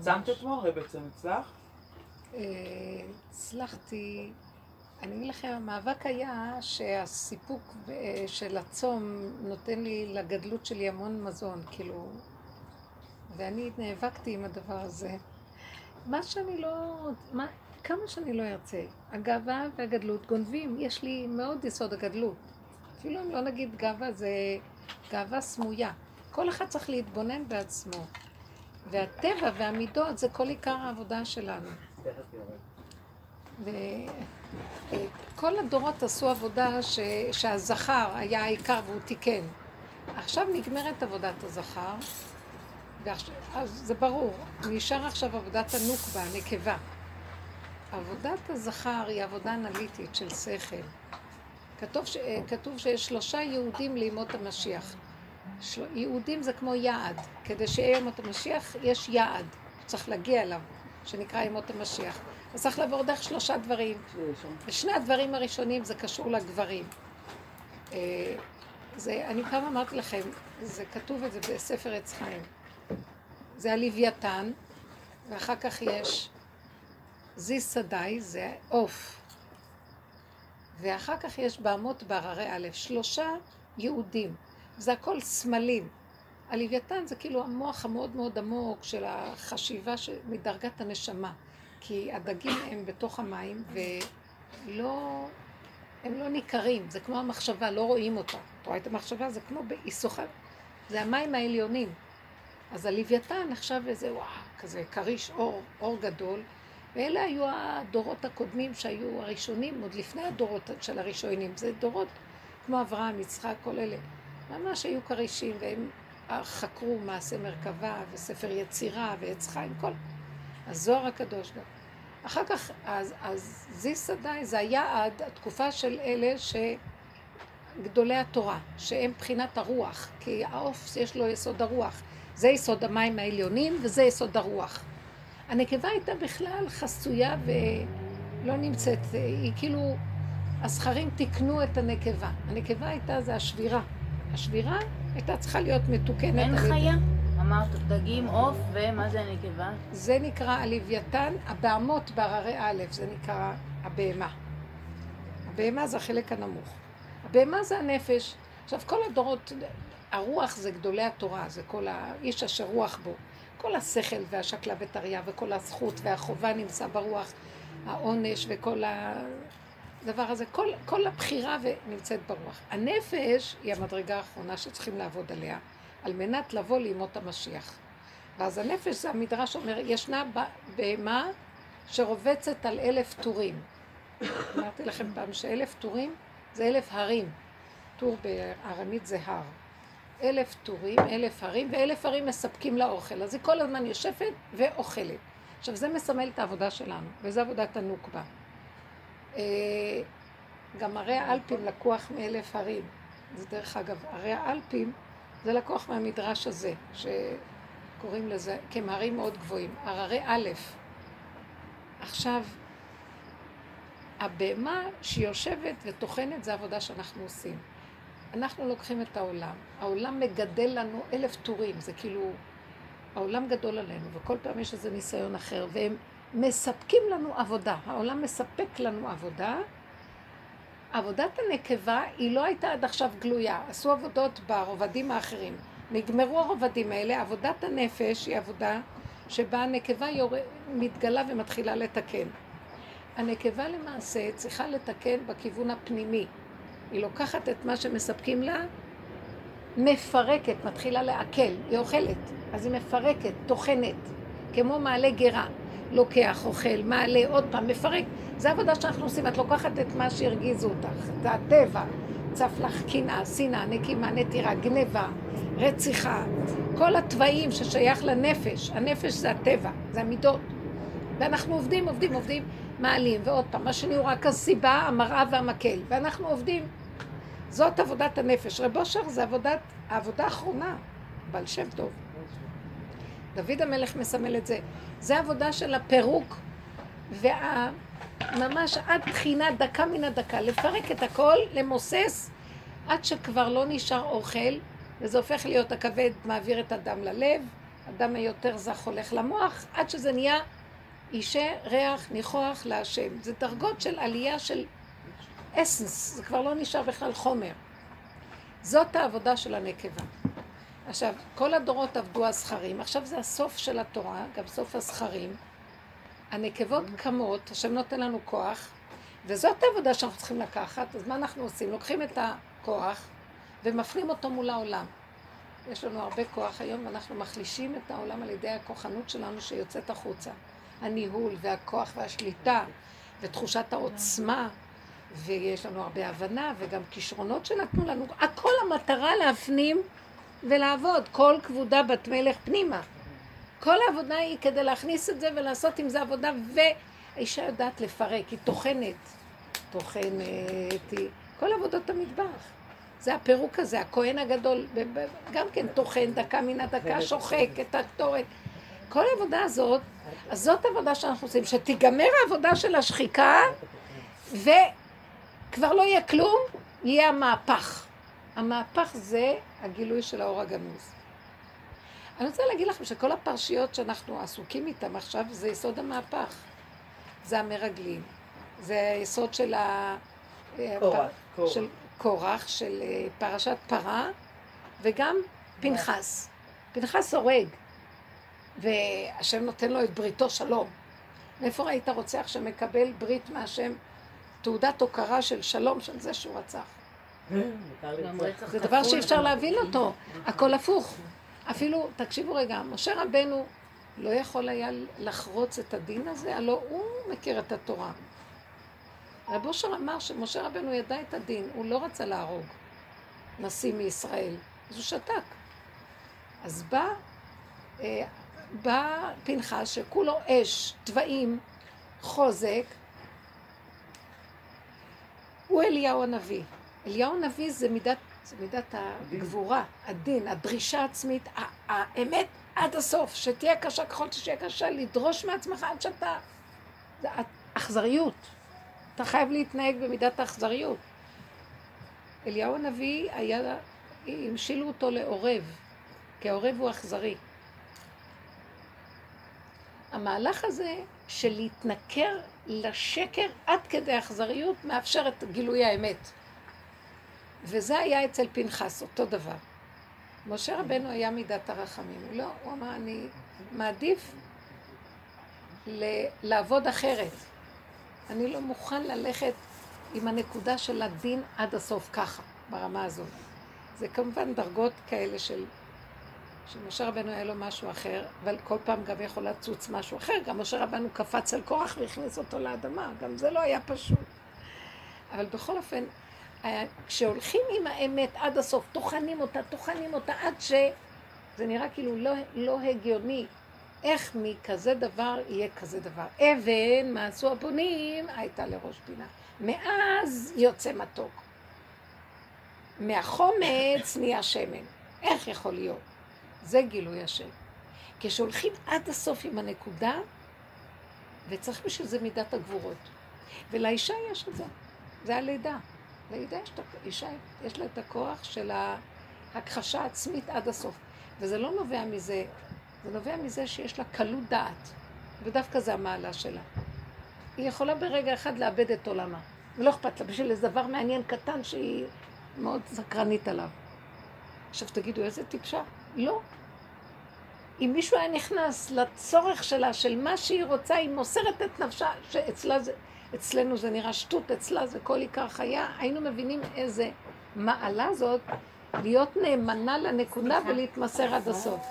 צמת אתמול? הרי בעצם הצלחת? אה, הצלחתי, אני אגיד לכם, המאבק היה שהסיפוק אה, של הצום נותן לי לגדלות שלי המון מזון, כאילו, ואני נאבקתי עם הדבר הזה. מה שאני לא, מה, כמה שאני לא ארצה, הגאווה והגדלות גונבים, יש לי מאוד יסוד הגדלות. אפילו אם לא נגיד גאווה, זה גאווה סמויה. כל אחד צריך להתבונן בעצמו. והטבע והמידות זה כל עיקר העבודה שלנו. וכל הדורות עשו עבודה ש... שהזכר היה העיקר והוא תיקן. עכשיו נגמרת עבודת הזכר, ועכשיו, אז זה ברור, נשאר עכשיו עבודת הנוקבה, הנקבה. עבודת הזכר היא עבודה אנליטית של שכל. כתוב, ש... כתוב שיש שלושה יהודים לימות המשיח. של... יהודים זה כמו יעד. כדי שיהיה ימות המשיח, יש יעד, צריך להגיע אליו, שנקרא ימות המשיח. אז צריך לעבור דרך שלושה דברים. ושני הדברים הראשונים זה קשור לגברים. אה, זה, אני פעם אמרתי לכם, זה כתוב את זה בספר עץ חיים. זה הלוויתן, ואחר כך יש זיס סדאי, זה עוף. ואחר כך יש באמות בהררי א', שלושה יהודים. זה הכל סמלים. הלוויתן זה כאילו המוח המאוד מאוד עמוק של החשיבה מדרגת הנשמה. כי הדגים הם בתוך המים ולא, הם לא ניכרים, זה כמו המחשבה, לא רואים אותה. את רואה את המחשבה? זה כמו, סוחבת, זה המים העליונים. אז הלוויתן נחשב איזה וואו, כזה כריש אור, אור גדול, ואלה היו הדורות הקודמים שהיו הראשונים, עוד לפני הדורות של הראשונים. זה דורות כמו אברהם, יצחק, כל אלה. ממש היו כרישים, והם חקרו מעשה מרכבה וספר יצירה ועץ חיים, כל... הזוהר הקדוש גם. אחר כך, אז, אז זיס עדיין, זה היעד, התקופה של אלה שגדולי התורה, שהם בחינת הרוח, כי העוף יש לו יסוד הרוח. זה יסוד המים העליונים וזה יסוד הרוח. הנקבה הייתה בכלל חסויה ולא נמצאת, היא כאילו, הזכרים תיקנו את הנקבה. הנקבה הייתה, זה השבירה. השבירה הייתה צריכה להיות מתוקנת. אין חיה? אמרת דגים, עוף, ומה זה הנקבה? זה נקרא הלוויתן, הבהמות בהררי א', זה נקרא הבהמה. הבהמה זה החלק הנמוך. הבהמה זה הנפש. עכשיו, כל הדורות, הרוח זה גדולי התורה, זה כל האיש אשר רוח בו. כל השכל והשקלה וטריה וכל הזכות והחובה נמצא ברוח, העונש וכל הדבר הזה, כל, כל הבחירה נמצאת ברוח. הנפש היא המדרגה האחרונה שצריכים לעבוד עליה. על מנת לבוא לימות המשיח. ואז הנפש, זה המדרש אומר, ישנה בהמה שרובצת על אלף טורים. אמרתי לכם פעם שאלף טורים זה אלף הרים. טור בארמית זה הר. אלף טורים, אלף הרים, ואלף הרים מספקים לה אוכל. אז היא כל הזמן יושבת ואוכלת. עכשיו, זה מסמל את העבודה שלנו, וזו עבודת הנוקבה. אה, גם הרי האלפים לקוח מאלף הרים. זה דרך אגב, הרי האלפים זה לקוח מהמדרש הזה, שקוראים לזה כמהרים מאוד גבוהים, הררי א'. עכשיו, הבהמה שיושבת וטוחנת זה עבודה שאנחנו עושים. אנחנו לוקחים את העולם, העולם מגדל לנו אלף טורים, זה כאילו, העולם גדול עלינו, וכל פעם יש איזה ניסיון אחר, והם מספקים לנו עבודה, העולם מספק לנו עבודה, עבודת הנקבה היא לא הייתה עד עכשיו גלויה, עשו עבודות ברובדים האחרים. נגמרו הרובדים האלה, עבודת הנפש היא עבודה שבה הנקבה יור... מתגלה ומתחילה לתקן. הנקבה למעשה צריכה לתקן בכיוון הפנימי. היא לוקחת את מה שמספקים לה, מפרקת, מתחילה לעכל, היא אוכלת, אז היא מפרקת, טוחנת, כמו מעלה גרה. לוקח, אוכל, מעלה, עוד פעם, מפרק. זה עבודה שאנחנו עושים, את לוקחת את מה שהרגיזו אותך, זה הטבע. צף לך קנאה, שנאה, נקימה, נטירה, גניבה, רציחה, כל התוואים ששייך לנפש, הנפש זה הטבע, זה המידות. ואנחנו עובדים, עובדים, עובדים, מעלים, ועוד פעם, מה שני הוא רק הסיבה, המראה והמקל, ואנחנו עובדים. זאת עבודת הנפש. רב אושר זה עבודת, העבודה האחרונה, בעל שם טוב. דוד המלך מסמל את זה. זה עבודה של הפירוק, וממש עד תחינה דקה מן הדקה, לפרק את הכל, למוסס, עד שכבר לא נשאר אוכל, וזה הופך להיות הכבד, מעביר את הדם ללב, הדם היותר זך הולך למוח, עד שזה נהיה אישה, ריח, ניחוח להשם. זה דרגות של עלייה של אסנס, זה כבר לא נשאר בכלל חומר. זאת העבודה של הנקבה. עכשיו, כל הדורות עבדו הזכרים, עכשיו זה הסוף של התורה, גם סוף הזכרים. הנקבות קמות, השם נותן לנו כוח, וזאת העבודה שאנחנו צריכים לקחת, אז מה אנחנו עושים? לוקחים את הכוח ומפנים אותו מול העולם. יש לנו הרבה כוח היום, ואנחנו מחלישים את העולם על ידי הכוחנות שלנו שיוצאת החוצה. הניהול והכוח והשליטה ותחושת העוצמה, ויש לנו הרבה הבנה וגם כישרונות שנתנו לנו. הכל המטרה להפנים ולעבוד. כל כבודה בת מלך פנימה. כל העבודה היא כדי להכניס את זה ולעשות עם זה עבודה, והאישה יודעת לפרק, היא טוחנת. טוחנת, היא... כל עבודות המטבח. זה הפירוק הזה, הכהן הגדול, גם כן טוחן דקה מן הדקה, שוחק את הקטורת. כל העבודה הזאת, אז זאת עבודה שאנחנו עושים, שתיגמר העבודה של השחיקה, וכבר לא יהיה כלום, יהיה המהפך. המהפך זה הגילוי של האור הגנוז. אני רוצה להגיד לכם שכל הפרשיות שאנחנו עסוקים איתן עכשיו זה יסוד המהפך. זה המרגלים. זה היסוד של ה... קורח. של קורח, של אה, פרשת פרה, וגם פנחס. פנחס הורג, והשם נותן לו את בריתו שלום. מאיפה ראית רוצח שמקבל ברית מהשם, תעודת הוקרה של שלום של זה שהוא רצח? זה דבר שאי אפשר להבין אותו, הכל הפוך. אפילו, תקשיבו רגע, משה רבנו לא יכול היה לחרוץ את הדין הזה, הלא הוא מכיר את התורה. רב אושר אמר שמשה רבנו ידע את הדין, הוא לא רצה להרוג נשיא מישראל, אז הוא שתק. אז בא, אה, בא פנחס שכולו אש, תוואים, חוזק, הוא אליהו הנביא. אליהו הנביא זה מידת, זה מידת הגבורה, הדין, הדרישה העצמית, האמת עד הסוף, שתהיה קשה ככל שתהיה קשה, לדרוש מעצמך עד שאתה... זה אכזריות. אתה חייב להתנהג במידת האכזריות. אליהו הנביא היה, המשילו אותו לעורב, כי העורב הוא אכזרי. המהלך הזה של להתנכר לשקר עד כדי אכזריות מאפשר את גילוי האמת. וזה היה אצל פנחס, אותו דבר. משה רבנו היה מידת הרחמים. לא, הוא אמר, אני מעדיף ל- לעבוד אחרת. אני לא מוכן ללכת עם הנקודה של הדין עד הסוף ככה, ברמה הזאת. זה כמובן דרגות כאלה של... שמשה רבנו היה לו משהו אחר, אבל כל פעם גם יכול לצוץ משהו אחר. גם משה רבנו קפץ על קורח והכניס אותו לאדמה, גם זה לא היה פשוט. אבל בכל אופן, כשהולכים עם האמת עד הסוף, טוחנים אותה, טוחנים אותה, עד שזה נראה כאילו לא, לא הגיוני. איך מכזה דבר יהיה כזה דבר? אבן, מה עשו הבונים? הייתה לראש פינה. מאז יוצא מתוק. מהחומץ נהיה שמן. איך יכול להיות? זה גילוי השם. כשהולכים עד הסוף עם הנקודה, וצריך בשביל זה מידת הגבורות. ולאישה יש את זה, זה הלידה. לידה יש, אישה, יש לה את הכוח של ההכחשה העצמית עד הסוף. וזה לא נובע מזה, זה נובע מזה שיש לה קלות דעת, ודווקא זה המעלה שלה. היא יכולה ברגע אחד לאבד את עולמה, ולא אכפת לה, בשביל איזה דבר מעניין קטן שהיא מאוד סקרנית עליו. עכשיו תגידו, איזה טיפשה? לא. אם מישהו היה נכנס לצורך שלה, של מה שהיא רוצה, היא מוסרת את נפשה, שאצלה זה, אצלנו זה נראה שטות, אצלה זה כל עיקר חיה, היינו מבינים איזה מעלה זאת להיות נאמנה לנקודה ולהתמסר עד הסוף.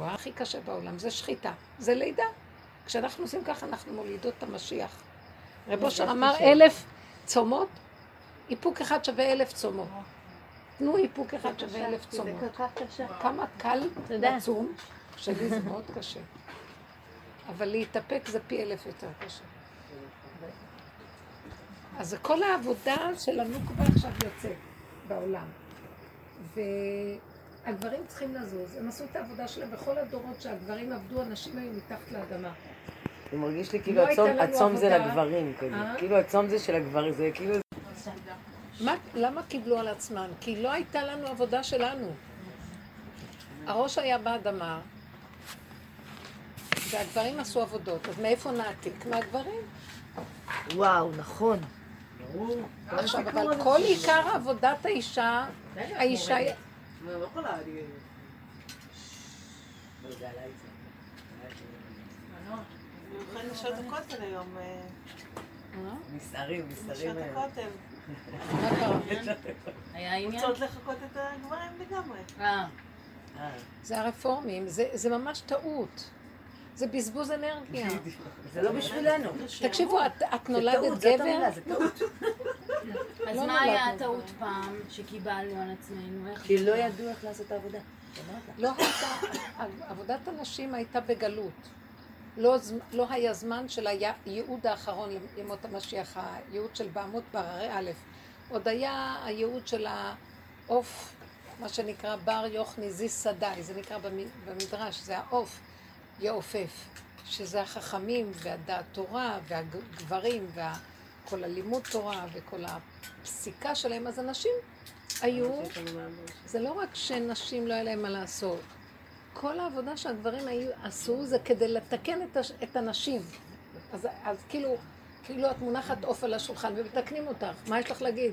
הכי קשה בעולם, זה שחיטה, זה לידה. כשאנחנו עושים ככה, אנחנו מולידות את המשיח. רב אושר אמר אלף צומות, איפוק אחד שווה אלף צומות. תנו איפוק אחד שווה אלף צומות. כמה קל לצום, שלי זה מאוד קשה. אבל להתאפק זה פי אלף יותר קשה. אז כל העבודה של הנוקבה עכשיו יוצאת בעולם. והגברים צריכים לזוז. הם עשו את העבודה שלהם בכל הדורות שהגברים עבדו, הנשים היו מתחת לאדמה. זה מרגיש לי כאילו לא הצום זה לגברים, אה? כאילו הצום זה של הגברים, זה כאילו... מה, למה קיבלו על עצמם? כי לא הייתה לנו עבודה שלנו. הראש היה באדמה, והגברים עשו עבודות, אז מאיפה נעתיק? מהגברים. וואו, נכון. ברור. עכשיו, אבל כל עיקר עבודת האישה, האישה... לא. אה, נסערים, נסערים. היה עניין? רוצות את הגברים לגמרי. אה, אה, זה הרפורמים, זה, זה ממש טעות. זה בזבוז אנרגיה. זה לא בשבילנו. תקשיבו, את, נולדת גבר, המילה, זה טעות. אז לא מה היה. הטעות פעם שקיבלנו על עצמנו? כי לא? ידעו איך לעשות את העבודה. לא הייתה, עבודת הנשים הייתה בגלות. לא, לא היה זמן של הייעוד האחרון לימות המשיח, הייעוד של בעמות בררי א', עוד היה הייעוד של העוף, מה שנקרא בר יוכני זיס סדאי, זה נקרא במ- במדרש, זה העוף יעופף, שזה החכמים והדעת תורה והגברים וכל הלימוד תורה וכל הפסיקה שלהם, אז הנשים היו זה לא רק שנשים לא היה להם מה לעשות. כל העבודה שהגברים היו, עשו זה כדי לתקן את, הש, את הנשים. אז, אז כאילו, כאילו את מונחת עוף על השולחן ומתקנים אותך. מה יש לך להגיד?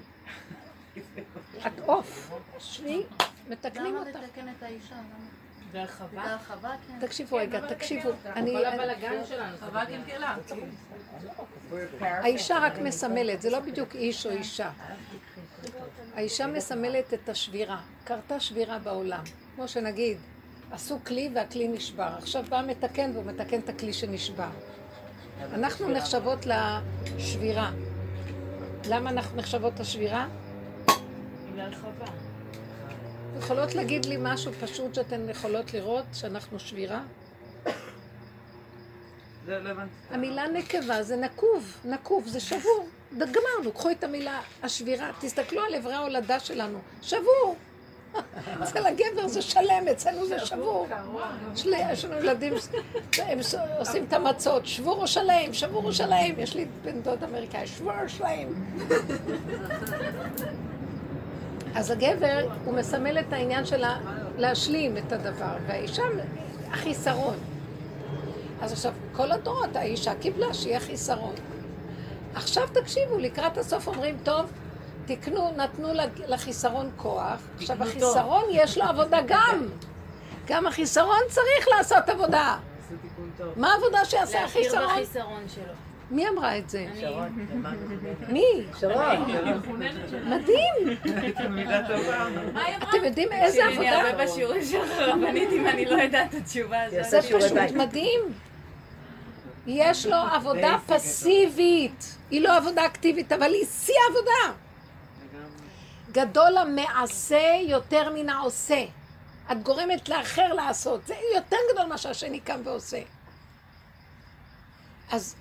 את עוף. שבי, מתקנים למה אותך. לתקן את האישה? חווה, כן. תקשיבו רגע, תקשיבו. אני, כל הבלאגן שלנו. חווה קלקלה. האישה רק מסמלת, זה לא בדיוק איש או אישה. האישה מסמלת את השבירה. קרתה שבירה בעולם. כמו שנגיד, עשו כלי והכלי נשבר. עכשיו בא מתקן והוא מתקן את הכלי שנשבר. אנחנו נחשבות לשבירה. למה אנחנו נחשבות לשבירה? בגלל חווה. יכולות להגיד לי משהו פשוט שאתן יכולות לראות שאנחנו שבירה? לא. המילה נקבה זה נקוב, נקוב זה שבור. גמרנו, קחו את המילה השבירה, תסתכלו על אברי ההולדה שלנו, שבור. אצל הגבר זה שלם, אצלנו זה שבור. יש לנו ילדים, הם עושים את המצות, שבור או שלם, שבור או שלם. יש לי בן דוד אמריקאי, שבור או שלם. אז הגבר, הוא מסמל את העניין של להשלים את הדבר, והאישה, החיסרון. אז עכשיו, כל הדורות האישה קיבלה שיהיה חיסרון. עכשיו תקשיבו, לקראת הסוף אומרים, טוב, תקנו, נתנו לחיסרון כוח, עכשיו החיסרון יש לו עבודה גם. גם החיסרון צריך לעשות עבודה. מה העבודה שיעשה להכיר החיסרון? בחיסרון שלו. מי אמרה את זה? מי? שרון. מדהים. אתם יודעים איזה אני עבודה? הרבה בשיעורים שלך רבנית אם אני לא יודעת את התשובה הזאת. זה פשוט. מדהים. יש לו עבודה פסיבית. היא לא עבודה אקטיבית, אבל היא שיא העבודה. גדול המעשה יותר מן העושה. את גורמת לאחר לעשות. זה יותר גדול מה שהשני קם ועושה. אז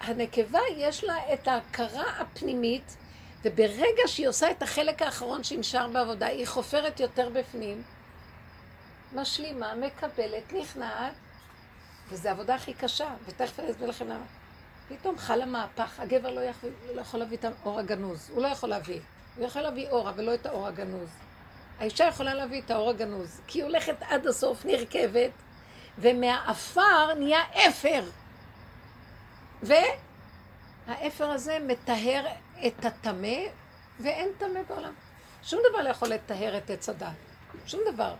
הנקבה יש לה את ההכרה הפנימית, וברגע שהיא עושה את החלק האחרון שנשאר בעבודה, היא חופרת יותר בפנים, משלימה, מקבלת, נכנעת, וזו העבודה הכי קשה, ותכף אני אסביר לכם למה. פתאום חל המהפך, הגבר לא יכול, לא יכול להביא את האור הגנוז, הוא לא יכול להביא. הוא יכול להביא אור, אבל לא את האור הגנוז. האישה יכולה להביא את האור הגנוז, כי היא הולכת עד הסוף, נרכבת, ומהעפר נהיה אפר. והאפר הזה מטהר את הטמא, ואין טמא בעולם. שום דבר לא יכול לטהר את עץ הדת. שום דבר.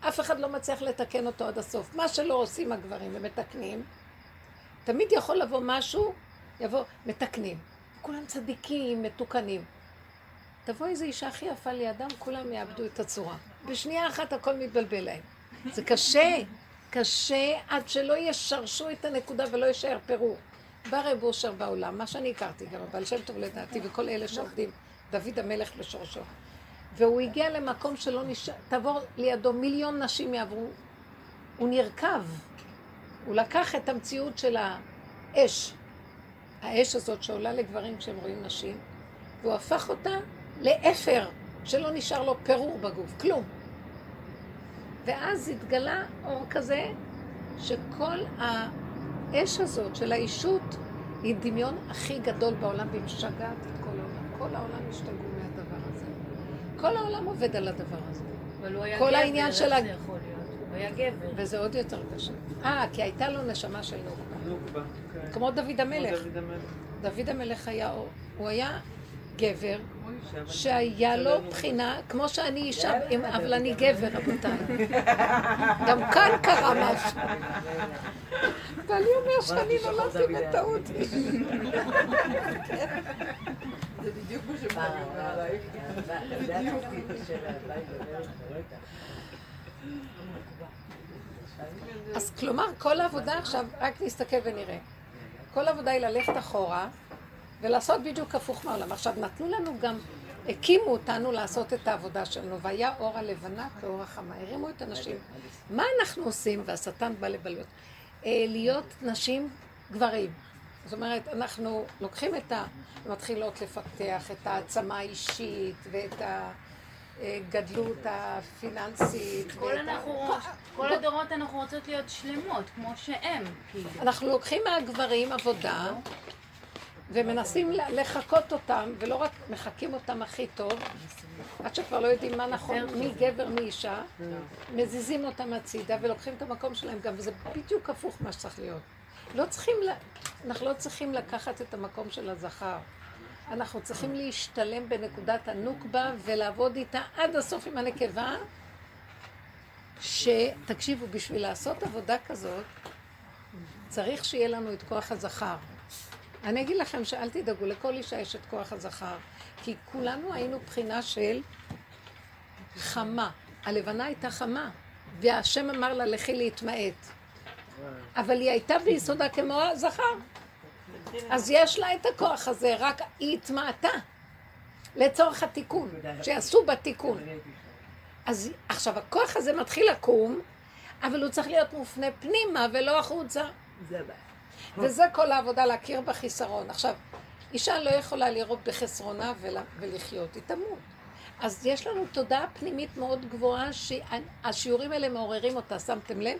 אף אחד לא מצליח לתקן אותו עד הסוף. מה שלא עושים הגברים ומתקנים, תמיד יכול לבוא משהו, יבוא, מתקנים. כולם צדיקים, מתוקנים. תבוא איזו אישה הכי יפה לידם, כולם יאבדו את הצורה. בשנייה אחת הכל מתבלבל להם. זה קשה, קשה עד שלא ישרשו את הנקודה ולא יישאר פירור. בא רב אושר בעולם, מה שאני הכרתי גם, אבל שם טוב לדעתי, וכל אלה שעובדים, דוד המלך בשורשו. והוא הגיע למקום שלא נשאר, תעבור לידו, מיליון נשים יעברו. הוא נרקב. הוא לקח את המציאות של האש, האש הזאת שעולה לגברים כשהם רואים נשים, והוא הפך אותה לאפר, שלא נשאר לו פירור בגוף, כלום. ואז התגלה אור כזה, שכל האש הזאת של האישות היא דמיון הכי גדול בעולם, והיא משגעת את כל העולם. כל העולם השתגעו מהדבר הזה. כל העולם עובד על הדבר הזה. אבל הוא היה כל גבר, העניין של ה- זה יכול להיות? הוא היה גבר. וזה עוד יותר קשה. אה, כי הייתה לו נשמה של. נוקבה. כן. כמו דוד המלך. כמו דוד המלך. דוד המלך היה, הוא היה גבר. שהיה לו בחינה, כמו שאני אישה, אבל אני גבר, רבותיי. גם כאן קרה משהו. ואני אומר שאני נולדתי בטעות. זה בדיוק מה שבא לי אומר עלייך. אז כלומר, כל העבודה עכשיו, רק נסתכל ונראה. כל העבודה היא ללכת אחורה ולעשות בדיוק הפוך מהעולם. עכשיו, נתנו לנו גם, הקימו אותנו לעשות את העבודה שלנו, והיה אור הלבנה כאור החמה. הרימו את הנשים. מה אנחנו עושים, והשטן בא לבלות? אה, להיות נשים גברים. זאת אומרת, אנחנו לוקחים את ה... מתחילות לפתח את העצמה האישית ואת הגדלות הפיננסית. כל ה- אנחנו, כל הדורות אנחנו רוצות להיות שלמות, כמו שהם, כאילו. אנחנו לוקחים מהגברים עבודה ומנסים לחקות אותם, ולא רק מחקים אותם הכי טוב, עד שכבר לא יודעים מה נכון, מי גבר, מי אישה, מזיזים אותם הצידה ולוקחים את המקום שלהם גם, וזה בדיוק הפוך מה שצריך להיות. לא צריכים, אנחנו לא צריכים לקחת את המקום של הזכר. אנחנו צריכים להשתלם בנקודת הנוקבה ולעבוד איתה עד הסוף עם הנקבה, שתקשיבו, בשביל לעשות עבודה כזאת, צריך שיהיה לנו את כוח הזכר. אני אגיד לכם שאל תדאגו, לכל אישה יש את כוח הזכר. כי כולנו היינו בחינה של חמה. הלבנה הייתה חמה, והשם אמר לה, לכי להתמעט. אבל היא הייתה ביסודה כמו הזכר. אז יש לה את הכוח הזה, רק היא התמעטה. לצורך התיקון, שיעשו בתיקון. אז עכשיו, הכוח הזה מתחיל לקום, אבל הוא צריך להיות מופנה פנימה ולא החוצה. זה הבעיה. וזה כל העבודה, להכיר בחיסרון. עכשיו, אישה לא יכולה לראות בחסרונה ול, ולחיות, היא תמות. אז יש לנו תודעה פנימית מאוד גבוהה, שהשיעורים האלה מעוררים אותה, שמתם לב?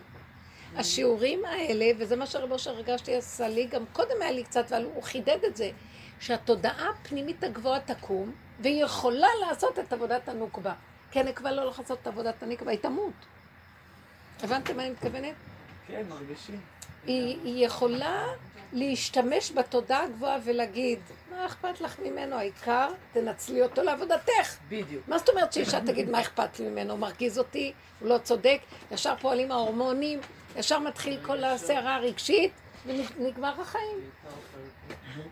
השיעורים האלה, וזה מה שרבו אושר הרגשתי עשה לי, גם קודם היה לי קצת, אבל הוא חידד את זה, שהתודעה הפנימית הגבוהה תקום, והיא יכולה לעשות את עבודת הנוקבה. כי הנקבה לא הולכת לעשות את עבודת הנקבה, היא תמות. הבנתם מה אני מתכוונת? כן, מרגישים. היא, היא יכולה להשתמש בתודעה הגבוהה ולהגיד, מה אכפת לך ממנו? העיקר, תנצלי אותו לעבודתך. בדיוק. מה זאת אומרת שאישה תגיד, מה אכפת לי ממנו? הוא מרגיז אותי, הוא לא צודק, ישר פועלים ההורמונים, ישר מתחיל כל הסערה הרגשית, ונגמר החיים.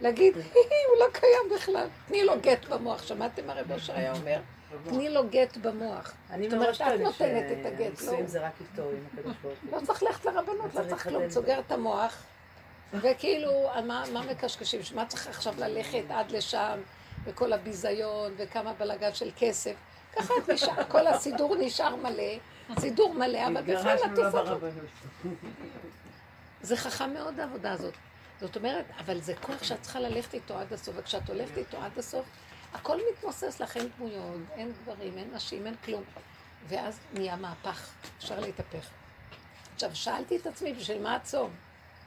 להגיד, הוא לא קיים בכלל, תני לו גט במוח. שמעתם מה רב אושר היה אומר? תני לו גט במוח. אני זאת אומרת, ממש את טוענת נותנת את הגט, לא שנישואים זה רק איתו עם הקדוש ברוך הוא. לא צריך ללכת לרבנות, לא צריך כלום. סוגר את המוח. וכאילו, על מה, מה מקשקשים? שמה צריך עכשיו ללכת עד לשם, וכל הביזיון, וכמה בלאגן של כסף? ככה את נשאר, כל הסידור נשאר מלא, סידור מלא, אבל בפנים את התגרשנו לא עושה... ברבנות. זה חכם מאוד העבודה הזאת. זאת אומרת, אבל זה כוח שאת צריכה ללכת איתו עד הסוף, וכשאת הולכת איתו עד הסוף, הכל מתמוסס לך, אין דמויות, אין גברים, אין נשים, אין כלום. ואז נהיה מהפך, אפשר להתהפך. עכשיו, שאלתי את עצמי, בשביל מה הצום?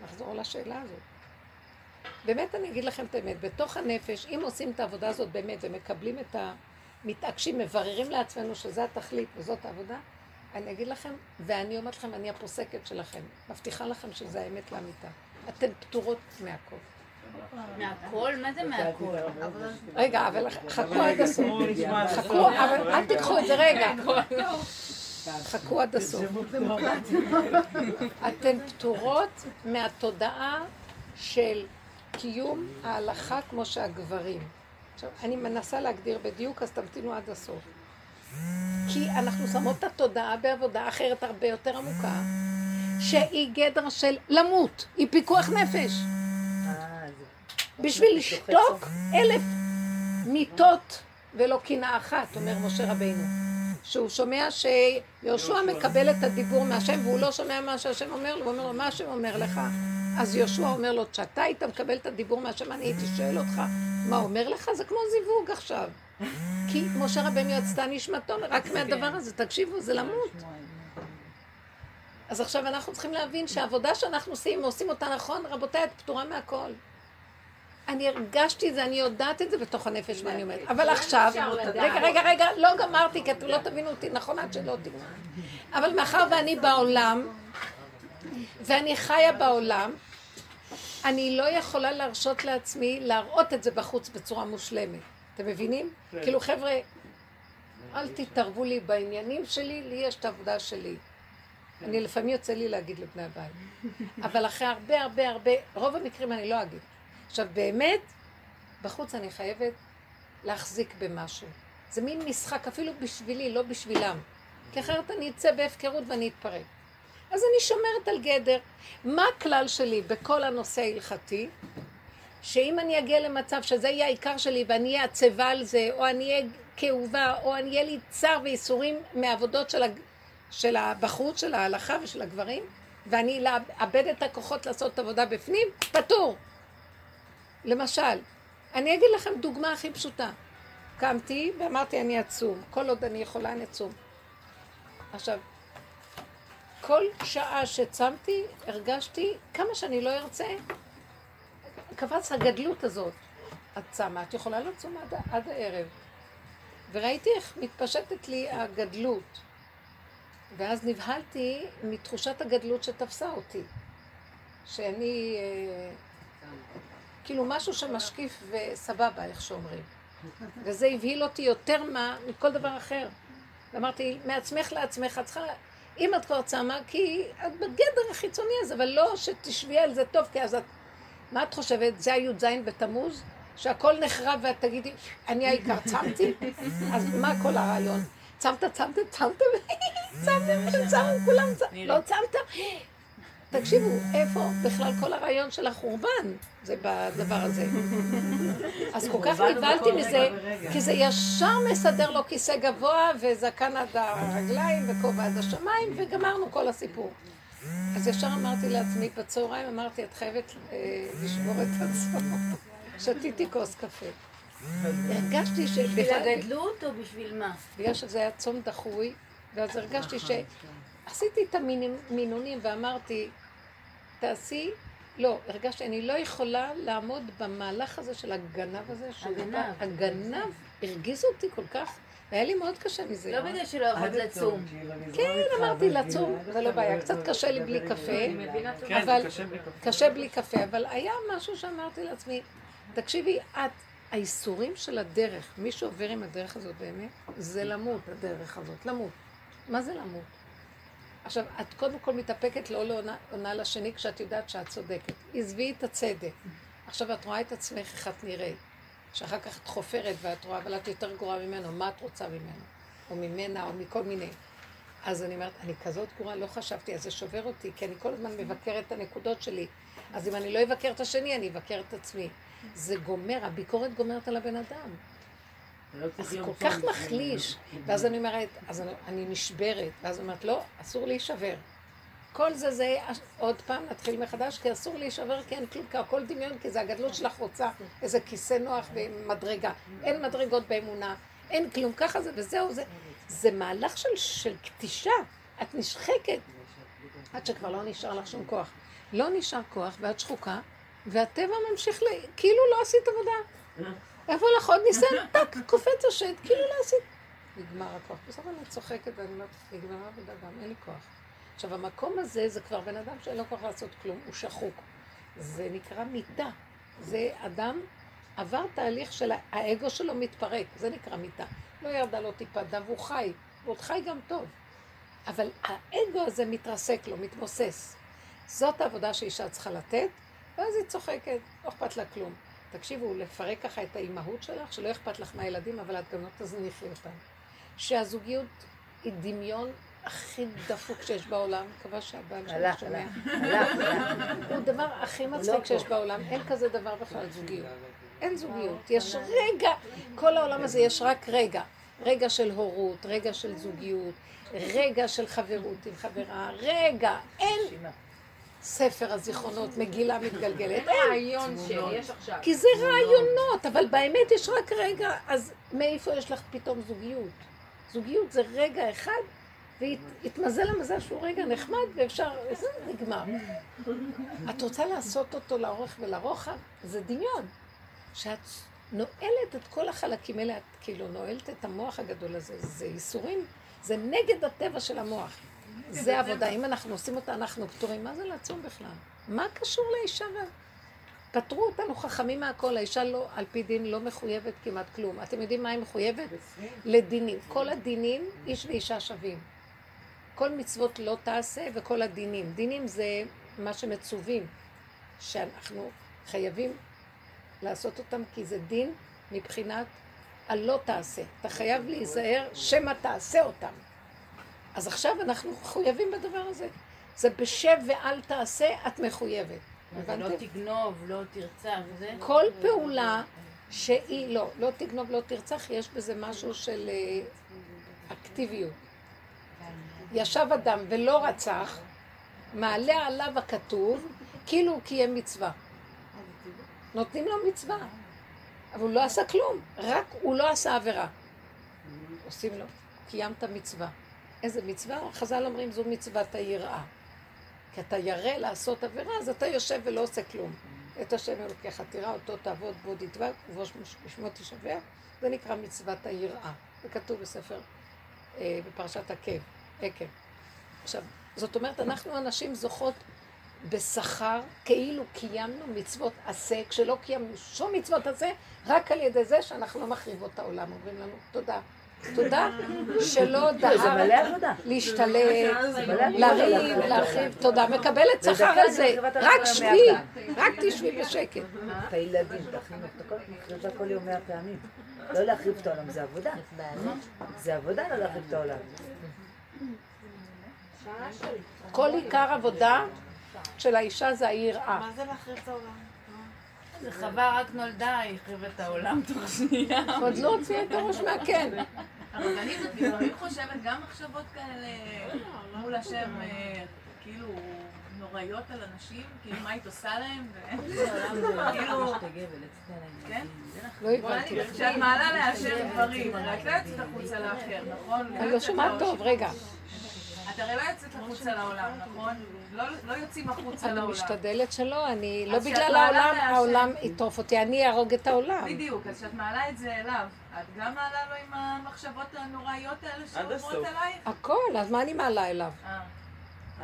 נחזור לשאלה הזאת. באמת אני אגיד לכם את האמת, בתוך הנפש, אם עושים את העבודה הזאת באמת ומקבלים את ה... מתעקשים, מבררים לעצמנו שזה התכלית וזאת העבודה, אני אגיד לכם, ואני אומרת לכם, אני הפוסקת שלכם, מבטיחה לכם שזה האמת לאמיתה. אתן פטורות מהכל. מהכל? מה זה מהכל? רגע, אבל חכו עד הסוף. חכו. אבל אל תיקחו את זה רגע. חכו עד הסוף. אתן פטורות מהתודעה של קיום ההלכה כמו שהגברים. עכשיו, אני מנסה להגדיר בדיוק, אז תמתינו עד הסוף. כי אנחנו שמות את התודעה בעבודה אחרת הרבה יותר עמוקה, שהיא גדר של למות, היא פיקוח נפש. אה. בשביל לשתוק אלף מיתות ולא קנאה אחת, אומר משה רבינו. שהוא שומע שיהושע מקבל את הדיבור מהשם והוא לא שומע מה שהשם אומר לו, הוא אומר לו, מה השם אומר לך? אז יהושע אומר לו, כשאתה היית מקבל את הדיבור מהשם, אני הייתי שואל אותך, מה אומר לך? זה כמו זיווג עכשיו. כי משה רבנו יצתה נשמתו רק מהדבר הזה, תקשיבו, זה למות. אז עכשיו אנחנו צריכים להבין שהעבודה שאנחנו עושים, עושים אותה נכון, רבותיי, את פטורה מהכל. אני הרגשתי את זה, אני יודעת את זה בתוך הנפש, מה אני אומרת. אבל עכשיו, רגע, רגע, רגע, לא גמרתי, כי אתם לא תבינו אותי, נכון עד שלא תבינו. אבל מאחר ואני בעולם, ואני חיה בעולם, אני לא יכולה להרשות לעצמי להראות את זה בחוץ בצורה מושלמת. אתם מבינים? כאילו, חבר'ה, אל תתערבו לי בעניינים שלי, לי יש את העבודה שלי. אני לפעמים יוצא לי להגיד לבני הבית. אבל אחרי הרבה הרבה הרבה, רוב המקרים אני לא אגיד. עכשיו באמת, בחוץ אני חייבת להחזיק במשהו. זה מין משחק אפילו בשבילי, לא בשבילם. כי אחרת אני אצא בהפקרות ואני אתפרק. אז אני שומרת על גדר. מה הכלל שלי בכל הנושא ההלכתי? שאם אני אגיע למצב שזה יהיה העיקר שלי ואני אהיה עצבה על זה, או אני אהיה כאובה, או אני אהיה לי צער וייסורים מעבודות של. של הבחוץ, של ההלכה ושל הגברים, ואני אאבד את הכוחות לעשות את העבודה בפנים, פטור. למשל, אני אגיד לכם דוגמה הכי פשוטה. קמתי ואמרתי אני אצום, כל עוד אני יכולה אני אצום. עכשיו, כל שעה שצמתי, הרגשתי, כמה שאני לא ארצה, קפץ הגדלות הזאת. את צמה, את יכולה לצום עד, עד הערב. וראיתי איך מתפשטת לי הגדלות. ואז נבהלתי מתחושת הגדלות שתפסה אותי. שאני, אה, כאילו משהו שמשקיף וסבבה, איך שאומרים. וזה הבהיל אותי יותר מה, מכל דבר אחר. ואמרתי, מעצמך לעצמך, את צריכה, אם את כבר צמה, כי את בגדר החיצוני הזה, אבל לא שתשבי על זה טוב, כי אז את, מה את חושבת? זה הי"ז בתמוז? שהכל נחרב ואת תגידי, אני העיקר צמתי? אז מה כל הרעיון? צמת, צמת, צמת, צמתם, צמתם, כולם צמתם, לא צמת? תקשיבו, איפה בכלל כל הרעיון של החורבן? זה בדבר הזה. אז כל כך נבהלתי מזה, כי זה ישר מסדר לו כיסא גבוה וזקן עד הרגליים וכובע עד השמיים, וגמרנו כל הסיפור. אז ישר אמרתי לעצמי, בצהריים אמרתי, את חייבת אה, לשבור את עצמו. שתיתי כוס קפה. הרגשתי ש... בשביל הגדלות או בשביל מה? בגלל שזה היה צום דחוי, ואז הרגשתי שעשיתי את המינונים ואמרתי, תעשי, לא, הרגשתי, אני לא יכולה לעמוד במהלך הזה של הגנב הזה. הגנב. הגנב הרגיז אותי כל כך, והיה לי מאוד קשה מזה. לא בגלל שלא יכולת לצום. כן, אמרתי, לצום זה לא בעיה, קצת קשה לי בלי קפה, כן, אבל קשה בלי קפה. אבל היה משהו שאמרתי לעצמי, תקשיבי, את, האיסורים של הדרך, מי שעובר עם הדרך הזאת באמת, זה למות, הדרך הזאת, למות. מה זה למות? עכשיו, את קודם כל מתאפקת לא לעונה עונה לשני כשאת יודעת שאת צודקת. עזבי את הצדק. עכשיו את רואה את עצמך איך את נראית. שאחר כך את חופרת ואת רואה, אבל את יותר גרועה ממנו, מה את רוצה ממנו? או ממנה, או מכל מיני. אז אני אומרת, אני כזאת גרועה, לא חשבתי, אז זה שובר אותי, כי אני כל הזמן מבקרת את הנקודות שלי. אז אם אני לא אבקר את השני, אני אבקר את עצמי. זה גומר, הביקורת גומרת על הבן אדם. אז כל כך מחליש. ואז אני אומרת, אז אני, אני נשברת. ואז אומרת, לא, אסור להישבר. כל זה זה עוד פעם נתחיל מחדש, כי אסור להישבר, כי אין כלום, כי הכל דמיון, כי זה הגדלות שלך רוצה איזה כיסא נוח ומדרגה. אין מדרגות באמונה, אין כלום, ככה זה וזהו זה. זה מהלך של, של קטישה, את נשחקת, עד שכבר לא נשאר לך שום כוח. לא נשאר כוח ואת שחוקה, והטבע ממשיך ל... כאילו לא עשית עבודה. איפה לך עוד ניסיון? טק, קופץ השד, כאילו לא עשית. נגמר הכוח. בסוף אני צוחקת ואני אומרת, נגמרה עבודה גם, אין לי כוח. עכשיו, המקום הזה זה כבר בן אדם שאין לו כוח לעשות כלום, הוא שחוק. זה נקרא מיתה. זה אדם עבר תהליך של האגו שלו מתפרק, זה נקרא מיתה. לא ירדה לו טיפה דם, והוא חי, הוא עוד חי גם טוב. אבל האגו הזה מתרסק לו, מתמוסס. זאת העבודה שאישה צריכה לתת, ואז היא צוחקת, לא אכפת לה כלום. תקשיבו, לפרק ככה את האימהות שלך, שלא אכפת לך מהילדים, אבל את גם לא תזניחי אותם. שהזוגיות היא דמיון הכי דפוק שיש בעולם, מקווה שהבעל שלך שומע. הוא הדבר הכי מצחיק שיש בעולם, אין כזה דבר בכלל זוגיות. אין זוגיות, יש רגע, כל העולם הזה יש רק רגע. רגע של הורות, רגע של זוגיות, רגע של חברות עם חברה, רגע, אין ספר הזיכרונות, מגילה מתגלגלת. אין. רעיון שיש עכשיו. כי זה רעיונות, אבל באמת יש רק רגע, אז מאיפה יש לך פתאום זוגיות? זוגיות זה רגע אחד, והתמזל המזל שהוא רגע נחמד, ואפשר, זה נגמר. את רוצה לעשות אותו לאורך ולרוחב? זה דמיון. שאת נועלת את כל החלקים האלה, את כאילו נועלת את המוח הגדול הזה, זה ייסורים, זה נגד הטבע של המוח. זה עבודה, אם אנחנו עושים אותה, אנחנו פטורים. מה זה לעצום בכלל? מה קשור לאישה? פטרו אותנו חכמים מהכל, האישה לא, על פי דין לא מחויבת כמעט כלום. אתם יודעים מה היא מחויבת? לדינים. כל הדינים, איש ואישה שווים. כל מצוות לא תעשה וכל הדינים. דינים זה מה שמצווים, שאנחנו חייבים לעשות אותם כי זה דין מבחינת הלא תעשה. אתה חייב להיזהר שמא תעשה אותם. אז עכשיו אנחנו מחויבים בדבר הזה. זה בשב ואל תעשה, את מחויבת. לא תגנוב, לא תרצח, זה... כל פעולה שהיא, לא, לא תגנוב, לא תרצח, יש בזה משהו של אה, אקטיביות. ישב אדם ולא רצח, מעלה עליו הכתוב, כאילו הוא קיים מצווה. נותנים לו מצווה, אבל הוא לא עשה כלום, רק הוא לא עשה עבירה. עושים לו, קיימת מצווה. איזה מצווה? חז"ל אומרים זו מצוות היראה. כי אתה ירא לעשות עבירה, אז אתה יושב ולא עושה כלום. את השם אלוקיך תראה אותו תעבוד בו דדבק ובו שמו תשבח, זה נקרא מצוות היראה. זה כתוב בספר, אה, בפרשת עקב, עקב. עכשיו, זאת אומרת, אנחנו הנשים זוכות בשכר, כאילו קיימנו מצוות עשה, כשלא קיימנו שום מצוות עשה, רק על ידי זה שאנחנו לא מחריבות את העולם. אומרים לנו, תודה. תודה שלא דהרת להשתלט, לריב, להרחיב, תודה, מקבלת שכר על זה, רק שבי, רק תשבי בשקט. את הילדים, תכינו את הכל, כל יום מאה פעמים. לא להחריב את העולם, זה עבודה. זה עבודה לא להחריב את העולם. כל עיקר עבודה של האישה זה היראה. מה זה להחריב את העולם? זה חווה רק נולדה, היא החריבה את העולם תוך שנייה. עוד לא הוציאה את הראש מהקן. הרבנית לפעמים חושבת גם מחשבות כאלה מול השם, אה, כאילו נוראיות על אנשים, כאילו מה היית עושה להם, וכאילו, כן? לא הבנתי. כשאת מעלה לאשר דברים, הרי את לא יוצאת החוצה לאחר, נכון? אני לא שומעת טוב, רגע. את הרי לא יוצאת החוצה לעולם, נכון? לא לא יוצאים החוצה אני לעולם. משתדלת שלא, אני, לא בגלל העולם, העולם יטרוף אותי, אני אהרוג את העולם. בדיוק, אז כשאת מעלה את זה אליו, את גם מעלה לו עם המחשבות הנוראיות האלה שעוברות הסוף. עלייך? הכל, אז מה אני מעלה אליו?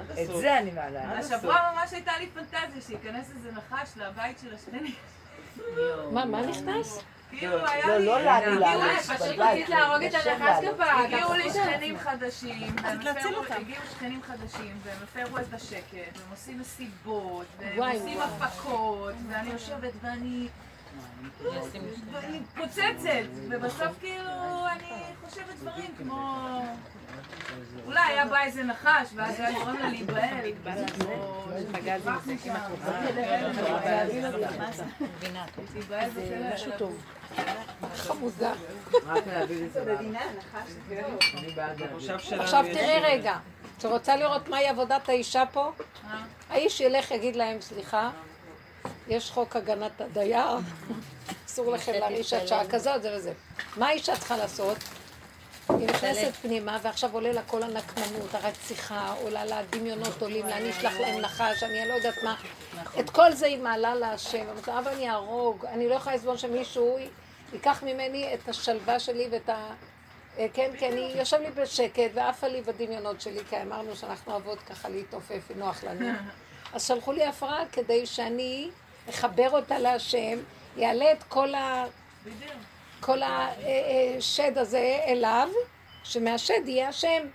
את. זה אני מעלה. השבוע ממש הייתה לי פנטזיה שייכנס איזה נחש לבית של השכנים. מה, מה נכנס? כאילו היה לא, לי... לא לנו, הגיעו לנו. לי- פשוט רצית להרוג את הנחש. כפרה. הגיעו לי שכנים חדשים. הגיעו שכנים חדשים, והם הפרו את השקט, והם עושים מסיבות, והם עושים. הפקות, ואני יושבת ואני... ואני פוצצת, ובסוף כאילו אני חושבת דברים כמו... אולי היה בא איזה נחש, ואז היה גורם לה להיבהל. חמודה. עכשיו תראי רגע, את רוצה לראות מהי עבודת האישה פה? האיש ילך יגיד להם, סליחה, יש חוק הגנת הדייר, אסור לכם להרעיש עד שעה כזאת, זה וזה. מה האישה צריכה לעשות? היא נכנסת פנימה ועכשיו עולה לה כל הנקמנות, הרציחה, עולה לה הדמיונות עולים לה, אני אשלח להם נחש, אני לא יודעת מה. את כל זה היא מעלה להשם, אמרת לה, אבל אני אהרוג, אני לא יכולה לסבול שמישהו ייקח ממני את השלווה שלי ואת ה... אה, כן, כן, היא יושב לי בשקט ועפה לי בדמיונות שלי, כי אמרנו שאנחנו אוהבות ככה להתעופף, נוח לנו. אז שלחו לי הפרעה כדי שאני אחבר אותה להשם, יעלה את כל ה... כל השד הזה אליו, שמהשד יהיה השם.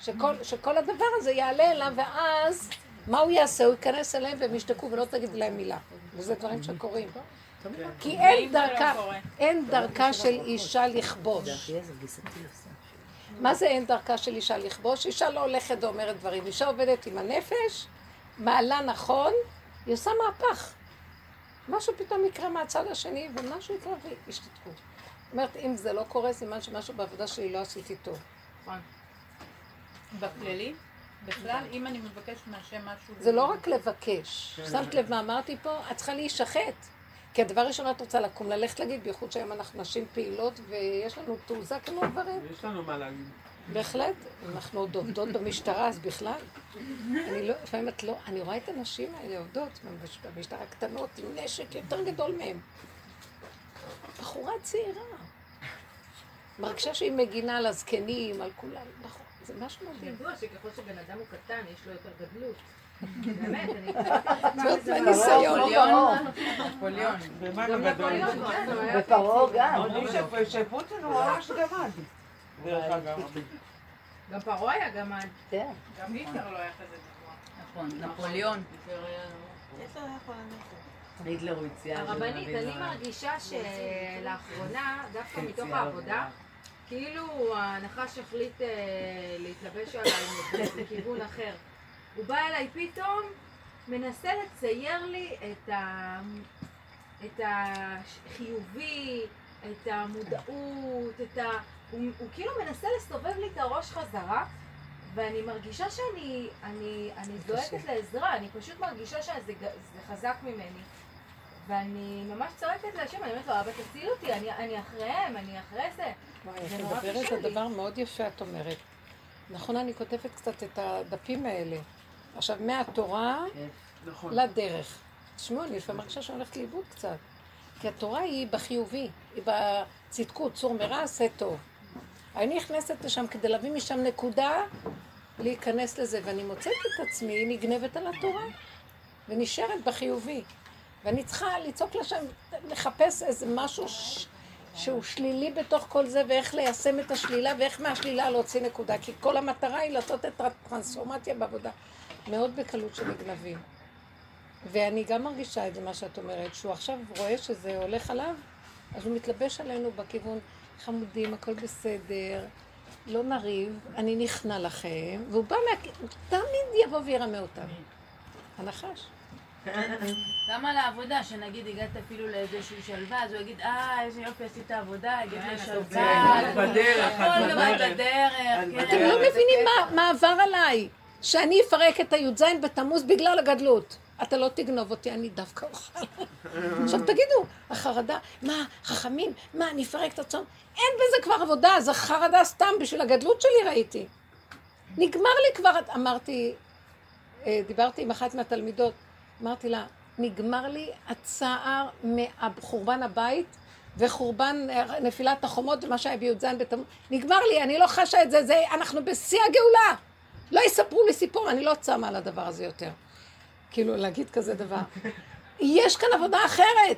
שכל, שכל הדבר הזה יעלה אליו, ואז מה הוא יעשה? הוא ייכנס אליהם והם ישתקו ולא תגיד להם מילה. וזה דברים שקורים. כי אין דרכה, אין דרכה של אישה לכבוש. מה זה אין דרכה של אישה לכבוש? אישה לא הולכת ואומרת דברים. אישה עובדת עם הנפש, מעלה נכון, היא עושה מהפך. משהו פתאום יקרה מהצד השני, ומשהו יקרה וישתתקו. אומרת, אם זה לא קורה, סימן שמשהו בעבודה שלי לא עשיתי טוב. בכללי, בכלל, אם אני מבקשת מהשם משהו... זה לא רק לבקש. שמת לב מה אמרתי פה? את צריכה להישחט. כי הדבר ראשון את רוצה לקום, ללכת להגיד, בייחוד שהיום אנחנו נשים פעילות ויש לנו תעוזה כמו גברים. יש לנו מה להגיד. בהחלט, אנחנו עוד עובדות במשטרה, אז בכלל. אני לא, לפעמים את לא, אני רואה את הנשים האלה עובדות במש- במשטרה קטנות עם נשק יותר גדול מהם. בחורה צעירה. מרגישה שהיא מגינה על הזקנים, על כולם. נכון, זה משהו מדהים. ידוע שככל שבן אדם הוא קטן, יש לו יותר גדלות. באמת, אני זאת מהניסיון. נפוליאון. ומה גם? נפוליאון, כן. בפרעה גם. שפוטין הוא ממש גמד. דרך אגב. גם פרעה היה גמד. כן. גם היטלר לא היה כזה גבוה. נכון, נפוליאון. היטלר היה חולה נפש. הציע. הרבנית, אני מרגישה שלאחרונה, דווקא כן, מתוך העבודה, כאילו הנחש החליט אה, להתלבש עליי לכיוון אחר. הוא בא אליי פתאום, מנסה לצייר לי את, ה... את החיובי, את המודעות, את ה... הוא, הוא כאילו מנסה לסובב לי את הראש חזרה, ואני מרגישה שאני אני, אני זועקת לעזרה, אני פשוט מרגישה שזה חזק ממני. ואני ממש צועקת להשם, אני אומרת לו, אבא תציל אותי, אני, אני אחריהם, אני אחרי זה. וואי, זה את מדברת על. דבר מאוד יפה, את אומרת. נכון, אני כותבת קצת את הדפים האלה. עכשיו, מהתורה נכון. לדרך. תשמעו, אני לפעמים מרגישה שאני הולכת לאיבוד קצת. כי התורה היא בחיובי, היא בצדקות, צור מרע, עשה טוב. אני נכנסת לשם כדי להביא משם נקודה, להיכנס לזה, ואני מוצאת את עצמי נגנבת על התורה, ונשארת בחיובי. ואני צריכה לצעוק לשם, לחפש איזה משהו ש... שהוא שלילי בתוך כל זה, ואיך ליישם את השלילה, ואיך מהשלילה להוציא נקודה. כי כל המטרה היא לעשות את הטרנספורמציה בעבודה. מאוד בקלות שנגנבים. ואני גם מרגישה את זה, מה שאת אומרת, שהוא עכשיו רואה שזה הולך עליו, אז הוא מתלבש עלינו בכיוון, חמודים, הכל בסדר, לא נריב, אני נכנע לכם, והוא בא מה... תמיד יבוא וירמה אותנו. הנחש. גם על העבודה, שנגיד הגעת אפילו לאיזשהו שלווה, אז הוא יגיד, אה, איזה יופי עשית עבודה, הגעת לשלווה, את בדרך, הכל את דבר בדרך. בדרך, את כן. אתם לא מבינים מה, מה עבר עליי, שאני אפרק את הי"ז בתמוז בגלל הגדלות. אתה לא תגנוב אותי, אני דווקא אוכל. עכשיו תגידו, החרדה, מה, חכמים, מה, אני אפרק את הצום? אין בזה כבר עבודה, זה חרדה סתם בשביל הגדלות שלי ראיתי. נגמר לי כבר, אמרתי, אה, דיברתי עם אחת מהתלמידות, אמרתי לה, נגמר לי הצער מחורבן הבית וחורבן אה, נפילת החומות ומה שהיה בי"ז בתמוז, נגמר לי, אני לא חשה את זה, זה, אנחנו בשיא הגאולה. לא יספרו לי סיפור, אני לא צמה על הדבר הזה יותר. כאילו, להגיד כזה דבר. יש כאן עבודה אחרת.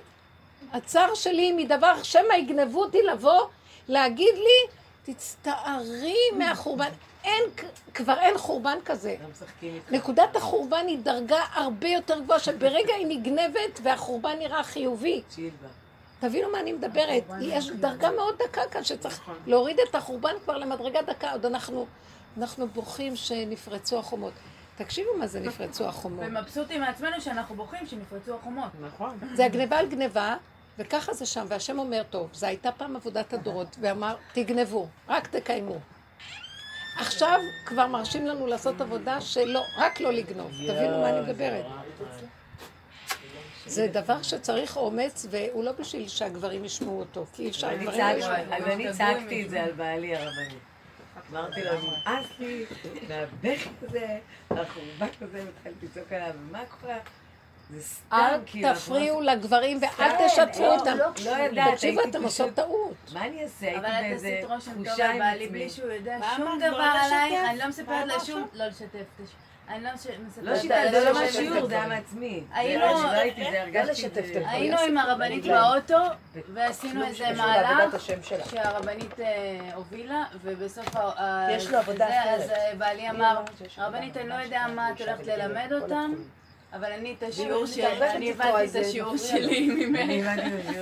הצער שלי מדבר, שמא יגנבו אותי לבוא, להגיד לי, תצטערי מהחורבן. אין, כבר אין חורבן כזה. נקודת החורבן היא דרגה הרבה יותר גבוהה, שברגע היא נגנבת והחורבן נראה חיובי. תבינו מה אני מדברת. יש דרגה מאוד דקה כאן שצריך להוריד את החורבן כבר למדרגה דקה. עוד אנחנו, אנחנו בוכים שנפרצו החומות. תקשיבו מה זה נפרצו החומות. ומבסוטים מעצמנו שאנחנו בוכים שנפרצו החומות. נכון. זה הגניבה על גניבה, וככה זה שם, והשם אומר, טוב, זו הייתה פעם עבודת הדורות, ואמר, תגנבו, רק תקיימו. עכשיו כבר מרשים לנו לעשות עבודה שלא, רק לא לגנוב. תבינו מה אני מדברת. זה דבר שצריך אומץ, והוא לא בשביל שהגברים ישמעו אותו, כי אי אפשר, אני הגברים לא ישמעו. אז אני צעקתי את זה על בעלי הרבני. אמרתי לו, נמאס לי מהבכי הזה, החורבן הזה, והתחלתי לצעוק עליו, מה קורה? זה סתם, אל כאילו, תפריעו לגברים ואל תשתפו לא, אותם. לא, לא יודעת, תקשיבו, אתם עושות טעות. מה אני אעשה? הייתי אבל את באיזה עשית רושם טוב תחושה על עם בעלי עצמי. בלי שהוא יודע שום? דבר לא? עלייך, אני לא מספרת לה שום... לא לשתף. אני לא מספרת לא שיטה, זה לא מהשיעור. זה היה מעצמי. היינו- עם הרבנית באוטו, ועשינו איזה מהלך. שהרבנית אה, הובילה, ובסוף ה- יש לו עבודה אחרת. אז בעלי אמר, הרבנית, אני לא יודע מה את הולכת ללמד אותם. אבל אני את השיעור שלי, אני הבנתי את השיעור. שלי ממך.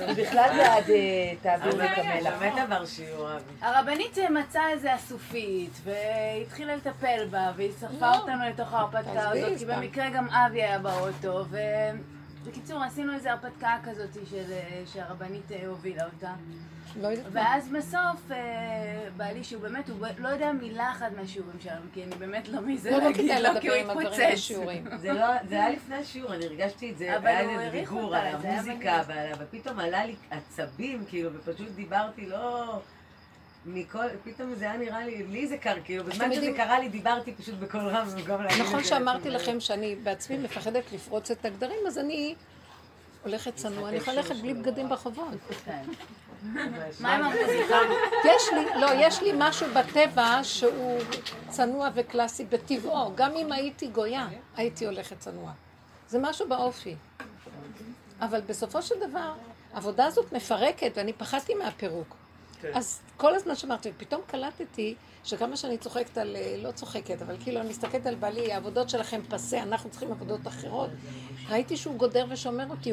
היא בכלל בעד אה, תעביר המלח. באמת עבר שיעור, אבי. הרבנית מצאה איזה אסופית, והתחילה לטפל בה, והיא שרפה אותנו לתוך ההרפתקה הזאת, כי. במקרה גם אבי היה באוטו, ובקיצור, עשינו איזה הרפתקה כזאת של- שהרבנית אה, הובילה אותה. לא יודעת מה. ואז בסוף, אה, בעלי, שהוא באמת, הוא לא יודע מילה אחת מהשיעורים שלנו, כי אני באמת לא מי זה לא, לא להגיד כדאי לו, כי הוא. בשיעורים. זה לא, זה היה לפני השיעור, אני הרגשתי את זה, אבל היה איזה אותה, על המוזיקה, ופתאום עלה לי עצבים, כאילו, ופשוט דיברתי, לא... מכל, פתאום זה היה נראה לי, לי זה קר, כאילו, בזמן שזה יודעים- קרה לי דיברתי פשוט בקול רם, במקום להגיד את זה. נכון שאמרתי לכם שאני בעצמי מפחדת לפרוץ את הגדרים, אז אני הולכת צנוע, אני יכולה ללכת בלי בגדים ברחובות. מה עם המוזיקה? יש לי, לא, יש לי משהו בטבע שהוא צנוע וקלאסי בטבעו. גם אם הייתי גויה, הייתי הולכת צנוע. זה משהו באופי. אבל בסופו של דבר, העבודה הזאת מפרקת, ואני פחדתי מהפירוק. אז כל הזמן שמרתי, ופתאום קלטתי שכמה שאני צוחקת על, אה, לא צוחקת, אבל כאילו אני מסתכלת על בעלי, העבודות שלכם פסה, אנחנו צריכים עבודות אחרות. ראיתי שהוא גודר ושומר אותי,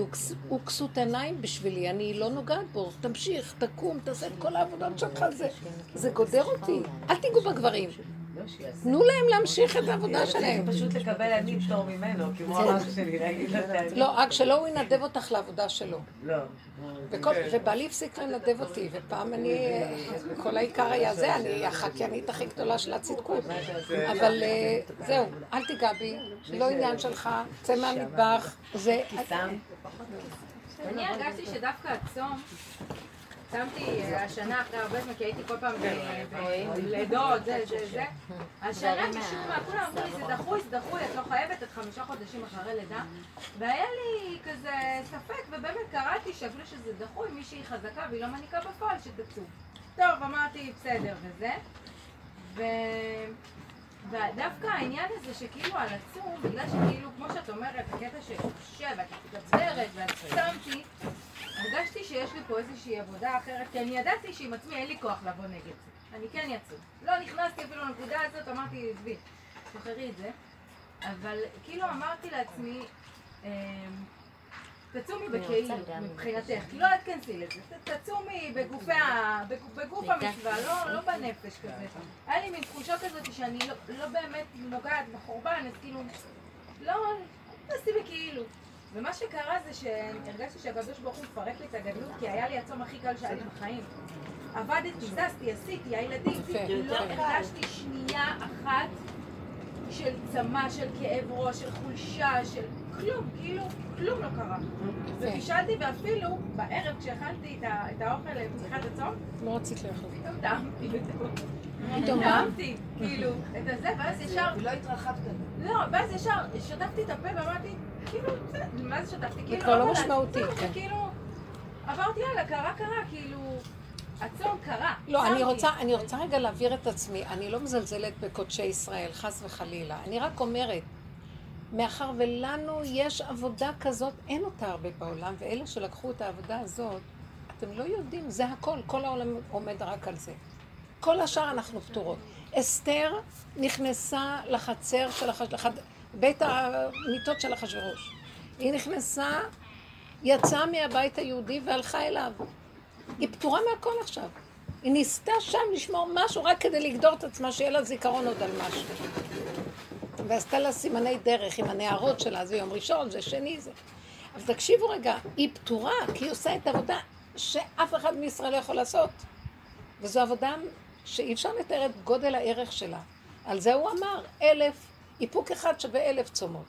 הוא כסות עיניים בשבילי, אני לא נוגעת בו, תמשיך, תקום, תעשה את כל העבודות שלך, זה, זה גודר אותי. אל תיגעו בגברים. תנו להם להמשיך את העבודה שלהם. פשוט לקבל אני פטור ממנו, כמו הרב שלי, להגיד תעני. לא, רק שלא הוא ינדב אותך לעבודה שלו. לא. ובעלי הפסיק לנדב אותי, ופעם אני, כל העיקר היה זה, אני החקיינית הכי גדולה של הצדקות. אבל אה, זהו, אל תיגע בי, לא עניין שלך, צא מהמטבח, זה... אני הרגשתי שדווקא הצום, צמתי אה, השנה אחרי הרבה זמן, כי הייתי כל פעם ב- בלידות, זה, זה, זה. השנה משום מה, כולם אמרו לי, זה דחוי, זה דחוי, את לא חייבת, את חמישה חודשים אחרי לידה. והיה לי כזה ספק, ובאמת קראתי שאפילו שזה דחוי, מישהי חזקה והיא לא מניקה בפועל, שתצום. טוב, אמרתי, בסדר, וזה. ו... ודווקא העניין הזה שכאילו על הצום, בגלל שכאילו, כמו שאת אומרת, הקטע שקשה ואת מתגברת ואת צמתי, הרגשתי שיש לי פה איזושהי עבודה אחרת, כי אני ידעתי שעם עצמי אין לי כוח לבוא נגד זה. אני כן יצום. לא נכנסתי אפילו לנקודה הזאת, אמרתי, עזבי, תשחררי את זה. אבל כאילו אמרתי לעצמי, אמ, תצומי בכאילו, מבחינתך, כי לא את תכנסי לזה, תצומי בגוף- המצווה, לא- לא בנפש כזה. היה לי מין תחושה כזאת שאני לא- לא באמת נוגעת בחורבן, אז כאילו, לא, תעשי בכאילו. ומה שקרה זה שהרגשתי שהקדוש ברוך הוא מפרק לי את הגדלות, כי היה לי הצום הכי קל שהיה לי בחיים. עבדתי, זזתי, עשיתי, הילדים. לא הרגשתי שנייה אחת של צמא, של כאב ראש, של חולשה, של כלום, כאילו, כלום לא קרה. ובישלתי, ואפילו בערב כשאכלתי את האוכל לפתיחת הצום, לא רצית לאכול. פתאום טעמתי. פתאום? טעמתי, כאילו, את הזה, ואז ישר, ולא התרחבת. לא, ואז ישר שטפתי את הפה ואמרתי, כאילו, בסדר, מה זה שטפתי? כאילו, כבר לא משמעותי, כן. כאילו, עברתי הלאה, קרה, קרה, כאילו, הצום קרה. לא, אני. רוצה, אני רוצה רגע להעביר את עצמי. אני לא מזלזלת בקודשי ישראל, חס וחלילה. אני רק אומרת, מאחר ולנו יש עבודה כזאת, אין אותה הרבה בעולם, ואלה שלקחו את העבודה הזאת, אתם לא יודעים, זה הכל, כל העולם עומד רק על זה. כל השאר אנחנו פטורות. אסתר נכנסה לחצר של החש... בית המיטות של אחשוורוש. היא נכנסה, יצאה מהבית היהודי והלכה אליו. היא פטורה מהכל עכשיו. היא ניסתה שם לשמור משהו רק כדי לגדור את עצמה, שיהיה לה זיכרון עוד על משהו. ועשתה לה סימני דרך עם הנערות שלה, זה יום ראשון, זה שני, זה... אבל תקשיבו רגע, היא פטורה, כי היא עושה את העבודה שאף אחד מישראל לא יכול לעשות. וזו עבודה שאי אפשר לתאר את גודל הערך שלה. על זה הוא אמר, אלף, איפוק אחד שווה אלף צומות.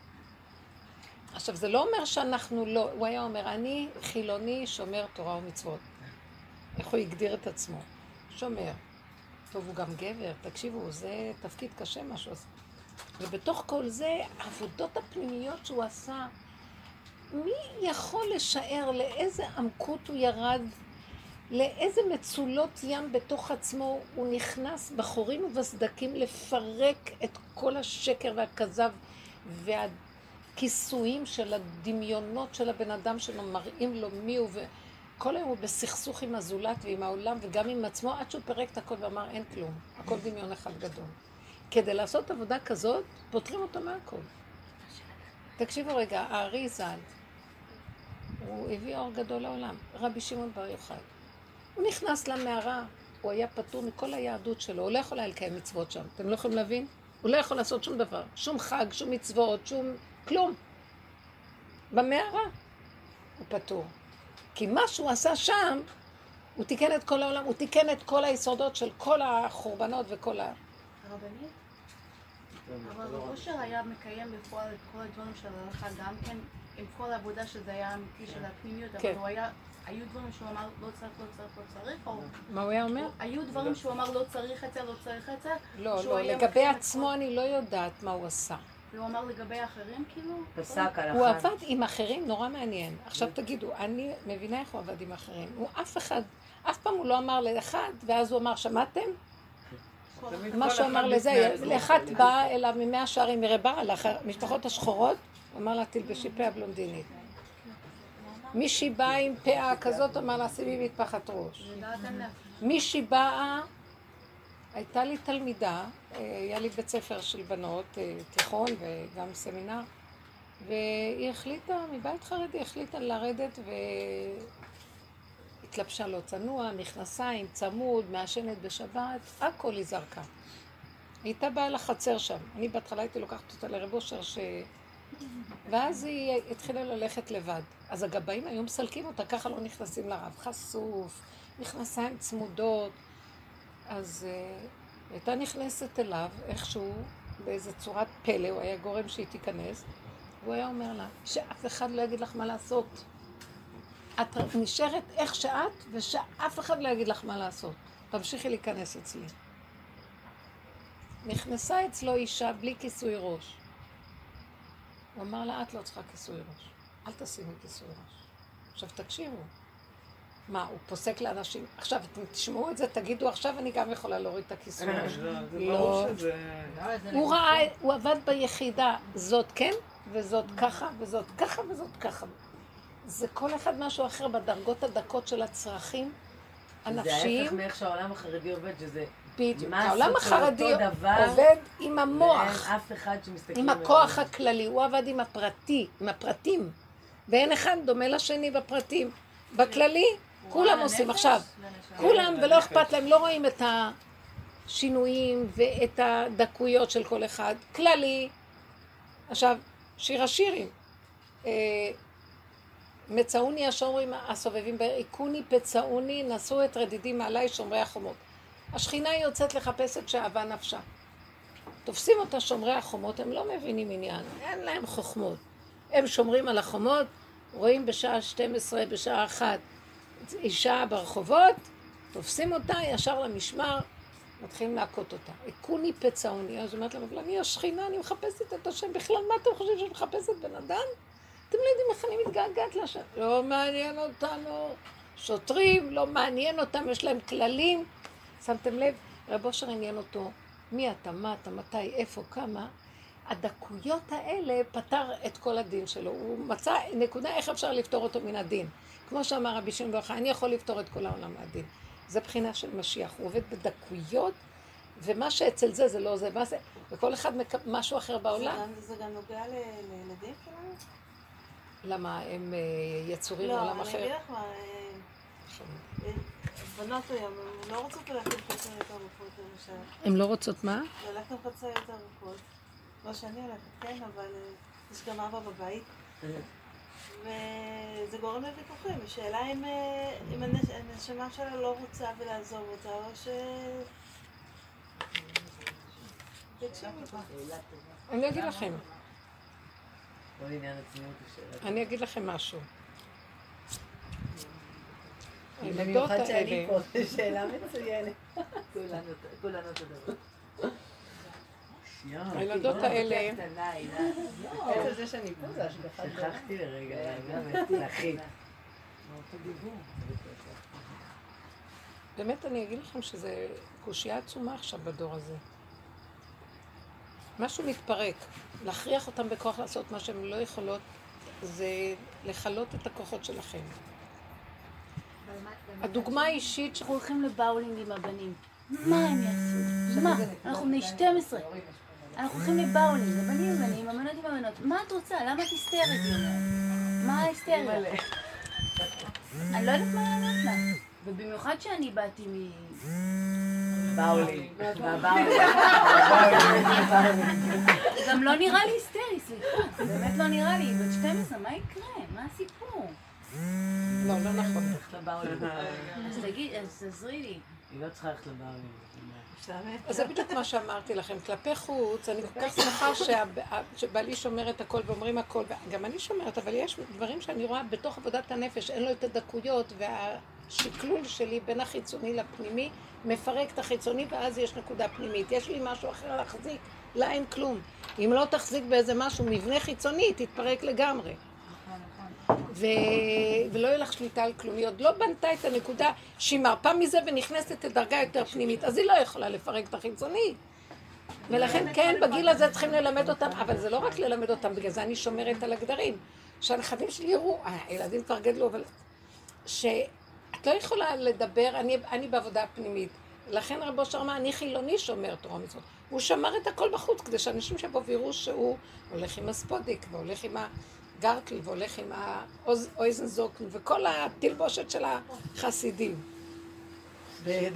עכשיו, זה לא אומר שאנחנו לא, הוא היה אומר, אני חילוני שומר תורה ומצוות. איך הוא הגדיר את עצמו? שומר. טוב, הוא גם גבר, תקשיבו, זה תפקיד קשה מה שהוא עושה. ובתוך כל זה, העבודות הפנימיות שהוא עשה, מי יכול לשער לאיזה עמקות הוא ירד, לאיזה מצולות ים בתוך עצמו הוא נכנס בחורים ובסדקים לפרק את כל השקר והכזב והכיסויים של הדמיונות של הבן אדם שלו, מראים לו מי הוא, וכל היום הוא בסכסוך עם הזולת ועם העולם וגם עם עצמו, עד שהוא פירק את הכל ואמר אין כלום, הכל דמיון אחד גדול. כדי לעשות עבודה כזאת, פותרים אותו מהכל. תקשיבו רגע, הארי ז"ל, הוא הביא אור גדול לעולם, רבי שמעון בר יוחאי. הוא נכנס למערה, הוא היה פטור מכל היהדות שלו, הוא לא יכול היה לקיים מצוות שם. אתם לא יכולים להבין? הוא לא יכול לעשות שום דבר. שום חג, שום מצוות, שום... כלום. במערה הוא פטור. כי מה שהוא עשה שם, הוא תיקן את כל העולם, הוא תיקן את כל היסודות של כל החורבנות וכל ה... הרבנית? אבל אושר היה מקיים בפועל את כל הדברים של ההלכה גם כן, עם כל העבודה שזה היה אמיתי של הפנימיות, אבל כן. הוא היה, היו דברים שהוא אמר לא צריך, לא צריך, לא צריך, או מה הוא היה אומר? היו דברים שהוא אמר לא צריך את זה, לא צריך את זה, לא, לא, לגבי עצמו אני לא יודעת מה הוא עשה. והוא אמר לגבי האחרים, כאילו? פסק על הוא אחת. עבד עם אחרים, נורא מעניין. עכשיו תגידו, אני מבינה איך הוא עבד עם אחרים. הוא אף אחד, אף פעם הוא לא אמר לאחד, ואז הוא אמר, שמעתם? מה שהוא אמר לזה, לאחת. באה אליו ממאה שערים מרבה, למשפחות השחורות, הוא אמר לה, תלבשי פאה בלונדינית. מישהי באה עם פאה כזאת, אמר לה, שימי מטפחת ראש. מישהי באה, הייתה לי תלמידה, אה, היה לי בית ספר של בנות, אה, תיכון וגם סמינר, והיא החליטה, מבית חרדי, החליטה לרדת והתלבשה לא צנוע, מכנסיים, צמוד, מעשנת בשבת, הכל היא זרקה. היא הייתה באה לחצר שם. אני בהתחלה הייתי לוקחת אותה לרב אושר ש... ואז היא התחילה ללכת לבד. אז הגבאים היו מסלקים אותה, ככה לא נכנסים לרב. חשוף, מכנסיים צמודות. אז uh, הייתה נכנסת אליו איכשהו, באיזה צורת פלא, הוא היה גורם שהיא תיכנס, והוא היה אומר לה, שאף אחד לא יגיד לך מה לעשות. את נשארת איך שאת, ושאף אחד לא יגיד לך מה לעשות. תמשיכי להיכנס אצלי. נכנסה אצלו אישה בלי כיסוי ראש. הוא אמר לה, את לא צריכה כיסוי ראש. אל תשימי כיסוי ראש. עכשיו תקשיבו. מה, הוא פוסק לאנשים? עכשיו, אתם תשמעו את זה, תגידו, עכשיו אני גם יכולה להוריד את הכיסוי ראש. זה לא. ברור שזה... הוא ראה, הוא עבד ביחידה, זאת כן, וזאת ככה, וזאת ככה, וזאת ככה. זה כל אחד משהו אחר בדרגות הדקות של הצרכים זה הנפשיים. ההפך מאיך שהעולם החרדי עובד, שזה בדיוק. מה העולם החרדי עובד עם המוח, ואין אף אחד שמסתכל... עם הכוח הכללי. הוא עבד עם הפרטי, עם הפרטים. ואין אחד דומה לשני בפרטים. בכללי, כולם עושים. עכשיו, כולם, ולא אכפת להם, לא רואים את השינויים ואת הדקויות של כל אחד. כללי. עכשיו, שיר השירים. אה, מצאוני השומרים הסובבים בעיר, הכוני פצעוני, נשאו את רדידים מעלי שומרי החומות. השכינה יוצאת לחפש את שאהבה נפשה. תופסים אותה שומרי החומות, הם לא מבינים עניין, אין להם חוכמות. הם שומרים על החומות, רואים בשעה 12, בשעה 1, אישה ברחובות, תופסים אותה ישר למשמר, מתחילים להכות אותה. הכוני פצעוני. אז אומרת להם, אבל אני השכינה, אני מחפשת את השם. בכלל, מה אתם חושבים שאני מחפשת בן אדם? אתם לא יודעים איך אני מתגעגעת לשם. לא מעניין אותנו. שוטרים, לא מעניין אותם, יש להם כללים. שמתם לב? רב אושר עניין אותו, מי אתה, מה אתה, מתי, איפה, כמה. הדקויות האלה פתר את כל הדין שלו. הוא מצא נקודה איך אפשר לפתור אותו מן הדין. כמו שאמר רבי שמעון בר יוחאי, אני יכול לפתור את כל העולם מהדין. זה בחינה של משיח. הוא עובד בדקויות, ומה שאצל זה זה לא זה, מה זה, וכל אחד מק... משהו אחר זה בעולם. גם- זה גם נוגע ל- לילדים שלנו? למה הם אה, יצורים לא, מעולם אני אחר? אגיד לך מה, אה, אה, בנות היום, הן לא רוצות ללכת עם חצאיות ארוכות למשל. הן לא רוצות מה? ללכת עם חצאיות ארוכות. לא שאני הולכת, כן, אבל אה, יש גם אבא בבית. וזה גורם לוויכוחים. השאלה אם, אה, אם הנש- הנשמה שלה לא רוצה ולעזוב אותה, או ש... אני אגיד לכם. אני אגיד לכם משהו. במיוחד שאני פה, זו שאלה מצוינת. כולנו כולנו אותו דבר. הילדות האלה, עצם זה שאני פה זה השגחה גדולה. שכחתי לרגע, באמת, אני אגיד לכם שזה קושייה עצומה עכשיו בדור הזה. משהו מתפרק. להכריח אותם בכוח לעשות מה שהן לא יכולות, זה לכלות את הכוחות שלכם. הדוגמה האישית. אנחנו הולכים לבאולינג עם הבנים. מה הם יעשו? מה? אנחנו בני 12. אנחנו הולכים לבאולינג, הבנים עם הבנים, הבנות עם הבנות. מה את רוצה? למה את היסטרית? היא אומרת. מה ההיסטריה? אני לא יודעת מה לענות לה. ובמיוחד שאני באתי מ... באו לי. גם לא נראה לי היסטרי, סליחה. באמת לא נראה לי. בת 12, מה יקרה? מה הסיפור? לא, לא נכון. אז תגיד, אז תעזרי לי. היא לא צריכה ללכת לבאו לי. אז זה בדיוק מה שאמרתי לכם. כלפי חוץ, אני כל כך שמחה שבעלי שומר את הכל ואומרים הכל, גם אני שומרת, אבל יש דברים שאני רואה בתוך עבודת הנפש, אין לו את הדקויות, והשקלול שלי בין החיצוני לפנימי מפרק את החיצוני, ואז יש נקודה פנימית. יש לי משהו אחר להחזיק לה אין כלום. אם לא תחזיק באיזה משהו, מבנה חיצוני, תתפרק לגמרי. ו... ולא יהיה לך שליטה על כלום. היא עוד לא בנתה את הנקודה שהיא מרפה מזה ונכנסת לדרגה יותר פנימית, אז היא לא יכולה לפרק את החיצוני. ולכן כן, בגיל הזה צריכים ללמד אותם, אבל זה לא רק ללמד אותם, בגלל זה אני שומרת על הגדרים. שהנכדים שלי יראו, אה, הילדים כבר גדלו, אבל... שאת לא יכולה לדבר, אני, אני בעבודה פנימית. לכן רב אושר אמר, אני חילוני שומר תורה ומצוות. הוא שמר את הכל בחוץ, כדי שאנשים שיבואו ויראו שהוא הולך עם הספודיק, והולך עם הגרקל, והולך עם האויזנזוקן, וכל התלבושת של החסידים.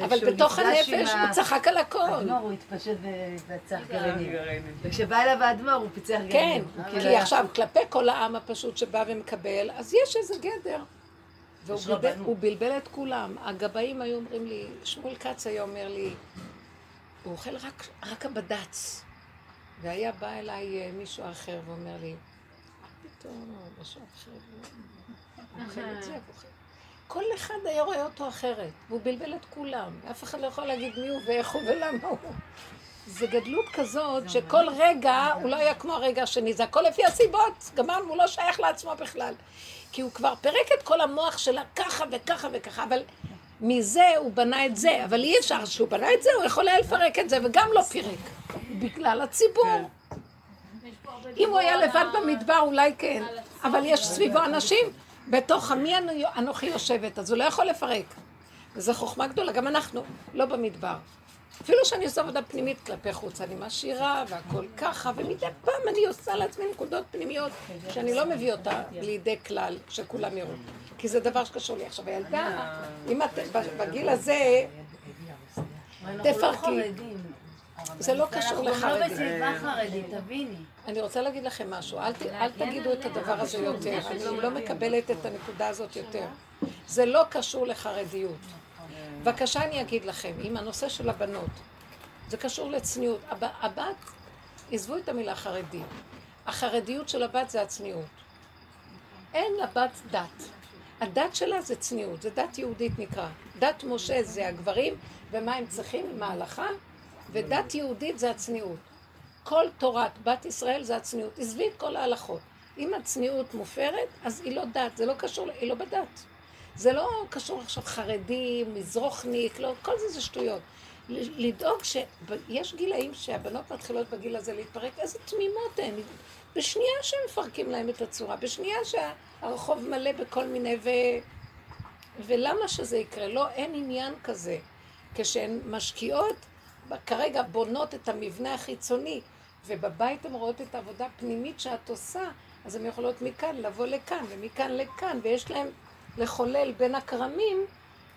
אבל בתוך הנפש הוא צחק על הכל. האדמו"ר הוא התפשט ופצח גרעינים. וכשבא אליו האדמו"ר הוא פיצח כן, גרעינים. כי עכשיו כלפי כל העם הפשוט שבא ומקבל, אז יש איזה גדר. והוא בלבל, את כולם. הגבאים היו אומרים לי, שמואל כץ היה אומר לי, הוא אוכל רק, רק הבד"ץ. והיה בא אליי אה, מישהו אחר ואומר לי, כל אחד היה רואה אותו אחרת, והוא בלבל את כולם. אף אחד לא יכול להגיד מי הוא ואיך הוא ולמה הוא. זה גדלות כזאת, שכל רגע הוא לא היה כמו הרגע השני, זה הכל לפי הסיבות, גמרנו, הוא לא שייך לעצמו בכלל. כי הוא כבר פירק את כל המוח שלה ככה וככה וככה, אבל מזה הוא בנה את זה, אבל אי אפשר שהוא בנה את זה, הוא יכול היה לפרק את זה, וגם לא פירק. בגלל הציבור. אם הוא היה לבד במדבר, אולי כן, אבל יש סביבו אנשים, בתוך עמי אנו- אנוכי יושבת, אז הוא לא יכול לפרק. וזו חוכמה גדולה, גם אנחנו, לא במדבר. אפילו שאני עושה עבודה פנימית כלפי חוץ, אני משאירה והכל ככה, ומדי פעם אני עושה לעצמי נקודות פנימיות שאני לא מביא אותה לידי כלל, שכולם יראו. כי זה דבר שקשור לי. עכשיו, הילדה, אם את בגיל הזה, תפרקי. זה לא קשור אנחנו גם לא לחרדים. בסביבה חרדית, תביני. אני רוצה להגיד לכם משהו, אל, אל תגידו את הדבר הזה יותר, אני לא מקבלת את הנקודה הזאת יותר. זה לא קשור לחרדיות. בבקשה אני אגיד לכם, עם הנושא של הבנות, זה קשור לצניעות. הב, הבת, עזבו את המילה חרדי, החרדיות של הבת זה הצניעות. אין לבת דת. הדת שלה זה צניעות, זה דת יהודית נקרא. דת משה זה הגברים, ומה הם צריכים עם ההלכה, ודת יהודית זה הצניעות. כל תורת בת ישראל זה הצניעות. עזבי את כל ההלכות. אם הצניעות מופרת, אז היא לא דת, זה לא קשור, היא לא בדת. זה לא קשור עכשיו חרדי, מזרוחניק, לא, כל זה זה שטויות. לדאוג שיש גילאים שהבנות מתחילות בגיל הזה להתפרק, איזה תמימות הן. בשנייה שהם מפרקים להם את הצורה, בשנייה שהרחוב מלא בכל מיני ו... ולמה שזה יקרה? לא, אין עניין כזה. כשהן משקיעות, כרגע בונות את המבנה החיצוני, ובבית הן רואות את העבודה הפנימית שאת עושה, אז הן יכולות מכאן לבוא לכאן, ומכאן לכאן, ויש להן לחולל בין הכרמים,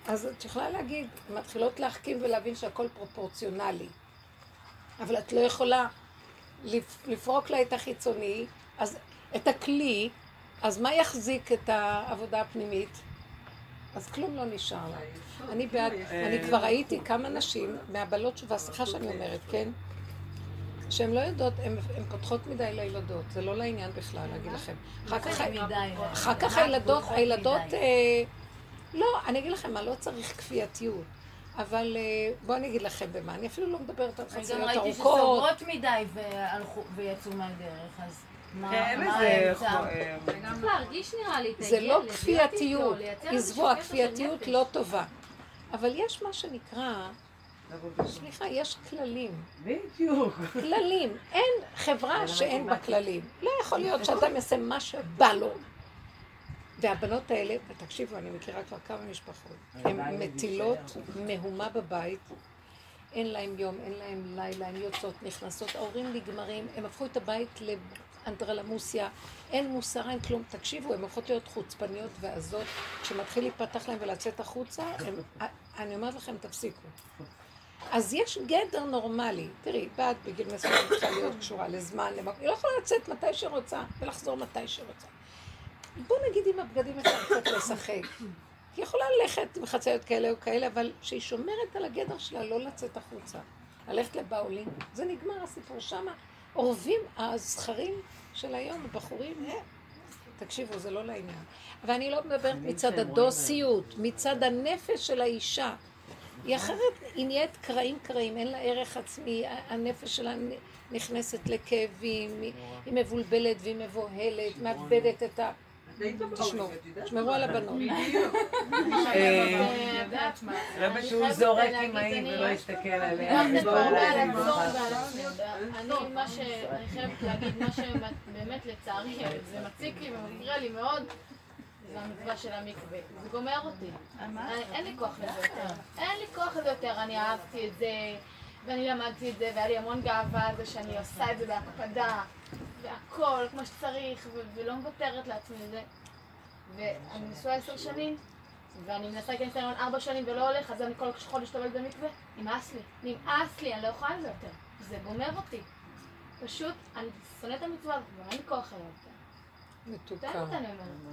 אז את יכולה להגיד, מתחילות להחכים ולהבין שהכל פרופורציונלי. אבל את לא יכולה לפ- לפרוק לה את החיצוני, אז את הכלי, אז מה יחזיק את העבודה הפנימית? אז כלום לא נשאר לה. אני בעד, אני כבר ראיתי כמה נשים מהבלות, והסליחה שאני אומרת, כן? שהן לא יודעות, הן פותחות מדי לילדות, זה לא לעניין בכלל, להגיד לכם. אחר כך, הילדות, הילדות, אה, לא, אני אגיד לכם מה, לא צריך כפייתיות. אבל אה, בואו אני אגיד לכם במה, אני אפילו לא מדברת על אני גם ראיתי ארוכות. שסוגרות מדי ויצאו מהדרך, אז מה כן, איזה... צריך להרגיש נראה לי את זה לא כפייתיות, עזבו, הכפייתיות. לא טובה. אבל יש מה שנקרא, סליחה, יש כללים. בדיוק. כללים. אין חברה שאין בה כללים. לא יכול להיות שאדם יעשה מה שבא לו. והבנות האלה, ותקשיבו, אני מכירה כבר כמה משפחות, הן מטילות מהומה בבית, אין להם יום, אין להם לילה, הן יוצאות, נכנסות, ההורים נגמרים, הם הפכו את הבית לאנדרלמוסיה, אין מוסר, אין כלום. תקשיבו, הן הופכות להיות חוצפניות ועזות, כשמתחיל להיפתח להם ולצאת החוצה, הם, אני אומרת לכם, תפסיקו. אז יש גדר נורמלי. תראי, בת בגיל מסוים צריכה להיות קשורה לזמן, למקום, היא לא יכולה לצאת מתי שרוצה ולחזור מתי שרוצה. בוא נגיד עם הבגדים אפשר קצת לשחק. היא יכולה ללכת עם חצאיות כאלה או כאלה, אבל שהיא שומרת על הגדר שלה לא לצאת החוצה. ללכת לבאולין, זה נגמר הסיפור שמה. אורבים הזכרים של היום, הבחורים, אה, תקשיבו, זה לא לעניין. אבל אני לא מדברת מצד הדוסיות, מצד הנפש של האישה. היא אחרת, היא נהיית קרעים קרעים, אין לה ערך עצמי, הנפש שלה נכנסת לכאבים, היא מבולבלת והיא מבוהלת, מאבדת את ה... תשמרו על הבנות. אה. למה שהוא זורק אמאים אני- ולא יסתכל עליה? אני, מה חייבת להגיד, מה שבאמת לצערי, זה מציק לי ומפריע לי מאוד, זה המצווה של המקווה. זה גומר אותי. אני- אין לי כוח לזה יותר. אין לי כוח לזה יותר. אני אהבתי את זה, ואני למדתי את זה, והיה לי המון גאווה על זה שאני עושה את זה בהקפדה, והכל כמו שצריך, ולא מוותרת לעצמי לזה. ואני נשואה עשר שנים, ואני מנסה להיכנס להיריון ארבע שנים ולא הולך, אז אני כל חודש טובלת במקווה. נמאס לי, נמאס לי, אני לא יכולה על זה יותר. זה גומר אותי. פשוט, אני שונאת את המצווה הזאת, ואין לי כוח אליה יותר. מתוקה. תן אותה ממנו.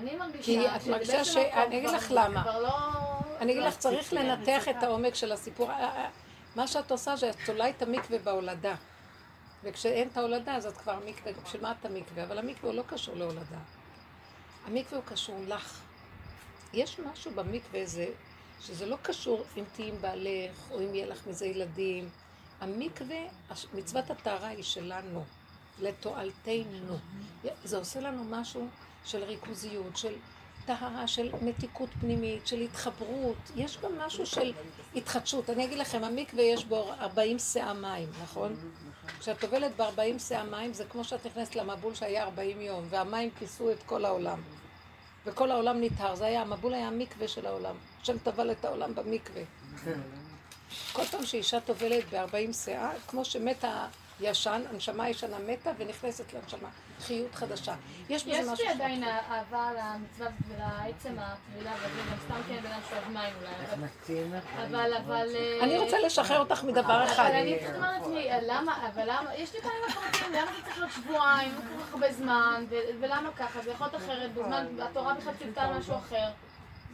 אני מרגישה כי את מרגישה ש- אני אגיד כבר- לך למה. כבר לא... אני אגיד לא לך, צריך הצליח. לנתח את העומק של הסיפור. מה שאת עושה זה את תולה את המקווה בהולדה. וכשאין את ההולדה אז את כבר מקווה, בשביל מה את המקווה? אבל המקווה הוא לא קשור להולדה. המקווה הוא קשור לך. יש משהו במקווה הזה, שזה לא קשור אם תהיי עם בעלך, או אם יהיה לך מזה ילדים. המקווה, מצוות הטהרה היא שלנו, לתועלתנו. זה עושה לנו משהו של ריכוזיות, של טהרה, של מתיקות פנימית, של התחברות. יש גם משהו של התחדשות. אני אגיד לכם, המקווה יש בו 40 שאה מים, נכון? כשאת טובלת ב-40 שאה מים, זה כמו שאת נכנסת למבול שהיה 40 יום, והמים כיסו את כל העולם. וכל העולם נטהר, זה היה, המבול היה המקווה של העולם. השם טבל את העולם במקווה. כל פעם שאישה טובלת ב-40 שאה, כמו שמת הישן, הנשמה הישנה מתה ונכנסת לנשמה, חיות חדשה. יש בזה יש משהו... לי עדיין אהבה למצווה ולעצם הטבילה וזה, גם סתם כן בן אדם שאוהב מים אולי, אבל-? אבל. אה, אני רוצה לשחרר אותך מדבר אחד. אבל אני פשוט אומרת לעצמי, למה, אבל למה, יש לי פעמים אחרים, למה זה צריך להיות שבועיים, לא כל כך הרבה זמן, ולמה ככה, זה יכול להיות אחרת, בזמן, התורה בכלל ציוותה על משהו אחר.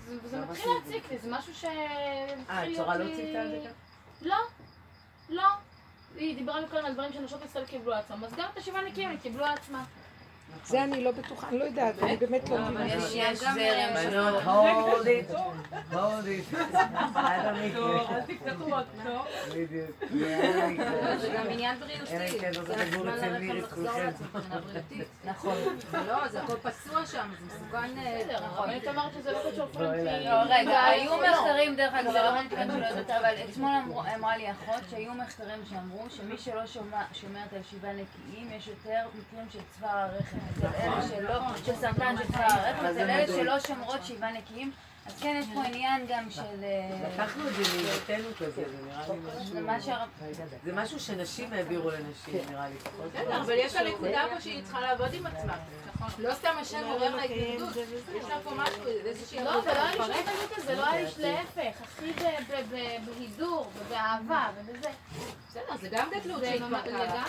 זה- זה מתחיל להציק לי, זה משהו ש... אה, התורה לא ציוותה על זה ככה? לא, לא. היא דיברה לי קודם על דברים שנשות ישראל קיבלו על עצמם, אז גם את השבעה נקיים הם קיבלו על עצמם. זה אני לא בטוחה, אני לא יודעת, אני באמת לא אבל מבינה. יש זרם של... בנות, hold it, hold it. אל תפתחו רק, טוב. בדיוק. זה גם עניין בריאותי. כן. נכון. לא, זה הכל פצוע שם, זה מסוכן... אה, נכון. הרבנית אמרת שזה לא קשור לא, פרנקי. לא, רגע, היו לא. מחקרים, דרך אגב, זה לא במקרה שלא יודעת, אבל אתמול אמרה לי אחות שהיו מחקרים שאמרו שמי שלא שומע- על שבעה נקיים, יש יותר מקרים של צוואר הרחם. אצל אלה שלא, של סרטן של צוואר הרחם, אצל אלה שלא שומרות שבעה נקיים. אז כן, יש פה עניין גם של... אה, לקחנו את זה מאיתנו כזה, זה נראה לי זה משהו... זה משהו שנשים העבירו לנשים, נראה לי. בסדר, אבל יש לה נקודה פה שהיא צריכה לעבוד עם עצמה. נכון. לא סתם השם עורר לה התנגדות. יש לה פה משהו, איזושהי לא, עבודה. ולא היה לי שום התנגדות לזה, לא היה לי להפך, הכי בהידור ובאהבה ובזה. בסדר, זה גם גדלות זה ממש שהתפרקה. לגמרי.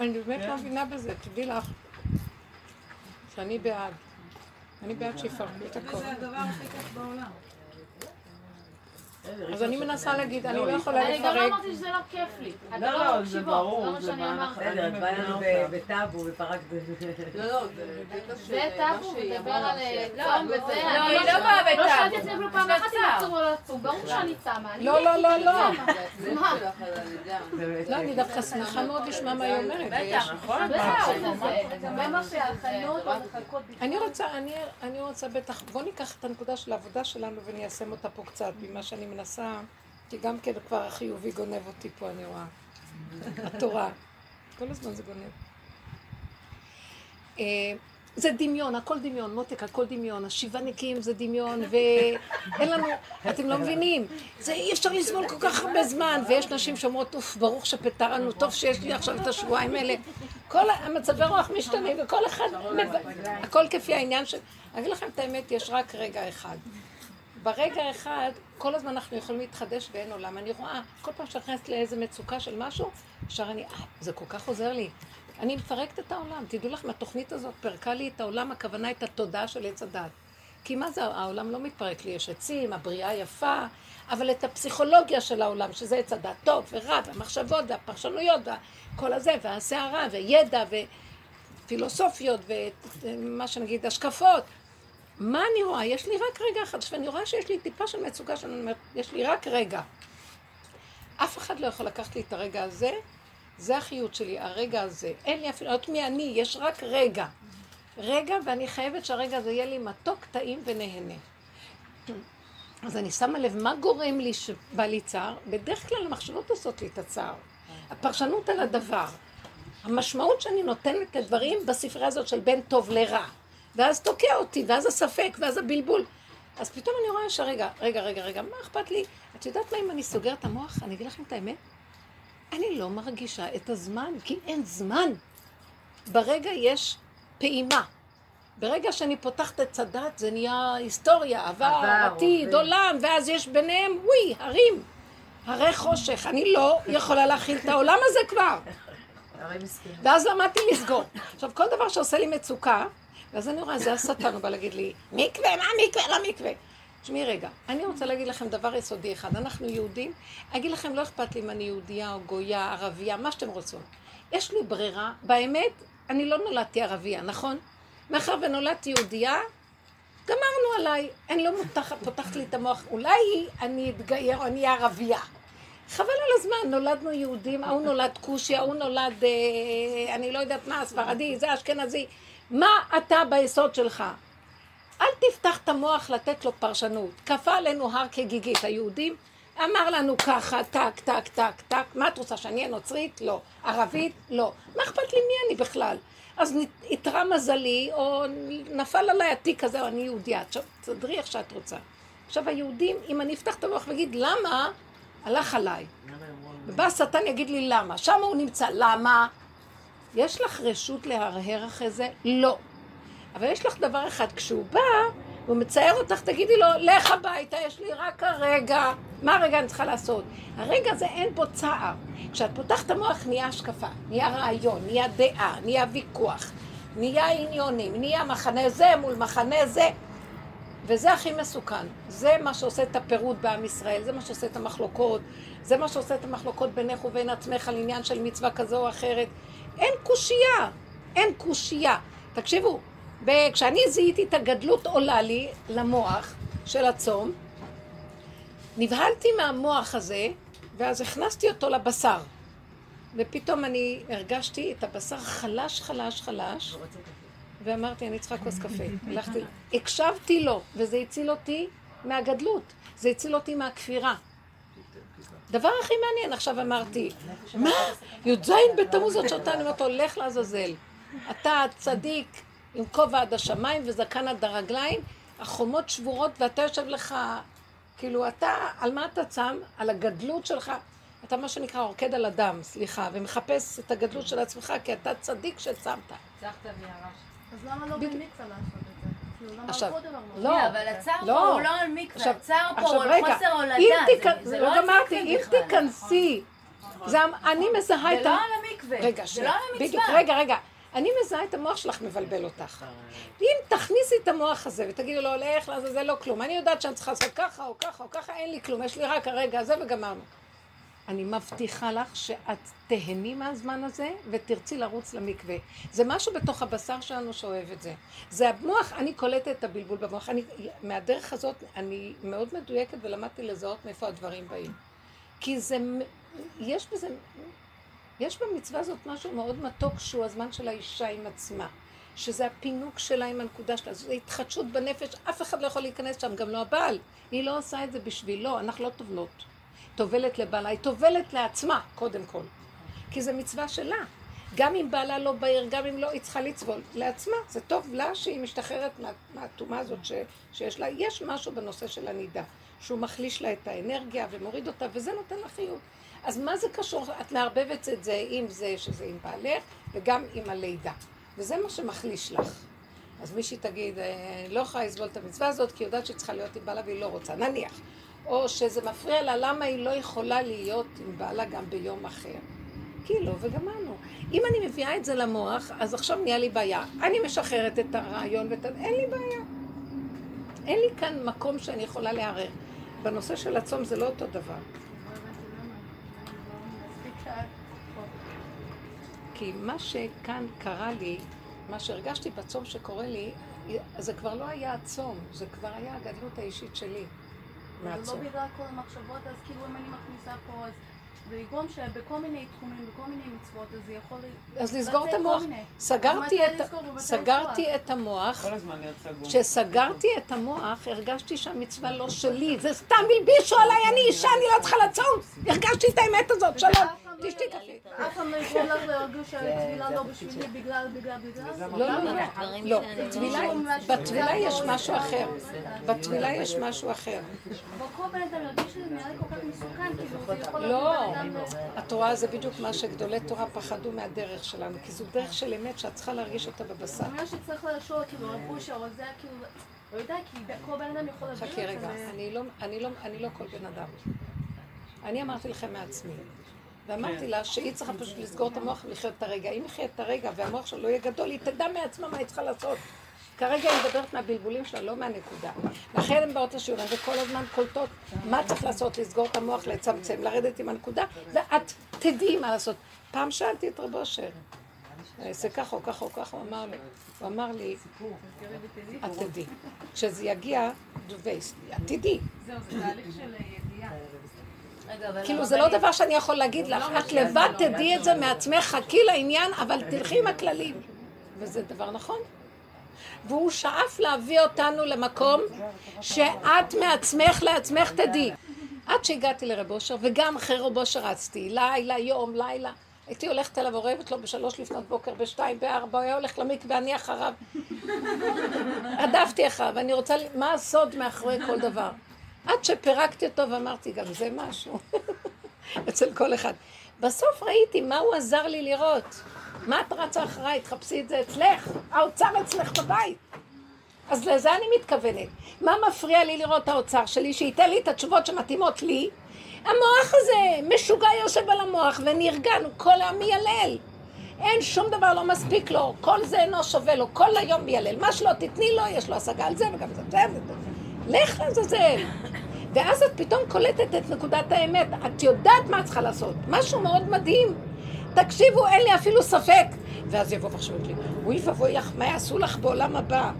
אני באמת לא מבינה בזה, תדעי לך שאני בעד. אני בעד שיפרקו את הכל. זה הדבר הכי כיף בעולם. אז אני מנסה להגיד, אני לא יכולה אני גם לא לפרק. אמרתי שזה לא כיף לי. אתה לא, לא, זה מקשיבות, ברור, זה לא מה זה שאני אמרתי. בסדר, את באה לנו בטאבו ופרקת... לא, לא, זה זה טאבו, מדבר אמרה על לך, צום לא, וזה. לא, אני היא לא באה לא בטאבו. שאלתי עצמי אפילו פעם אחת אם לצום או לא לצום. ברור שאני צמה. לא, לא, לא, לא. זה לא, אני דווקא שמחה מאוד לשמוע מה היא אומרת. בטח, נכון? זה לא אני רוצה, אני, אני רוצה בטח, בוא ניקח את הנקודה של העבודה שלנו וניישם אותה פה קצת, ממה שאני מנסה, כי גם כן כבר החיובי גונב אותי פה, אני רואה. התורה. כל הזמן זה גונב. אה, זה דמיון, הכל דמיון, מותק, הכל דמיון, השבעה נקיים זה דמיון, ואין לנו, אתם לא מבינים, זה אי אפשר לסבול כל כך הרבה זמן, ויש נשים שאומרות, אוף, ברוך שפטרנו, טוב שיש לי עכשיו את השבועיים האלה. כל המצבי רוח משתנים, וכל אחד, הכל כפי העניין של... אני אגיד לכם את האמת, יש רק רגע אחד. ברגע אחד, כל הזמן אנחנו יכולים להתחדש ואין עולם. אני רואה, כל פעם שאני נכנסת לאיזה מצוקה של משהו, ישר אני, אה, זה כל כך עוזר לי. אני מפרקת את העולם. תדעו לכם, התוכנית הזאת פירקה לי את העולם, הכוונה את התודעה של עץ הדת. כי מה זה, העולם לא מתפרק לי, יש עצים, הבריאה יפה, אבל את הפסיכולוגיה של העולם, שזה עץ הדת טוב ורע, והמחשבות והפרשנויות, וכל הזה, והסערה, וידע, ופילוסופיות, ומה שנגיד, השקפות. מה אני רואה? יש לי רק רגע אחד, ואני רואה שיש לי טיפה של מצוקה, שאני אומרת, יש לי רק רגע. אף אחד לא יכול לקחת לי את הרגע הזה, זה החיות שלי, הרגע הזה. אין לי אפילו, את מי אני, יש רק רגע. רגע, ואני חייבת שהרגע הזה יהיה לי מתוק, טעים ונהנה. אז אני שמה לב מה גורם לי שבא לי צער. בדרך כלל המחשבות עושות לי את הצער. הפרשנות על הדבר. המשמעות שאני נותנת לדברים בספרייה הזאת של בין טוב לרע. ואז תוקע אותי, ואז הספק, ואז הבלבול. אז פתאום אני רואה שרגע, רגע, רגע, רגע, מה אכפת לי? את יודעת מה אם אני סוגרת את המוח? אני אגיד לכם את האמת. אני לא מרגישה את הזמן, כי אין זמן. ברגע יש פעימה. ברגע שאני פותחת את צדת זה נהיה היסטוריה, עבר, עבר, עתיד. עולם, ואז יש ביניהם, וואי, הרים, הרי חושך. אני לא יכולה להכיל את העולם הזה כבר. ואז למדתי לסגור. עכשיו, כל דבר שעושה לי מצוקה, ואז אני רואה, זה השטן, הוא בא להגיד לי, מקווה, מה מקווה, לא מקווה. תשמעי רגע, אני רוצה להגיד לכם דבר יסודי אחד. אנחנו יהודים, אגיד לכם, לא אכפת לי אם אני יהודייה או גויה, ערבייה, מה שאתם רוצות. יש לי ברירה, באמת, אני לא נולדתי ערבייה, נכון? מאחר ונולדתי יהודייה, גמרנו עליי. אני לא מותחת, פותחת לי את המוח, אולי אני אתגייר או אני אהיה ערבייה. חבל על הזמן, נולדנו יהודים, ההוא נולד כושי, ההוא נולד, אה, אני לא יודעת מה, ספרדי, זה אשכנזי. מה אתה ביסוד שלך? אל תפתח את המוח לתת לו פרשנות. כפה עלינו הר כגיגית, היהודים אמר לנו ככה, טק, טק, טק, טק, מה את רוצה, שאני אהיה נוצרית? לא. ערבית? לא. מה אכפת לי מי אני בכלל? אז איתרע מזלי, או נפל עליי התיק הזה, או אני יהודייה. עכשיו, תסדרי איך שאת רוצה. עכשיו, היהודים, אם אני אפתח את המוח ואגיד, למה? הלך עליי. ובא השטן יגיד לי למה. שם הוא נמצא. למה? יש לך רשות להרהר אחרי זה? לא. אבל יש לך דבר אחד, כשהוא בא, והוא מצייר אותך, תגידי לו, לך הביתה, יש לי רק הרגע. מה הרגע אני צריכה לעשות? הרגע הזה אין בו צער. כשאת פותחת המוח נהיה השקפה, נהיה רעיון, נהיה דעה, נהיה ויכוח, נהיה עניונים, נהיה מחנה זה מול מחנה זה. וזה הכי מסוכן. זה מה שעושה את הפירוד בעם ישראל, זה מה שעושה את המחלוקות, זה מה שעושה את המחלוקות בינך ובין עצמך על עניין של מצווה כזו או אחרת. אין קושייה, אין קושייה. תקשיבו, כשאני זיהיתי את הגדלות עולה לי למוח של הצום, נבהלתי מהמוח הזה, ואז הכנסתי אותו לבשר. ופתאום אני הרגשתי את הבשר חלש, חלש, חלש, ואמרתי, אני צריכה כוס קפה. הלכתי, הקשבתי לו, וזה הציל אותי מהגדלות. זה הציל אותי מהכפירה. דבר הכי מעניין, עכשיו אמרתי, מה? י"ז בתמוז עוד שאתה, אני אומרת לו, לך לעזאזל. אתה צדיק עם כובע עד השמיים וזקן עד הרגליים, החומות שבורות ואתה יושב לך, כאילו, אתה, על מה אתה צם? על הגדלות שלך. אתה מה שנקרא רוקד על הדם, סליחה, ומחפש את הגדלות של עצמך, כי אתה צדיק שצמת. הצלחת וירשת. אז למה לא. במקווה לעשות עכשיו, כל דבר לא? לא, אבל הצער פה לא. הוא לא על מקווה, עכשיו- הצער פה עכשיו הוא על חוסר הולדה. זה- זה לא לא על גמרתי, מקווה אם בכלל. תיכנסי, זה, אני מזהה זה את לא ה... על המקווה. רגע, זה לא על המצווה. בדיוק, רגע, רגע. אני מזהה את המוח שלך מבלבל אותך. אם תכניסי את המוח הזה ותגידי לו, לך לעזאזל, לא כלום. אני יודעת שאני צריכה לעשות ככה או ככה או ככה, אין לי כלום, יש לי רק הרגע הזה וגמרנו. אני מבטיחה לך שאת תהני מהזמן הזה ותרצי לרוץ למקווה. זה משהו בתוך הבשר שלנו שאוהב את זה. זה המוח, אני קולטת את הבלבול במוח. אני, מהדרך הזאת אני מאוד מדויקת ולמדתי לזהות מאיפה הדברים באים. כי זה, יש בזה, יש במצווה הזאת משהו מאוד מתוק שהוא הזמן של האישה עם עצמה. שזה הפינוק שלה עם הנקודה שלה, זו התחדשות בנפש, אף אחד לא יכול להיכנס שם, גם לא הבעל. היא לא עושה את זה בשבילו, אנחנו לא טובלות. טובלת לבעלה, היא טובלת לעצמה, קודם כל. כי זו מצווה שלה. גם אם בעלה לא בעיר, גם אם לא, היא צריכה לצבול לעצמה. זה טוב לה שהיא משתחררת מה, מהטומאה הזאת ש, שיש לה. יש משהו בנושא של הנידה, שהוא מחליש לה את האנרגיה ומוריד אותה, וזה נותן לה חיות. אז מה זה קשור? את מערבבת את זה עם זה שזה עם בעלך, וגם עם הלידה. וזה מה שמחליש לך. אז מישהי תגיד, "אה, לא יכולה לסבול את המצווה הזאת, כי היא יודעת שהיא צריכה להיות עם בעלה והיא לא רוצה, נניח. או שזה מפריע לה, למה היא לא יכולה להיות עם בעלה גם ביום אחר. כי לא, וגמרנו. אם אני מביאה את זה למוח, אז עכשיו נהיה לי בעיה. אני משחררת את הרעיון ואת. אין לי בעיה. אין לי כאן מקום שאני יכולה לערער. בנושא של הצום זה לא אותו דבר. כי מה שכאן קרה לי, מה שהרגשתי בצום שקורה לי, זה כבר לא היה הצום, זה כבר היה הגדלות האישית שלי זה לא מהצום. בגלל כל המחשבות, אז כאילו אם אני מכניסה פה, אז ויגרום שבכל מיני תחומים, בכל מיני מצוות, אז זה יכול... אז לסגור את המוח. סגרתי את, סגרתי? את המוח. כל הזמן להיות סגור. כשסגרתי את המוח, הרגשתי שהמצווה לא שלי, זה סתם הלבישו עליי, אני אישה, אני לא צריכה לצום. הרגשתי את האמת הזאת, שלום, תשתי קפה. אף פעם לא יגרום לך להרגיש שהתפילה לא בשבילי בגלל, בגלל, בגלל? לא, לא, לא, לא, טבילה, בטבילה יש משהו אחר, בטבילה יש משהו אחר. אבל כל בן אדם ירגיש שזה נראה לי כל כך מסוכן, כאילו זה יכול לא. את רואה, זה בדיוק מה שגדולי תורה פחדו מהדרך שלנו, כי זו דרך של אמת שאת צריכה להרגיש אותה בבשר. אני אומרת שצריך לשאול, כאילו, רב אושר, או זה, כאילו, לא יודע, כי כל בן אדם יכול להסביר את חכי זה. רגע, לא, אני, לא, אני לא כל בן אדם. אני אמרתי לכם מעצמי, ואמרתי לה שהיא צריכה פשוט לסגור את המוח ולחיות את הרגע. אם יחיה את הרגע והמוח שלה לא יהיה גדול, היא תדע מעצמה מה היא צריכה לעשות. כרגע היא מדברת מהבלבולים שלה, לא מהנקודה. לכן הן באות לשיעורים וכל הזמן קולטות מה צריך לעשות, לסגור את המוח, לצמצם, לרדת עם הנקודה, ואת תדעי מה לעשות. פעם שאלתי את רב אושר, זה ככה או ככה או ככה, הוא אמר לי, הוא אמר לי, את תדעי. כשזה יגיע, דובייס, את תדעי. זהו, זה תהליך של ידיעה. כאילו זה לא דבר שאני יכול להגיד לך, את לבד תדעי את זה מעצמך, חכי לעניין, אבל תלכי עם הכללים. וזה דבר נכון. והוא שאף להביא אותנו למקום שאת מעצמך לעצמך תדעי. עד שהגעתי לרב אושר, וגם אחרי רב אושר רצתי, לילה, יום, לילה. הייתי הולכת אליו, אורבת לו בשלוש לפנות בוקר, בשתיים, בארבע, הוא היה הולך למקווה, אני אחריו. רדפתי אחריו, אני רוצה, מה הסוד מאחורי כל דבר? עד שפירקתי אותו ואמרתי, גם זה משהו. אצל כל אחד. בסוף ראיתי מה הוא עזר לי לראות. מה את רצה אחריי? תחפשי את זה אצלך. האוצר אצלך בבית. אז לזה אני מתכוונת. מה מפריע לי לראות האוצר שלי? שייתן לי את התשובות שמתאימות לי. המוח הזה משוגע יושב על המוח ונרגן, הוא כל היום מיילל. אין שום דבר לא מספיק לו, כל זה אינו שווה לו, כל היום מיילל. מה שלא תתני לו, יש לו השגה על זה וגם זה וזה. לך לעזאזל. ואז את פתאום קולטת את נקודת האמת. את יודעת מה את צריכה לעשות. משהו מאוד מדהים. תקשיבו, אין לי אפילו ספק. ואז יבוא ויחשוב לי, אוי ואבוי מה יעשו לך בעולם הבא?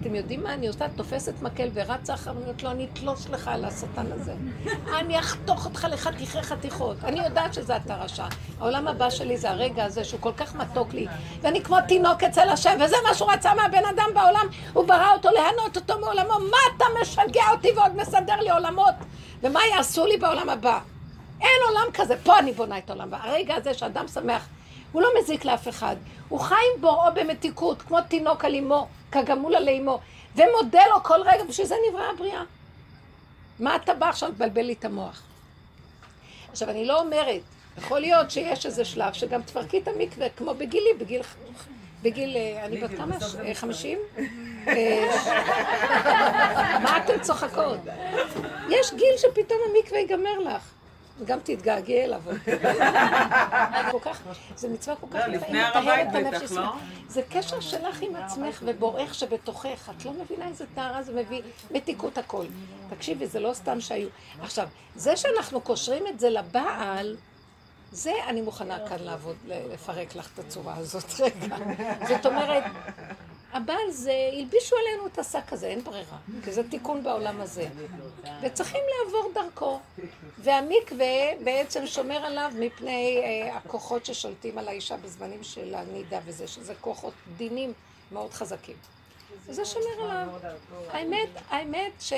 אתם יודעים מה אני עושה? תופסת מקל ורצה אחריו, אומרת לו, אני אתלוש לך על השטן הזה. אני אחתוך אותך לחתיכי חתיכות. אני יודעת שזה אתה רשע. העולם הבא שלי זה הרגע הזה שהוא כל כך מתוק לי, ואני כמו תינוק אצל השם, וזה מה שהוא רצה מהבן אדם בעולם. הוא ברא אותו להנות אותו מעולמו. מה אתה משגע אותי ועוד מסדר לי עולמות? ומה יעשו לי בעולם הבא? אין עולם כזה, פה אני בונה את העולם. והרגע הזה שאדם שמח, הוא לא מזיק לאף אחד. הוא חי עם בוראו במתיקות, כמו תינוק על אמו, כגמול על אימו, ומודה לו כל רגע, בשביל זה נבראה הבריאה. מה אתה בא עכשיו לבלבל לי את המוח? עכשיו, אני לא אומרת, יכול להיות שיש איזה שלב שגם תפרקי את המקווה, כמו בגילי, בגיל... בגיל, אה, אני בת כמה? חמישים? אה, מה אתן צוחקות? יש גיל שפתאום המקווה ייגמר לך. וגם תתגעגעי אליו. זה מצווה כל כך לא, לפני הר הבית בטח, לא? זה קשר שלך עם עצמך ובורך שבתוכך. את לא מבינה איזה טהרה זה מביא, מתיקות הכל. תקשיבי, זה לא סתם שהיו. עכשיו, זה שאנחנו קושרים את זה לבעל, זה אני מוכנה כאן לעבוד, לפרק לך את הצורה הזאת רגע. זאת אומרת, הבעל זה, הלבישו עלינו את השק הזה, אין ברירה. כי זה תיקון בעולם הזה. וצריכים לעבור דרכו. והמקווה בעצם שומר עליו מפני אה, הכוחות ששולטים על האישה בזמנים של הנידה וזה, שזה כוחות דינים מאוד חזקים. וזה שומר עליו. האמת, האמת ש...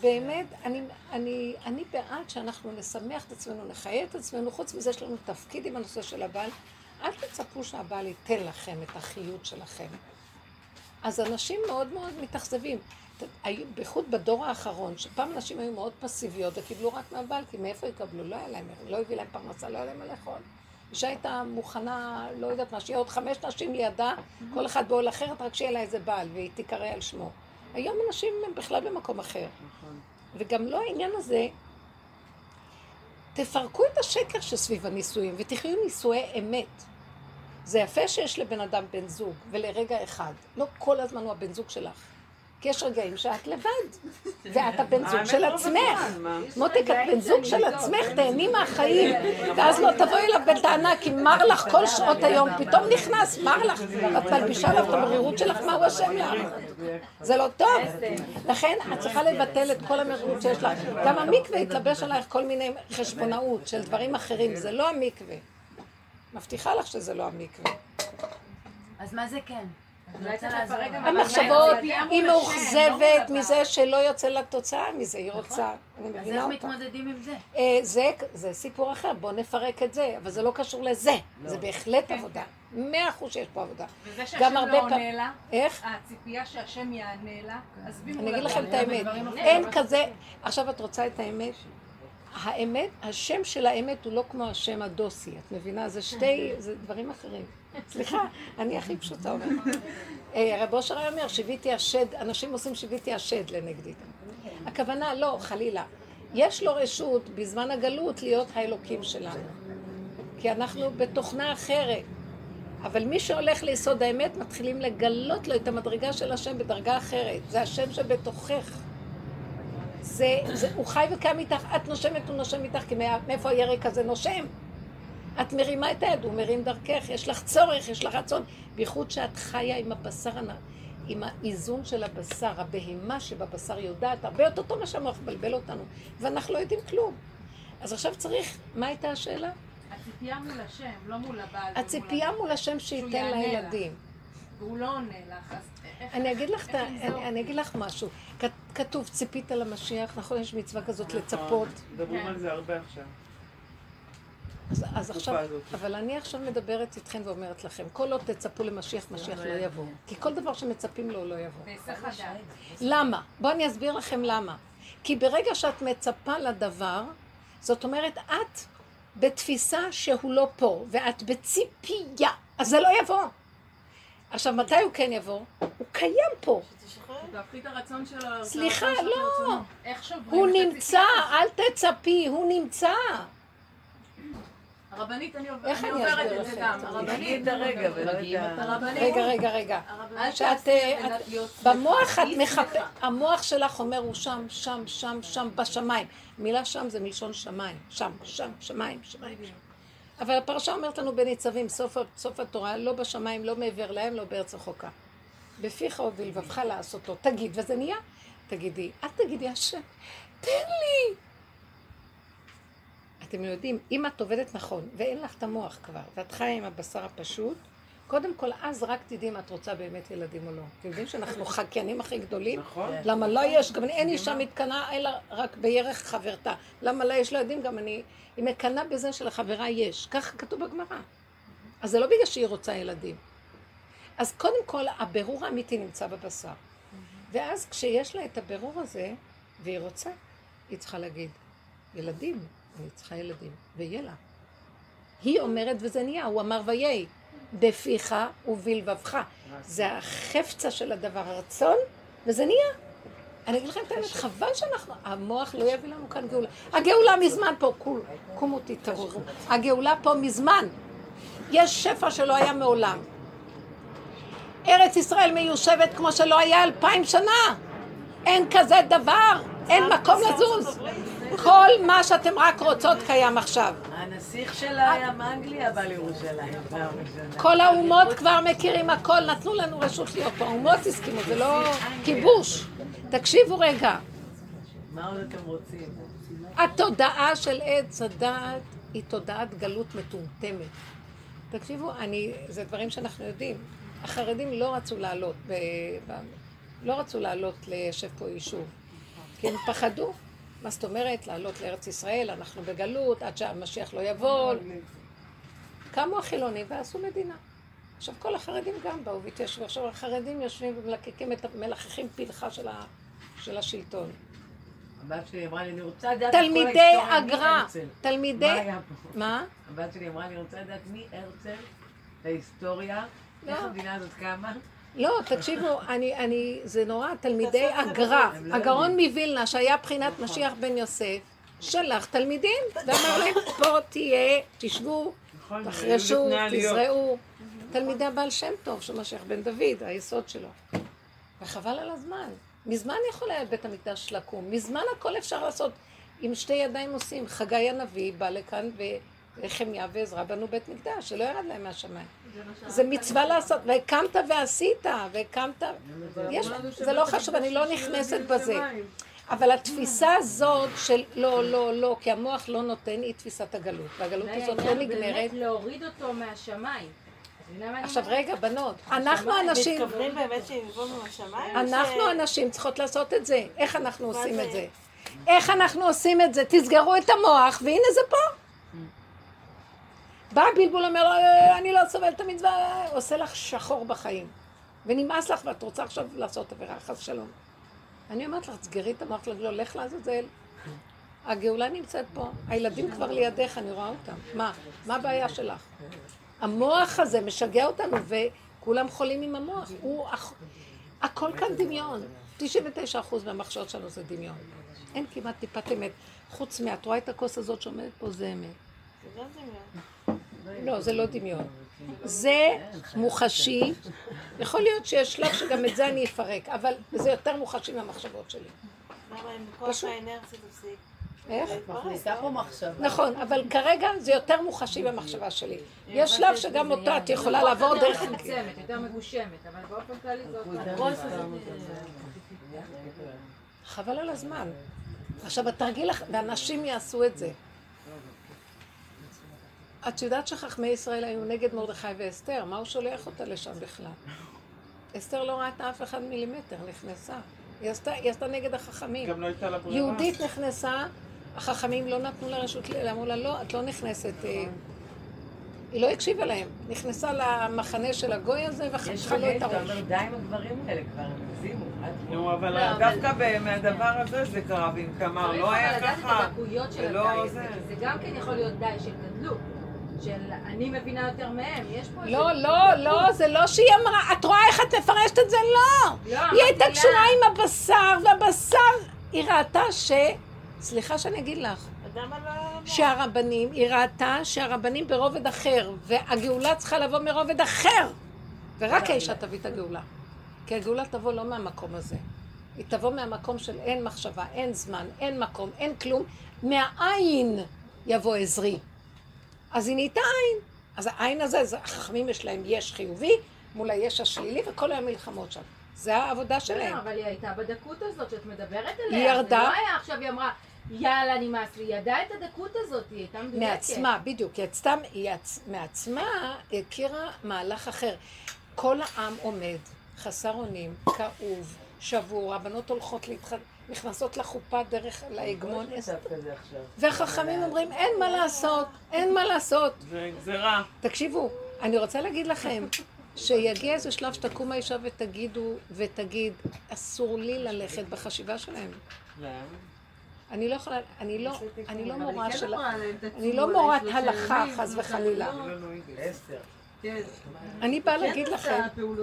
באמת, אני, אני, אני בעד שאנחנו נשמח את עצמנו, נחיה את עצמנו, חוץ מזה יש לנו תפקיד עם הנושא של הבעל. אל תצפו שהבעל ייתן לכם את החיות שלכם. אז אנשים מאוד מאוד מתאכזבים. בייחוד בדור האחרון, שפעם נשים היו מאוד פסיביות וקיבלו רק מהבעל, כי מאיפה יקבלו? לא היה להם, לא הביא להם פרנסה, לא היה להם מה לאכול. אישה הייתה מוכנה, לא יודעת מה, שיהיה עוד חמש נשים לידה, כל אחד באוהל אחרת, רק שיהיה לה איזה בעל, והיא תיקרא על שמו. היום אנשים הם בכלל במקום אחר. וגם לא העניין הזה, תפרקו את השקר שסביב הנישואים ותחיו נישואי אמת. זה יפה שיש לבן אדם בן זוג, ולרגע אחד. לא כל הזמן הוא הבן זוג שלך. כי יש רגעים שאת לבד, ואת הבן זוג של רוב עצמך. מותק, את בן זוג של עצמך, תהני מהחיים, ואז לא תבואי אליו בטענה, כי מר לך כל שעות היום, פתאום נכנס, מר לך, את מלבישה עליו את המרירות שלך, מה הוא אשם לך? זה לא טוב. לכן את צריכה לבטל את כל המרירות שיש לך. גם המקווה יתלבש עלייך כל מיני חשבונאות של דברים אחרים, זה לא המקווה. מבטיחה לך שזה לא המקווה. אז מה זה כן? גם המחשבות, היא מאוכזבת לא מזה שלא יוצא לה תוצאה מזה, היא רוצה. אני אז מבינה איך אותה. מתמודדים עם זה? אה, זה, זה סיפור אחר, בואו נפרק את זה, אבל זה לא קשור לזה, זה בהחלט עבודה. מאה אחוז שיש פה עבודה. וזה גם שהשם לא עונה לה, איך? הציפייה שהשם יענה לה, עזבי מול אני אגיד לכם את האמת. אין כזה, עכשיו את רוצה את האמת? האמת, השם של האמת הוא לא כמו השם הדוסי, את מבינה? זה שתי, זה דברים אחרים. סליחה, אני הכי פשוטה אומרת. אה, רב אושר היה אומר, שיוויתי השד, אנשים עושים שיוויתי השד לנגדי. הכוונה, לא, חלילה. יש לו רשות בזמן הגלות להיות האלוקים שלנו. כי אנחנו בתוכנה אחרת. אבל מי שהולך ליסוד האמת, מתחילים לגלות לו את המדרגה של השם בדרגה אחרת. זה השם שבתוכך. זה, זה, הוא חי וקיים איתך, את נושמת, הוא נושם איתך, כי מאיפה הירק הזה נושם? את מרימה את היד, הוא מרים דרכך, יש לך צורך, יש לך רצון. בייחוד שאת חיה עם הבשר, עם האיזון של הבשר, הבהמה שבבשר יודעת, הרבה יותר טוב מאשר המוח מבלבל אותנו, ואנחנו לא יודעים כלום. אז עכשיו צריך, מה הייתה השאלה? הציפייה מול השם, לא מול הבעל. הציפייה. מול השם שייתן. לילדים. והוא לא עונה לך, אז איך... אני אגיד לך? אני, אני אגיד לך משהו. כתוב, ציפית למשיח, נכון? יש מצווה כזאת נכון, לצפות. מדברים על זה הרבה עכשיו. אז, אז עכשיו, הזאת. אבל אני עכשיו מדברת איתכם ואומרת לכם, כל עוד תצפו למשיח, משיח לא יבוא. כי כל דבר שמצפים לו, לא יבוא. למה? בואו אני אסביר לכם למה. כי ברגע שאת מצפה לדבר, זאת אומרת, את בתפיסה שהוא לא פה, ואת בציפייה, אז זה לא יבוא. עכשיו, מתי הוא כן יבוא? הוא קיים פה. סליחה, לא. הוא נמצא? אל תצפי, הוא נמצא. הרבנית, אני עוברת אסביר את זה לכם? גם. הרבנית, את את. רגע, רגע, רגע. אל שאת, אה, את-. במוח את מחפשת, שמחה. המוח שלך אומר הוא שם, שם, שם, שם, בשמיים. מילה שם זה מלשון שמיים. שם, שם, שמיים, שמיים. אבל הפרשה אומרת לנו בניצבים, סוף, התורה, לא בשמיים, לא מעבר להם, לא בארץ רחוקה. בפיך ובלבבך לעשותו. תגיד, וזה נהיה. תגידי, אל תגידי השם, תן לי. אתם יודעים, אם את עובדת נכון, ואין לך את המוח כבר, ואת חיה עם הבשר הפשוט, קודם כל, אז רק תדעי אם את רוצה באמת ילדים או לא. אתם יודעים שאנחנו חקיינים הכי גדולים? נכון. למה לה יש, גם אין אישה מתקנאה אלא רק בירך חברתה. למה לה יש לה ילדים, גם אני, היא מקנאה בזה שלחברה יש. ככה כתוב בגמרא. אז זה לא בגלל שהיא רוצה ילדים. אז קודם כל, הבירור האמיתי נמצא בבשר. ואז כשיש לה את הבירור הזה, והיא רוצה, היא צריכה להגיד, ילדים, אני צריכה ילדים, ויהיה לה. היא אומרת וזה נהיה, הוא אמר ויהי, בפיך ובלבבך. זה החפצה של הדבר, הרצון, וזה נהיה. אני אגיד לכם את האמת, חבל שאנחנו, המוח לא יביא לנו כאן גאולה. הגאולה מזמן פה, קומו תתעוררו. הגאולה פה מזמן. יש שפע שלא היה מעולם. ארץ ישראל מיושבת כמו שלא היה אלפיים שנה. אין כזה דבר, אין מקום לזוז. כל מה שאתם רק רוצות קיים עכשיו. הנסיך שלה היה מאנגליה בא לירושלים. כל האומות כבר מכירים הכל, נתנו לנו רשות להיות פה. האומות הסכימו, זה לא כיבוש. תקשיבו רגע, מה עוד אתם רוצים? התודעה של עץ הדעת היא תודעת גלות מטומטמת. תקשיבו, אני, זה דברים שאנחנו יודעים. החרדים לא רצו לעלות, ב, ב, לא רצו לעלות ליישב פה יישוב. כי הם פחדו. מה זאת אומרת? לעלות לארץ ישראל, אנחנו בגלות, עד שהמשיח לא יבוא. קמו החילונים ועשו מדינה. עכשיו כל החרדים גם באו והתיישבו. עכשיו החרדים יושבים ומלקקים את, מלחכים פלחה של, ה, של השלטון. הבת שלי אמרה לי, אני רוצה לדעת את כל ההיסטוריה הגר"א, מהרצל. תלמידי... מה היה פה? מה? הבת שלי אמרה לי, אני רוצה לדעת מי הרצל, ההיסטוריה, איך לא. המדינה הזאת קמה. לא, תקשיבו, אני, אני, זה נורא, תלמידי הגר"א, לא הגאון. מווילנה, שהיה בחינת משיח בן יוסף, שלח תלמידים, ואמר להם, פה תהיה, תשבו, נכון, תחרשו. תזרעו. תלמידי הבעל שם טוב, של משיח בן דוד, היסוד שלו. וחבל על הזמן. מזמן יכול היה בית המקדש לקום, מזמן הכל אפשר לעשות. עם שתי ידיים עושים. חגי הנביא בא לכאן ונחמיה ועזרא בנו בית מקדש, שלא ירד להם מהשמיים. זה מצווה לעשות, והקמת ועשית, והקמת, יש, זה לא חשוב, אני לא נכנסת בזה. אבל התפיסה הזאת של לא, לא, לא, כי המוח לא נותן, היא תפיסת הגלות. והגלות הזאת לא נגמרת. באמת להוריד אותו מהשמיים. עכשיו? רגע, בנות, אנחנו אנשים, מתכוונים באמת שיבואו מהשמיים? אנחנו הנשים צריכות לעשות את זה. איך אנחנו עושים את זה? איך אנחנו עושים את זה? תסגרו את המוח, והנה זה פה. בא הבלבול אומר, "אה, אני לא סובל את המצווה, עושה לך שחור בחיים. ונמאס לך ואת רוצה עכשיו לעשות עבירה, חס שלום. אני אומרת לך, תסגרי את המוח לגלול, לך לעזאזל. הגאולה נמצאת פה, הילדים כבר לידך, אני רואה אותם. מה? מה הבעיה שלך? המוח הזה משגע אותנו, וכולם חולים עם המוח. הוא, הכ- הכל כאן דמיון. 99% מהמחשבות שלנו זה דמיון. אין כמעט טיפת אמת. חוץ מה, את רואה את הכוס הזאת שעומדת פה, זה אמת. זה גם דמיון. לא, זה לא דמיון. זה מוחשי. יכול להיות שיש שלב שגם את זה אני אפרק, אבל זה יותר מוחשי מהמחשבות שלי. למה אם כוח פשוט. האנרציה תפסיק? איך? מכניסה פה מחשבה. נכון, אבל כרגע זה יותר מוחשי במחשבה שלי. יש שלב שגם אותו את יכולה לעבור דרך... יותר מצומצמת, יותר מגושמת, אבל באופן כללי הזה, חבל על הזמן. עכשיו, התרגיל, ואנשים יעשו את זה. את יודעת שחכמי ישראל היו נגד מרדכי ואסתר, מה הוא שולח אותה לשם בכלל? אסתר לא ראתה אף אחד מילימטר, נכנסה. היא עשתה, היא עשתה נגד החכמים. גם לא הייתה לה ברירה. יהודית נכנסה, החכמים לא נתנו לה רשות, ל- אמרו לה, לא, את לא נכנסת. אה, היא לא הקשיבה להם. נכנסה למחנה של הגוי הזה יש וחתכה לו רגעים את שאתה הראש. אומר, די עם הדברים האלה כבר, הם הגזימו. עד פה." נו, אבל לא, דווקא מהדבר הזה זה קרה, ואם תמר צריך לא אבל היה לדעת את ככה, הדקויות של הדי הזה, זה. כי זה גם כן יכול להיות די של גדלות. של אני מבינה יותר מהם, יש פה... לא, לא, לא, זה לא שהיא אמרה, את רואה איך את מפרשת את זה? לא! לא, היא הייתה קשורה. עם הבשר, והבשר, היא ראתה ש... סליחה שאני אגיד לך, לא... שהרבנים, היא ראתה שהרבנים ברובד אחר, והגאולה צריכה לבוא מרובד אחר, ורק האישה תביא את הגאולה. כי הגאולה תבוא לא מהמקום הזה. היא תבוא מהמקום של אין מחשבה, אין זמן, אין מקום, אין כלום. מהעין יבוא עזרי. אז היא נהייתה עין. אז העין הזה, אז החכמים יש להם יש חיובי מול היש השלילי, וכל היום מלחמות שם. זה העבודה שלהם. אבל היא הייתה בדקות הזאת שאת מדברת עליה. היא ירדה. זה לא היה עכשיו, היא אמרה, יאללה, נמאס לי. היא ידעה את הדקות הזאת, היא הייתה מדויקת. מעצמה, בדיוק. היא עצמה, היא עצ... מעצמה הכירה מהלך אחר. כל העם עומד, חסר אונים, כאוב, שבור, הבנות הולכות להתח... נכנסות לחופה דרך להגמון. והחכמים אומרים, אין מה לעשות, אין מה לעשות. זה גזירה. תקשיבו, אני רוצה להגיד לכם, שיגיע איזה שלב שתקום האישה ותגידו, ותגיד, אסור לי ללכת בחשיבה שלהם. אני לא יכולה, אני לא, אני לא מורה של... אני לא מורת הלכה, חס וחלילה. אני באה להגיד לכם, על הצניעות.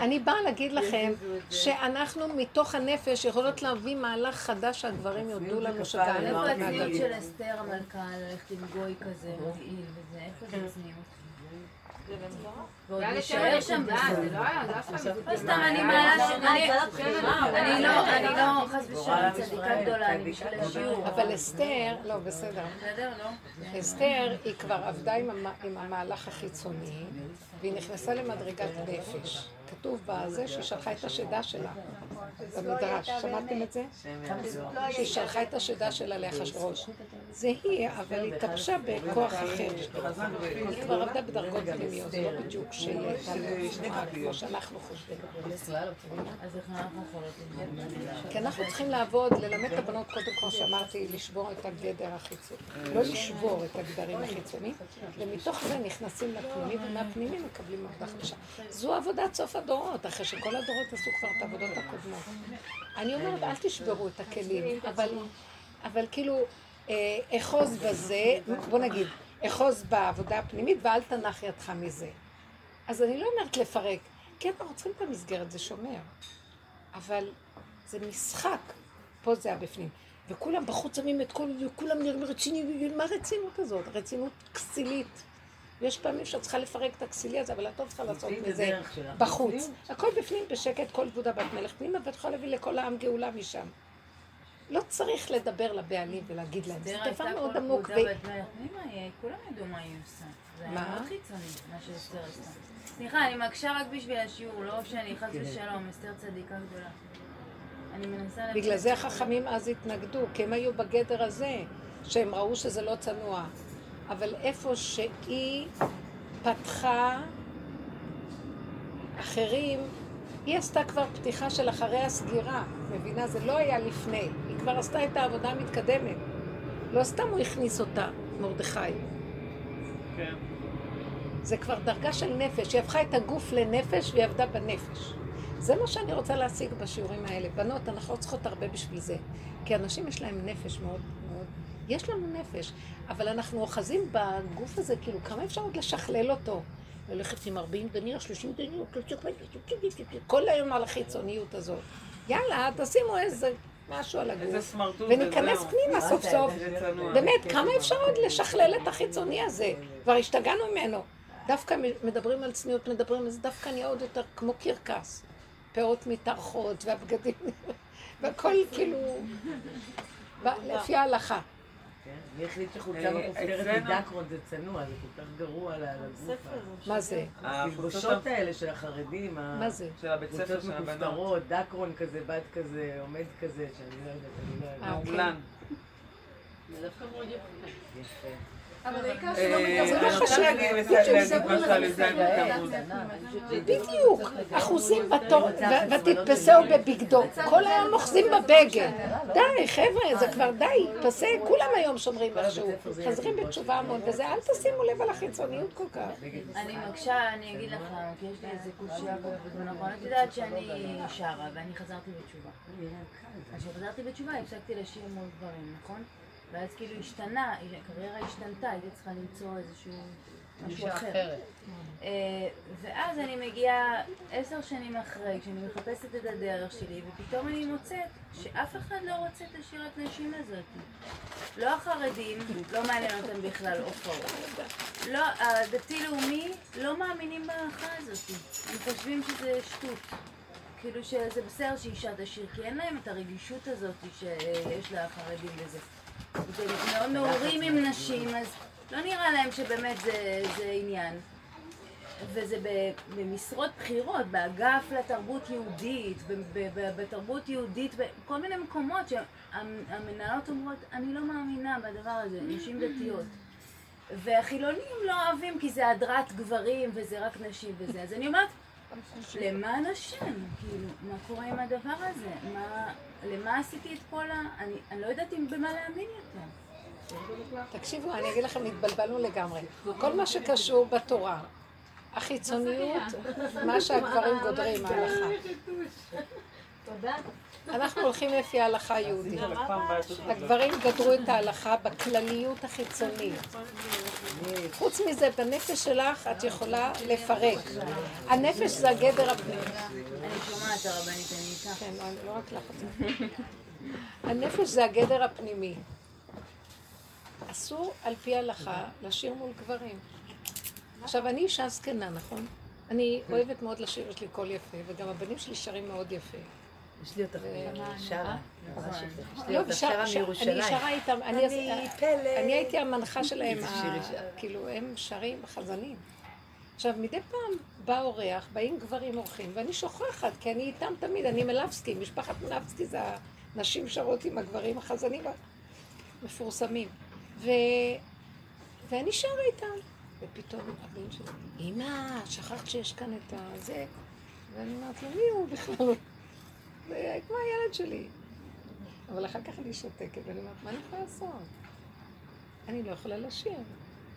אני באה להגיד לכם שאנחנו מתוך הנפש יכולות להביא מהלך חדש שהגברים יודו לנו שגאנו איפה מהגלות. הצניעות של אסתר המלכה ללכת עם גוי כזה מגעיל וזה? איפה זה צניעות? ועוד להישאר שם. זה לא היה, זה אף פעם לא סתם, אני מעלה ש... אני- אני לא, אני לא חס ושלום צדיקה גדולה, אני בשביל. השיעור. אבל אסתר, לא, בסדר. בסדר, לא? אסתר היא כבר עבדה. עם המהלך החיצוני, והיא נכנסה למדרגת נפש. כתוב בזה שהיא שלחה את השדה שלה במדרש. שמעתם את זה? שהיא שלחה את השדה שלה לאחשוורוש. זה היא, אבל היא התלבשה בכוח אחר. היא כבר עבדה בדרגות פנימיות, לא בדיוק שהיא הייתה צנועה כמו שאנחנו חושבים. כי אנחנו צריכים לעבוד, ללמד את הבנות קודם כל, שאמרתי, לשבור את הגדר החיצוני. לא לשבור את הגדרים החיצוניים, ומתוך זה נכנסים לפנימי, ומהפנימי מקבלים עבודה חדשה. זו עבודת סוף הדורות, אחרי שכל הדורות עשו כבר את העבודות הקודמות. אני אומרת, אל תשברו את הכלים, אבל, כאילו, אחוז בזה, בוא נגיד, אחוז בעבודה הפנימית ואל תנח ידך מזה. אז אני לא אומרת לפרק, כי אנחנו צריכים את המסגרת, זה שומר. אבל זה משחק, פה זה הבפנים. וכולם בחוץ שמים את כל, וכולם נראים רציניים, מה הרצינות הזאת? רצינות כסילית. ויש פעמים שאת צריכה לפרק את הכסילי הזה, אבל את לא צריכה לעשות מזה. בחוץ. הכל בפנים בשקט, כל כבודה בת מלך פנימה, ואת יכולה להביא לכל העם גאולה משם. לא צריך לדבר לבעלים ולהגיד להם, זה דבר מאוד עמוק. כולם ידעו מה היא עושה. זה היה מה? מאוד חיצוני, מה שאסתר עשתה. סליחה, אני מקשה רק בשביל השיעור, לא שאני חס כן. ושלום, אסתר צדיקה גדולה. אני מנסה... בגלל זה החכמים אז התנגדו, כי הם היו בגדר הזה, שהם ראו שזה לא צנוע. אבל איפה שהיא פתחה אחרים, היא עשתה כבר פתיחה של אחרי הסגירה, מבינה? זה לא היה לפני. היא כבר עשתה את העבודה המתקדמת. לא סתם הוא הכניס אותה, מרדכי. כן. זה כבר דרגה של נפש. היא הפכה את הגוף לנפש והיא עבדה בנפש. זה מה שאני רוצה להשיג בשיעורים האלה. בנות, אנחנו לא צריכות הרבה בשביל זה. כי אנשים יש להם נפש מאוד מאוד... יש לנו נפש, אבל אנחנו אוחזים בגוף הזה, כאילו, כמה אפשר עוד לשכלל אותו? ללכת עם 40 דניר, 30 דניר, כל היום על החיצוניות הזאת. יאללה, תשימו איזה משהו על הגוף, איזה סמרטוט וניכנס. פנימה סוף סוף. צנוע. באמת, כמה אפשר עוד לשכלל את החיצוני הזה? כבר השתגענו ממנו. דווקא מדברים על צניעות, מדברים על זה, דווקא נהיה עוד יותר כמו קרקס. פאות מתארחות והבגדים, והכל כאילו, לפי ההלכה. מי החליט שחולצה אה, מכופתרת אצלנו- מדקרון זה צנוע, זה כל כך גרוע על הגוף. מה זה? התלבושות האלה של החרדים, מה זה? של הבית ספר של הבנות. מכופתרות, דקרון כזה, בת כזה, עומד כזה, שאני לא יודעת, אני לא יודעת. אה, אוקיי. מעוגלן. יפה. אבל העיקר אה, שלא מדברים, לא חשוב. בדיוק, משהו על י"ז בתמוז. בדיוק, אחוזים בתור, ותתפסהו בבגדו. כל היום אוחזים בבגד. די, חבר'ה, זה כבר די, פסה, כולם היום שומרים איכשהו. חוזרים בתשובה המון, וזה, אל תשימו לב על החיצוניות כל כך. אני מקשה, אני אגיד לך כי יש לי איזה קושייה בזמן האחרון. את יודעת שאני שרה, ואני חזרתי בתשובה. אז כשחזרתי בתשובה הפסקתי לשיר מול גברים, נכון? ואז כאילו השתנה, הקריירה השתנתה, הייתי צריכה למצוא איזשהו משהו אחר. אה, ואז אני מגיעה עשר שנים אחרי, כשאני מחפשת את הדרך שלי, ופתאום אני מוצאת שאף אחד לא רוצה את השירת נשים הזאת. לא החרדים, לא מעניין אותם בכלל הופעות. לא, הדתי-לאומי לא מאמינים בהלכה הזאת. הם חושבים שזה שטות. כאילו שזה בסדר שאישה תשאיר, כי אין להם את הרגישות הזאת שיש לחרדים בזה. והם מאוד מעורים עם נשים, אז לא נראה להם שבאמת זה, זה עניין. וזה במשרות בכירות, באגף לתרבות יהודית, בתרבות יהודית, בכל מיני מקומות שהמנהלות אומרות, אני לא מאמינה בדבר הזה, נשים דתיות. והחילונים לא אוהבים כי זה הדרת גברים וזה רק נשים וזה. אז אני אומרת, למען השם, כאילו, מה קורה עם הדבר הזה? מה, למה עשיתי את כל ה... אני, אני לא יודעת אם במה להאמין יותר. תקשיבו, אני אגיד לכם, התבלבלנו לגמרי. כל מה שקשור בתורה, החיצוניות, מה שהגברים גודרים, ההלכה. תודה. אנחנו הולכים לפי ההלכה היהודית. הגברים גדרו את ההלכה בכלליות החיצונית. חוץ מזה, בנפש שלך את יכולה לפרק. הנפש זה הגדר הפנימי. אני שומעת הרבנית, אני איתך. כן, לא- לא רק לך. הנפש זה הגדר הפנימי. אסור על פי הלכה לשיר מול גברים. עכשיו, אני אישה זקנה, נכון? אני אוהבת מאוד לשיר, יש לי קול יפה, וגם הבנים שלי שרים מאוד יפה. יש לי אותך שרה. לא, ושר- שרה מירושלים. אני שרה איתם, אני, אני פלא. אני הייתי המנחה שלהם. כאילו, הם שרים חזנים. עכשיו, מדי פעם בא אורח, באים גברים אורחים, ואני שוכחת, כי אני איתם תמיד, אני מלבסקי, משפחת מלבסקי זה הנשים שרות עם הגברים החזנים המפורסמים. ו... ואני שרה איתם. ופתאום הבן שלי, אמא, שכחת שיש כאן את הזה? ואני אומרת לו, מי הוא בכלל? זה כמו הילד שלי. אבל אחר כך אני שותקת, ואני אומרת, מה אני יכולה לעשות? אני לא יכולה לשיר.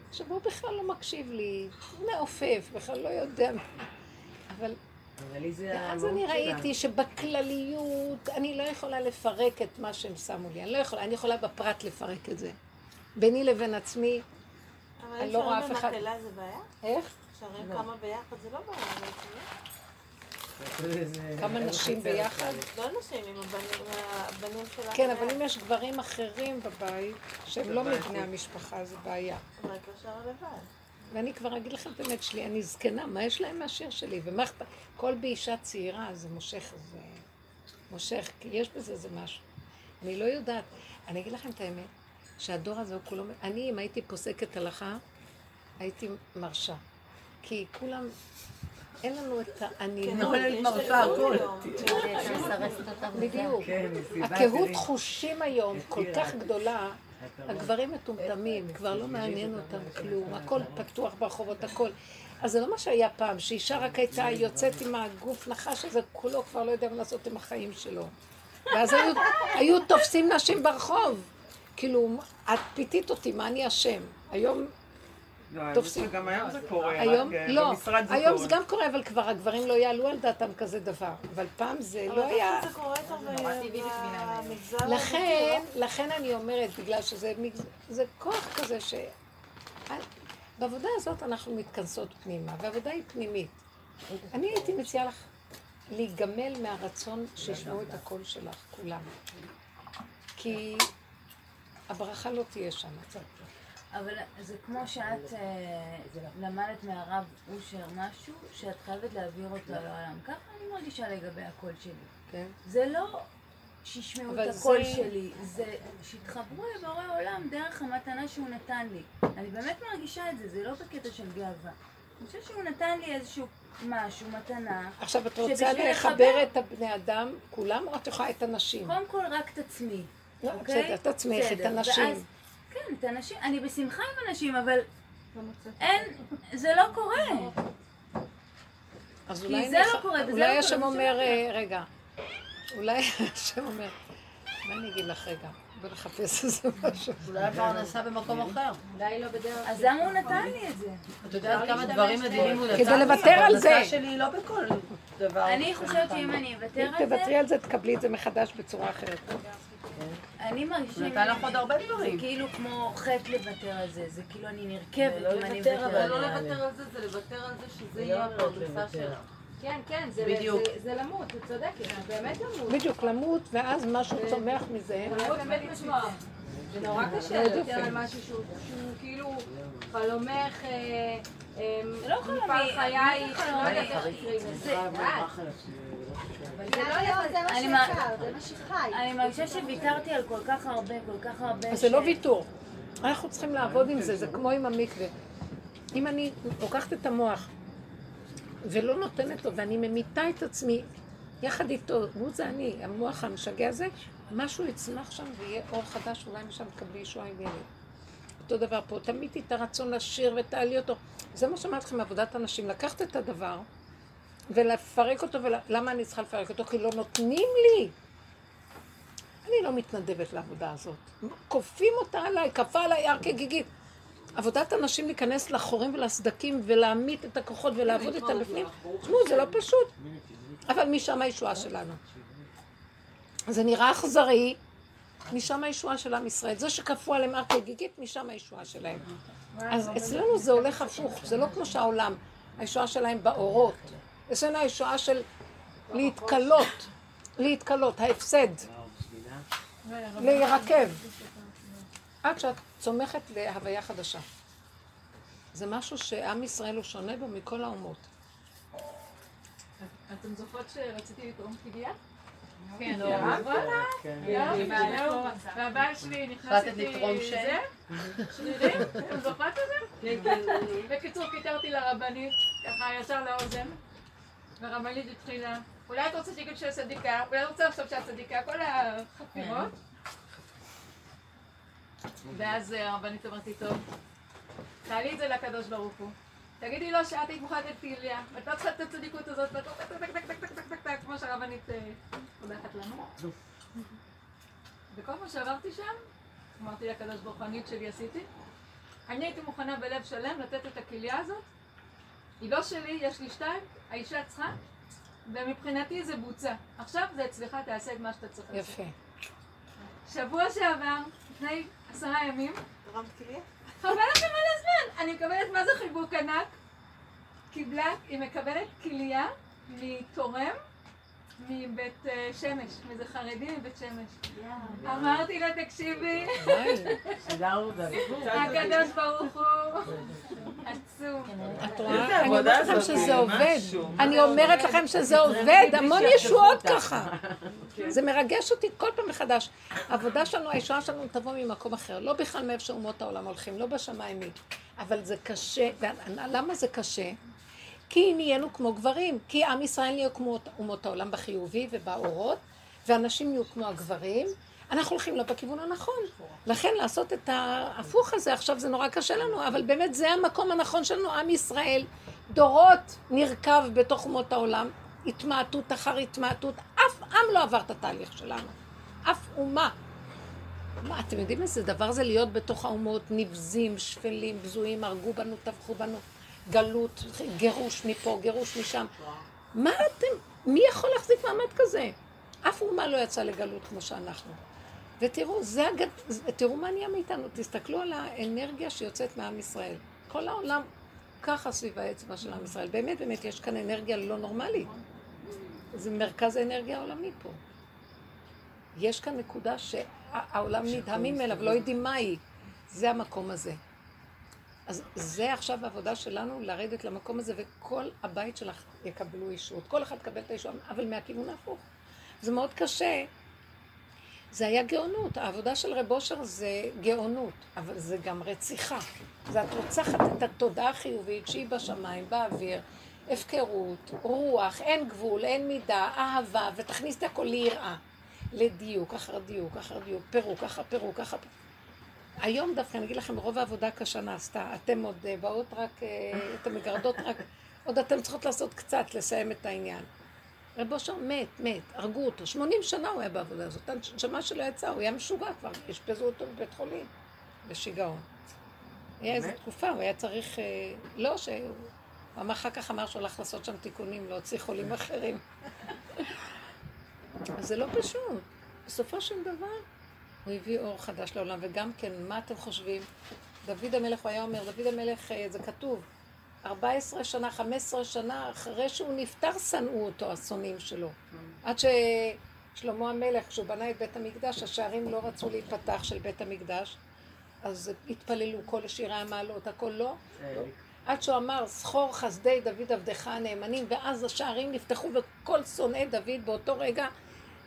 עכשיו, הוא בכלל לא מקשיב לי, הוא מעופף, בכלל לא יודע. אבל אבל ואז אני. ראיתי שבכלליות אני לא יכולה לפרק את מה שהם שמו לי. אני לא יכולה, אני יכולה בפרט לפרק את זה. ביני לבין עצמי, אבל אני אם לא רואה שרים אף אחד. במקהלה זה בעיה? איך? שרים. כמה ביחד זה לא בעיה לא? כמה נשים ביחד? לא נשים, עם הבנים- שלך. כן, אבל אם יש גברים אחרים בבית, שהם לא מבני המשפחה, זה בעיה. לא שרה לבד. ואני כבר אגיד לכם את האמת שלי, אני זקנה, מה יש להם מהשיר שלי? ומה אכפת? כל באישה צעירה זה מושך, זה מושך, כי יש בזה איזה משהו. אני לא יודעת. אני אגיד לכם את האמת, שהדור הזה הוא כולו... אני, אם הייתי פוסקת הלכה, הייתי מרשה. כי כולם, אין לנו את הענינות. יכולה להיות מרשה הכל. בדיוק. כן, הקהות. חושים היום כל כך גדולה, הגברים מטומטמים, כבר לא מעניין אותם כלום, הכל פתוח ברחובות, הכל. אז זה לא מה שהיה פעם, שאישה רק הייתה יוצאת עם הגוף נחש הזה, כולו כבר לא יודע מה לעשות עם החיים שלו. ואז היו, היו תופסים נשים ברחוב. כאילו, את פיתית אותי, מה אני אשם? היום לא, תופסים. שגם היום זה קורה, היום, רק אה, לא, במשרד זה היום. זה גם קורה, אבל כבר הגברים לא יעלו על דעתם כזה דבר. אבל פעם זה לא היה... זה קורה יותר לכן, לכן אני אומרת, בגלל שזה כוח כזה ש... בעבודה הזאת אנחנו מתכנסות פנימה, והעבודה היא פנימית. אני הייתי מציעה לך להיגמל מהרצון שישמעו את הקול שלך, כולם. כי הברכה לא תהיה שם. אבל זה כמו שאת אה, למדת מהרב אושר משהו, שאת חייבת להעביר אותו לעולם. ככה אני מרגישה לגבי הקול שלי. כן. זה לא שישמעו את הקול זה- שלי, זה שיתחברו לבורא עולם דרך המתנה שהוא נתן לי. אני באמת מרגישה את זה, זה לא בקטע של גאווה. אני חושבת שהוא נתן לי איזשהו משהו, מתנה. עכשיו, את רוצה לחבר את הבני אדם, כולם, או את יכולה את הנשים? קודם כל רק את עצמי. לא, אוקיי? בסדר, את עצמך, את הנשים. ואז- כן, את הנשים. אני בשמחה עם אנשים, אבל אין, זה לא קורה. אז כי אולי זה לא קורה, וזה אולי לא השם קורה, אומר, וזה אה, רגע, אולי השם אומר, מה אני אגיד לך רגע? בוא נחפש איזה משהו. אולי הפרנסה במקום אחר. אולי לא בדרך. אז למה הוא נתן לי את זה? את יודעת כמה דברים מדהימים הוא נתן כדי לי? לוותר על זה. הפרנסה שלי היא לא בכל דבר. אני חושבת שאם אני אוותר על זה, תוותרי על זה, תקבלי את זה מחדש בצורה אחרת. אני מרגישה... הוא נתן לך עוד הרבה דברים. זה כאילו כמו חטא לוותר על זה, זה כאילו אני נרכבת לא אם אני אבל על לא זה. לוותר על זה, זה לוותר על זה שזה זה יהיה לא הפרנסה לוותר. שלה. כן, כן, זה, בדיוק. זה, זה למות, הוא צודק, זה באמת למות. בדיוק, למות, ואז משהו צומח מזה. זה לא באמת לשמוע. זה נורא קשה לוותר. על משהו שהוא כאילו חלומך, אה, אה, זה לא חלומי, מפעל חייך, זה לא יודעת איך. תקראי לזה. לא שחי. אני מרגישה שוויתרתי על כל כך הרבה, כל כך הרבה. אז זה לא ויתור. אנחנו צריכים לעבוד עם זה, זה כמו עם המקווה. אם אני לוקחת את המוח ולא נותנת לו, ואני ממיתה את עצמי יחד איתו, הוא זה אני, המוח המשגע הזה, משהו יצמח שם ויהיה אור חדש, אולי משם תקבלי ישועה עם ילד. אותו דבר פה, תמיתי את הרצון לשיר ותעלי אותו. זה מה שאמרתי לכם, עבודת הנשים, לקחת את הדבר ולפרק אותו, ולמה אני צריכה לפרק אותו? כי לא נותנים לי. אני לא מתנדבת לעבודה הזאת. כופים אותה עליי, כפה עליי הר כגיגית. עבודת הנשים להיכנס לחורים ולסדקים ולהמית את הכוחות ולעבוד איתם בפנים, תשמעו, זה לא פשוט. אבל משם הישועה שלנו. זה נראה אכזרי, משם הישועה של עם ישראל. זה שכפו עליהם הר כגיגית, משם הישועה שלהם. אז אצלנו זה הולך הפוך, זה לא כמו שהעולם, הישועה שלהם באורות. אצלנו הישועה של להתקלות, להתקלות, ההפסד. להירקב. עד שאת צומחת להוויה חדשה. זה משהו שעם ישראל הוא שונה בו מכל האומות. אתם זוכרות שרציתי לתרום כליה? כן, לא. וואלה. יופי, זהו. והבעל שלי נכנס איתי... זה, שרירים, אתם זוכרות את זה? בקיצור, פיטרתי לרבנית, ככה ישר לאוזן, ורמלית התחילה. אולי את רוצה שיגיד של צדיקה, אולי את רוצה לחשוב שאת צדיקה, כל החפירות. כן. ואז אה, הרבנית אמרתי, טוב, תעלי את זה לקדוש ברוך הוא. תגידי לו שאת היית מוכנה לתהיליה, ואת לא צריכה את הצדיקות הזאת, ואת לא רוצה טק טק טק טק טק טק טק, כמו שהרבנית אה, הולכת לנו. לא. וכל מה שעברתי שם, אמרתי לקדוש ברוך הוא, אני את שלי עשיתי, אני הייתי מוכנה בלב שלם לתת את הכליה הזאת היא לא שלי, יש לי שתיים, האישה צריכה, ומבחינתי זה בוצע. עכשיו זה אצלך, תעשה את מה שאתה צריך לעשות. יפה. שבוע שעבר, לפני עשרה ימים? חבל לכם על הזמן, אני מקבלת מה זה חיבוק ענק. קיבלה, היא מקבלת כליה מתורם מבית אה, שמש, מאיזה חרדי מבית שמש. אמרתי לה, תקשיבי. הקדוש ברוך הוא את רואה? אני עבודה אומרת לכם זאת, שזה זה עובד. אני אומרת לכם שזה עובד, המון ישועות ככה. כן. זה מרגש אותי כל פעם מחדש. העבודה שלנו, הישועה שלנו תבוא ממקום אחר. לא בכלל מאיפה שאומות העולם הולכים, לא בשמיים היא. אבל זה קשה. למה זה קשה? כי נהיינו כמו גברים. כי עם ישראל נהיה כמו אומות העולם בחיובי ובאורות, ואנשים נהיו כמו הגברים. אנחנו הולכים לא בכיוון הנכון. לכן לעשות את ההפוך הזה, עכשיו זה נורא קשה לנו, אבל באמת זה המקום הנכון שלנו, עם ישראל. דורות נרקב בתוך אומות העולם, התמעטות אחר התמעטות, אף עם לא עבר את התהליך שלנו. אף אומה. מה, אתם יודעים איזה דבר זה להיות בתוך האומות, נבזים, שפלים, בזויים, הרגו בנו, טבחו בנו, גלות, גירוש מפה, גירוש משם. מה אתם, מי יכול להחזיק מעמד כזה? אף אומה לא יצאה לגלות כמו שאנחנו. ותראו, זה הגד... תראו מה נהיה מאיתנו, תסתכלו על האנרגיה שיוצאת מעם ישראל. כל העולם ככה סביב האצבע של עם ישראל. באמת, באמת, יש כאן אנרגיה לא נורמלית. זה מרכז האנרגיה העולמי פה. יש כאן נקודה שהעולם נדהמים אליו, לא יודעים מה היא. זה המקום הזה. אז זה עכשיו העבודה שלנו, לרדת למקום הזה, וכל הבית שלך יקבלו אישות. כל אחד יקבל את האישות, אבל מהכיוון ההפוך. זה מאוד קשה. זה היה גאונות. העבודה של רב אושר זה גאונות, אבל זה גם רציחה. זה את רוצחת את התודעה החיובית שהיא בשמיים, באוויר, הפקרות, רוח, אין גבול, אין מידה, אהבה, ותכניס את הכל ליראה. לדיוק, אחר דיוק, אחר דיוק, פירוק, אחר פירוק, אחר פירוק. היום דווקא, אני אגיד לכם, רוב העבודה קשה נעשתה. אתם עוד אה, באות רק, אה, אתם מגרדות רק, עוד אתם צריכות לעשות קצת, לסיים את העניין. רב אושר מת, מת, הרגו אותו. 80 שנה הוא היה בעבודה הזאת. הנשמה שלו יצאה, הוא היה משוגע כבר, אשפזו אותו בבית חולים, בשיגעון. היה איזו תקופה, הוא היה צריך, אה, לא, שהוא אמר אחר כך אמר שהוא הולך לעשות שם תיקונים, להוציא חולים אחרים. אז זה לא פשוט. בסופו של דבר, הוא הביא אור חדש לעולם, וגם כן, מה אתם חושבים? דוד המלך, הוא היה אומר, דוד המלך, אה, זה כתוב, 14 שנה, 15 שנה אחרי שהוא נפטר, שנאו אותו השונאים שלו. עד ששלמה המלך, כשהוא בנה את בית המקדש, השערים לא רצו להיפתח של בית המקדש, אז התפללו כל שירי המעלות, הכל לא. עד שהוא אמר, זכור חסדי דוד עבדך הנאמנים, ואז השערים נפתחו וכל שונאי דוד באותו רגע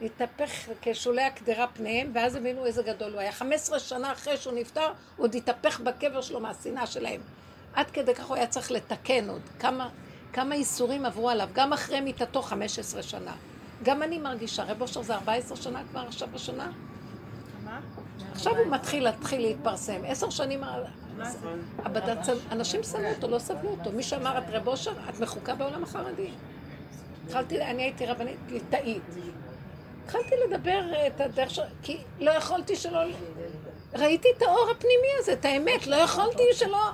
התהפך כשולי הקדרה פניהם, ואז הבינו איזה גדול הוא היה. 15 שנה אחרי שהוא נפטר, הוא עוד התהפך בקבר שלו מהשנאה שלהם. עד כדי כך הוא היה צריך לתקן עוד. כמה, כמה איסורים עברו עליו, גם אחרי מיתתו 15 שנה. גם אני מרגישה, רב אושר זה 14 שנה כבר עכשיו בשנה? עכשיו הוא מתחיל להתחיל להתפרסם. עשר שנים הבד"ץ, אנשים שנאו אותו, לא סבלו אותו. מי שאמר את רב אושר, את מחוקה בעולם החרדי. התחלתי, אני הייתי רבנית ליטאית. התחלתי לדבר את הדרך של... כי לא יכולתי שלא... ראיתי את האור הפנימי הזה, את האמת, לא יכולתי שלא...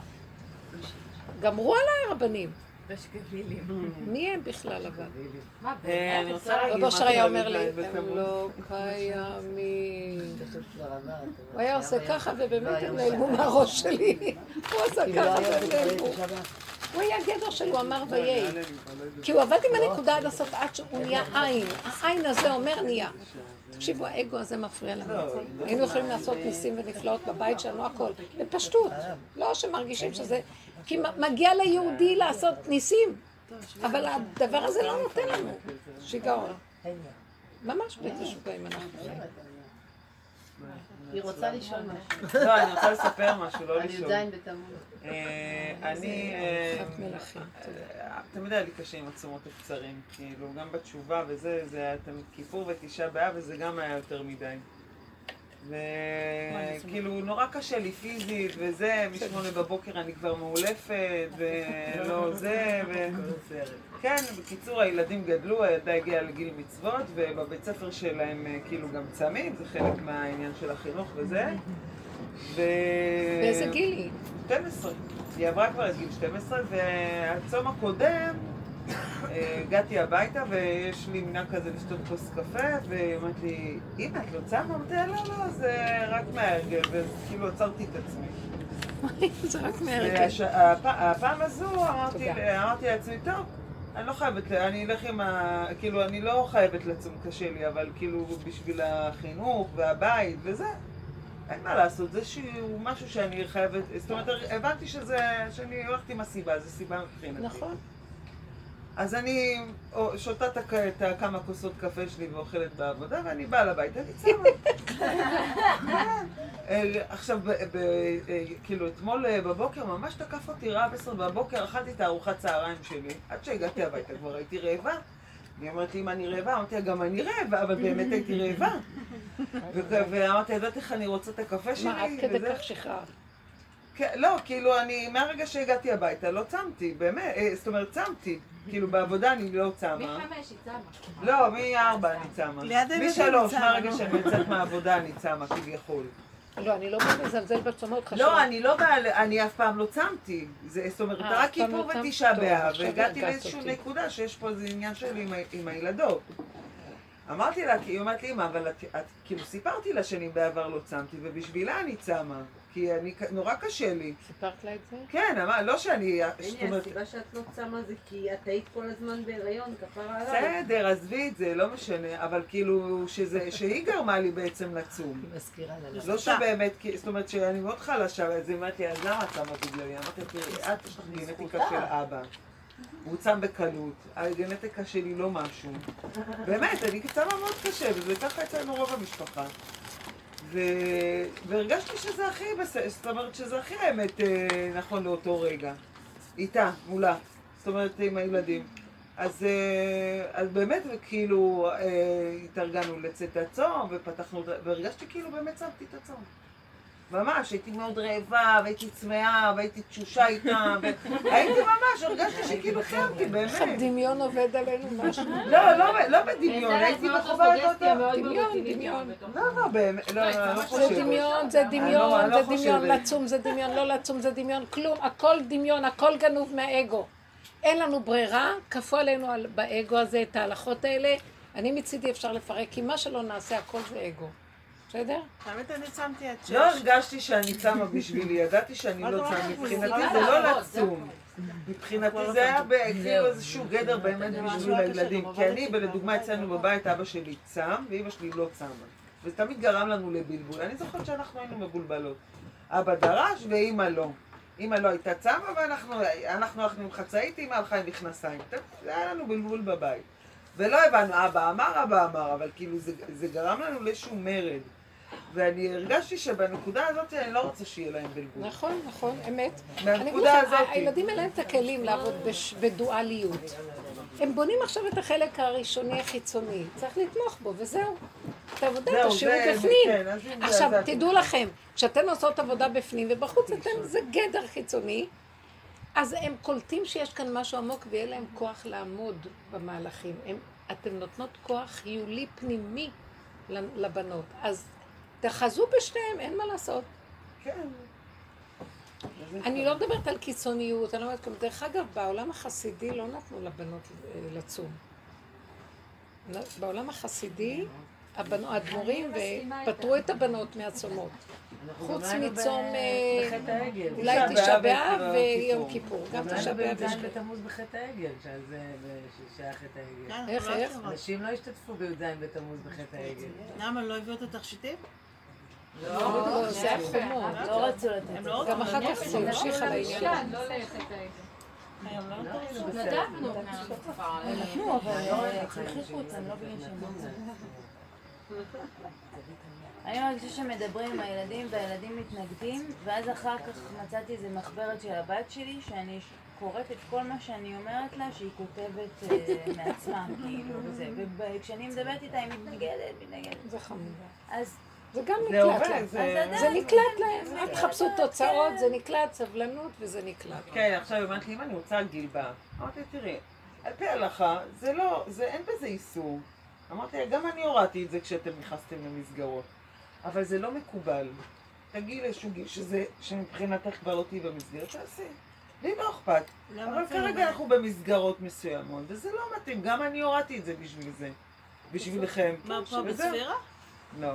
גמרו עליי הרבנים. מי הם בכלל אבל? אה, אני רוצה להגיד רב משהו אושר היה אומר לי, הם. לא קיימים. הוא היה עושה ככה ובאמת הם נעלמו מהראש שלי. הוא עשה ככה והם נעלמו. הוא היה גדר שלו, אמר ויהי. כי הוא עבד עם הנקודה עד הסוף עד שהוא נהיה עין. העין הזה אומר נהיה. תקשיבו, האגו הזה מפריע לנו. היינו יכולים לעשות ניסים ונפלאות בבית שלנו, הכל. בפשטות. לא שמרגישים שזה... כי מגיע ליהודי לעשות ניסים. אבל הדבר הזה לא נותן לנו. שיגעון. ממש בית משוגעים אנחנו חיים. היא רוצה לשאול משהו. לא, אני רוצה לספר משהו, לא לשאול. י"ז בתמוז. אה, אני... אה, חת מלכים. אה, תמיד היה לי קשה עם הצומות הקצרים, כאילו, גם בתשובה וזה, זה היה כיפור ותשעה באב, וזה גם היה יותר מדי. וכאילו, נורא קשה לי פיזית, וזה, משמונה בבוקר אני כבר מאולפת, ולא זה, ו... כן, בקיצור, הילדים גדלו, הילדה הגיעה לגיל מצוות, ובבית ספר שלהם אה, כאילו גם צמים, זה חלק מהעניין של החינוך וזה. ו... באיזה גיל היא? 12. היא עברה כבר את גיל 12, והצום הקודם, הגעתי הביתה ויש לי מנהג כזה לשתות כוס קפה, והיא אמרת לי, אמא, את לא צמה? אמרתי לה, לא, לא, זה רק מההרגל, וכאילו עצרתי את עצמי. זה רק הפ- הפעם הזו. אמרתי לעצמי, טוב, אני לא חייבת, אני אלך עם ה... כאילו, אני לא חייבת לצום, קשה לי, אבל כאילו בשביל החינוך והבית וזה. אין מה לעשות, זה שהוא משהו שאני חייבת, זאת אומרת, הבנתי שזה, שאני הולכת עם הסיבה, זו סיבה מבחינתי. נכון. אז אני שותה את הכמה כוסות קפה שלי ואוכלת בעבודה, ואני באה לבית, אני צמה. אה, עכשיו, ב- ב- אה, כאילו, אתמול אה, בבוקר ממש תקף אותי רעב עשר בבוקר, אכלתי את הארוחת צהריים שלי. עד שהגעתי הביתה כבר הייתי רעבה. היא אומרת לי, אם אני רעבה? אמרתי לה, גם אני רעבה, אבל באמת הייתי רעבה. ואמרתי, ידעת איך אני רוצה את הקפה שלי? מה, עד כדי כך שחררת? כן, לא, כאילו, אני, מהרגע שהגעתי הביתה, לא צמתי, באמת, זאת אומרת, צמתי. כאילו, בעבודה אני לא צמה. מחמש היא צמה. לא, מארבע אני צמה. משלוש, מהרגע. שאני יוצאת מהעבודה אני צמה, כביכול. לא, אני לא באה לזלזל בצומות חשוב. לא, אני לא באה, אני אף פעם לא צמתי. זה- זאת אומרת, אה, רק כיפור לא? ותשעה באב, והגעתי לאיזושהי. נקודה שיש פה איזה עניין שלי עם הילדות. אמרתי לה, כי היא אומרת לי, אמא, אבל את, את, כאילו סיפרתי לה שאני בעבר לא צמתי, ובשבילה אני צמה. כי אני, נורא קשה לי. סיפרת לה את זה? כן, אמר, לא שאני, זאת הנה, אומרת, הסיבה שאת לא צמה זה כי את היית כל הזמן בהיריון, כפרה עליי. בסדר, עזבי את זה, לא משנה, אבל כאילו, שזה, שהיא גרמה לי בעצם לצום. היא מזכירה לה. לא שבאמת, כי- זאת אומרת שאני מאוד חלשה, אז היא אומרת לי, אז למה את שמה בגללי? אמרתי, תראי, את יש לך גנטיקה של אבא. הוא צם בקלות, הגנטיקה שלי לא משהו. באמת, אני צמה מאוד קשה, וזה ככה אצלנו רוב המשפחה. והרגשתי שזה הכי בסדר, זאת אומרת שזה הכי האמת אה, נכון לאותו רגע. איתה, מולה. זאת אומרת, עם הילדים. אז, אה, אז באמת, כאילו, אה, התארגנו לצאת הצום, ופתחנו, והרגשתי כאילו באמת שמתי את הצום. ממש, הייתי מאוד רעבה, והייתי צמאה, והייתי תשושה איתם, והייתי ממש, הרגשתי שכאילו חייבתי, איך באמת. הדמיון עובד עלינו משהו? לא, לא, לא בדמיון, הייתי בחובה הזאת. דמיון, דמיון. לא, לא, באמת, לא, לא, לא זה. דמיון, זה לא- דמיון, לא זה דמיון. לצום זה דמיון, לא לצום זה דמיון, כלום, הכל דמיון, הכל גנוב מהאגו. אין לנו ברירה, כפו עלינו על- באגו הזה את ההלכות האלה. אני מצידי אפשר לפרק, כי מה שלא נעשה, הכל זה אגו. בסדר? האמת, אני צמתי עד שש. לא הרגשתי שאני צמה בשבילי, ידעתי שאני לא צמה. מבחינתי זה זה לא לא לצום. מבחינתי זה היה כאילו איזשהו גדר באמת בשביל הילדים. כי אני, לדוגמה, אצלנו בבית אבא שלי צם, ואימא שלי לא צמה. וזה תמיד גרם לנו לבלבול. אני זוכרת שאנחנו היינו מבולבלות. אבא דרש ואימא לא. אימא לא הייתה צמה ואנחנו אנחנו הלכנו עם חצאית, אימא הלכה עם מכנסיים. תמיד זה היה לנו בלבול בבית. ולא הבנו, אבא אמר, אבא אמר, אבל כאילו זה, זה גרם לנו לאיזשהו מרד. ואני הרגשתי שבנקודה הזאת אני לא רוצה שיהיה להם בלבול. נכון, נכון, אמת. מהנקודה הזאת. הילדים אין להם את הכלים לעבוד בדואליות. הם בונים עכשיו את החלק הראשוני החיצוני, צריך לתמוך בו, וזהו. את העבודה זהו, תשאירו בפנים. כן, עכשיו, תדעו לכם, כשאתן עושות עבודה בפנים ובחוץ, אתם, זה גדר חיצוני, אז הם קולטים שיש כאן משהו עמוק ויהיה להם כוח לעמוד במהלכים. הם, אתן נותנות כוח חיולי פנימי לבנות. אז תחזו בשניהם, אין מה לעשות. כן. אני לא מדברת על קיצוניות, אני לא אומרת, כלום. דרך אגב, בעולם החסידי לא נתנו לבנות אה, לצום. בעולם החסידי, האדמו"רים פטרו את הבנות מהצומות. חוץ מצום, ב- אה. אולי תשעה באב ויום כיפור. גם תשעה באב בי"ז יש בתמוז בחטא העגל, שזה שהיה חטא העגל. איך, איך? יכולות. נשים לא השתתפו בי"ז בתמוז בחטא העגל. למה, לא הביאו את התכשיטים? לא. לא לא גם אחר כך זה המשיך על העניין. לא לא לא לא אה, לא לא. אני מרגישה שמדברים עם הילדים והילדים מתנגדים, ואז אחר כך מצאתי איזה מחברת של הבת שלי, שאני קוראת את כל מה שאני אומרת לה, שהיא כותבת אה, מעצמה, כאילו. וכשאני מדברת איתה היא מתנגדת, מתנגדת. זה חמודה. אז זה גם נקלט להם. זה... נקלט להם. אל תחפשו תוצאות, זה נקלט, סבלנות וזה נקלט. כן, עכשיו היא אמרת לי, אם אני רוצה גילבה. אמרתי, תראי, על פי ההלכה, זה לא, זה, אין בזה איסור. אמרתי גם אני הורדתי את זה כשאתם נכנסתם למסגרות. אבל זה לא מקובל. תגיעי לאיזשהו גיל שזה, שמבחינתך כבר לא תהיי במסגרת, תעשי. לי לא אכפת. אבל כרגע מה? אנחנו במסגרות מסוימות, וזה לא מתאים. גם אני הורדתי את זה בשביל זה. בשבילכם. מה, פה וזהו. לא.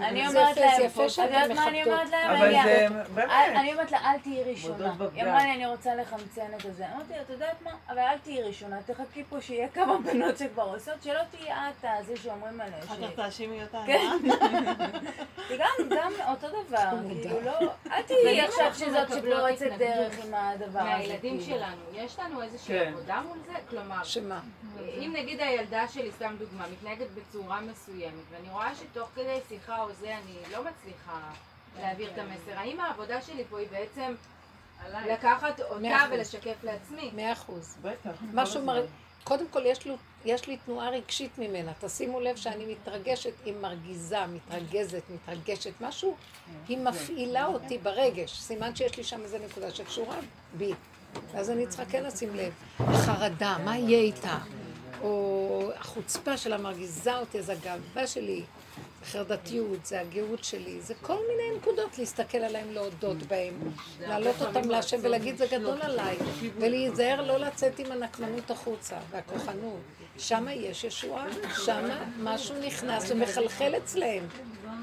אני זה אומרת יפה, להם, זה את יודעת מה אני. אומרת להם? אבל אני- זה אל- באמת. אני אומרת לה, אל תהיי ראשונה. היא. אמרה לי, אני רוצה לחמצן את הזה. אמרתי לה, את יודעת מה? אבל אל תהיי ראשונה, תחכי פה שיהיה כמה בנות שכבר עושות, שלא תהיי את הזה שאומרים עליה. אחר כך תאשימי אותה. כן. גם אותו דבר, כאילו לא, אל תהיי עכשיו שזאת שפורצת דרך עם הדבר הזה. מהילדים כאילו. שלנו, יש לנו איזושהי כן. עבודה מול זה? כלומר, שמה? אם נגיד הילדה שלי, סתם דוגמה, מתנהגת בצורה מסוימת, ואני רואה שתוך כדי שיחה או זה אני לא מצליחה להעביר את המסר, האם העבודה שלי פה היא בעצם לקחת אותה. ולשקף לעצמי? מאה אחוז. בטח. משהו כל מר... הזמן. קודם כל יש, לו, יש לי תנועה רגשית ממנה. תשימו לב שאני מתרגשת, היא מרגיזה, מתרגזת, מתרגשת, משהו, היא מפעילה אותי ברגש. סימן שיש לי שם איזה נקודה שקשורה בי. ואז אני צריכה כן לשים לב. החרדה, מה יהיה איתה? או החוצפה שלה מרגיזה אותי, אז הגאווה שלי, החרדתיות, זה הגאות שלי, זה כל מיני נקודות להסתכל עליהן, להודות בהן, להעלות אותן להשם ולהגיד זה גדול עליי, ולהיזהר לא לצאת עם הנקמנות החוצה והכוחנות. שם יש ישועה, שם משהו נכנס ומחלחל אצלהם,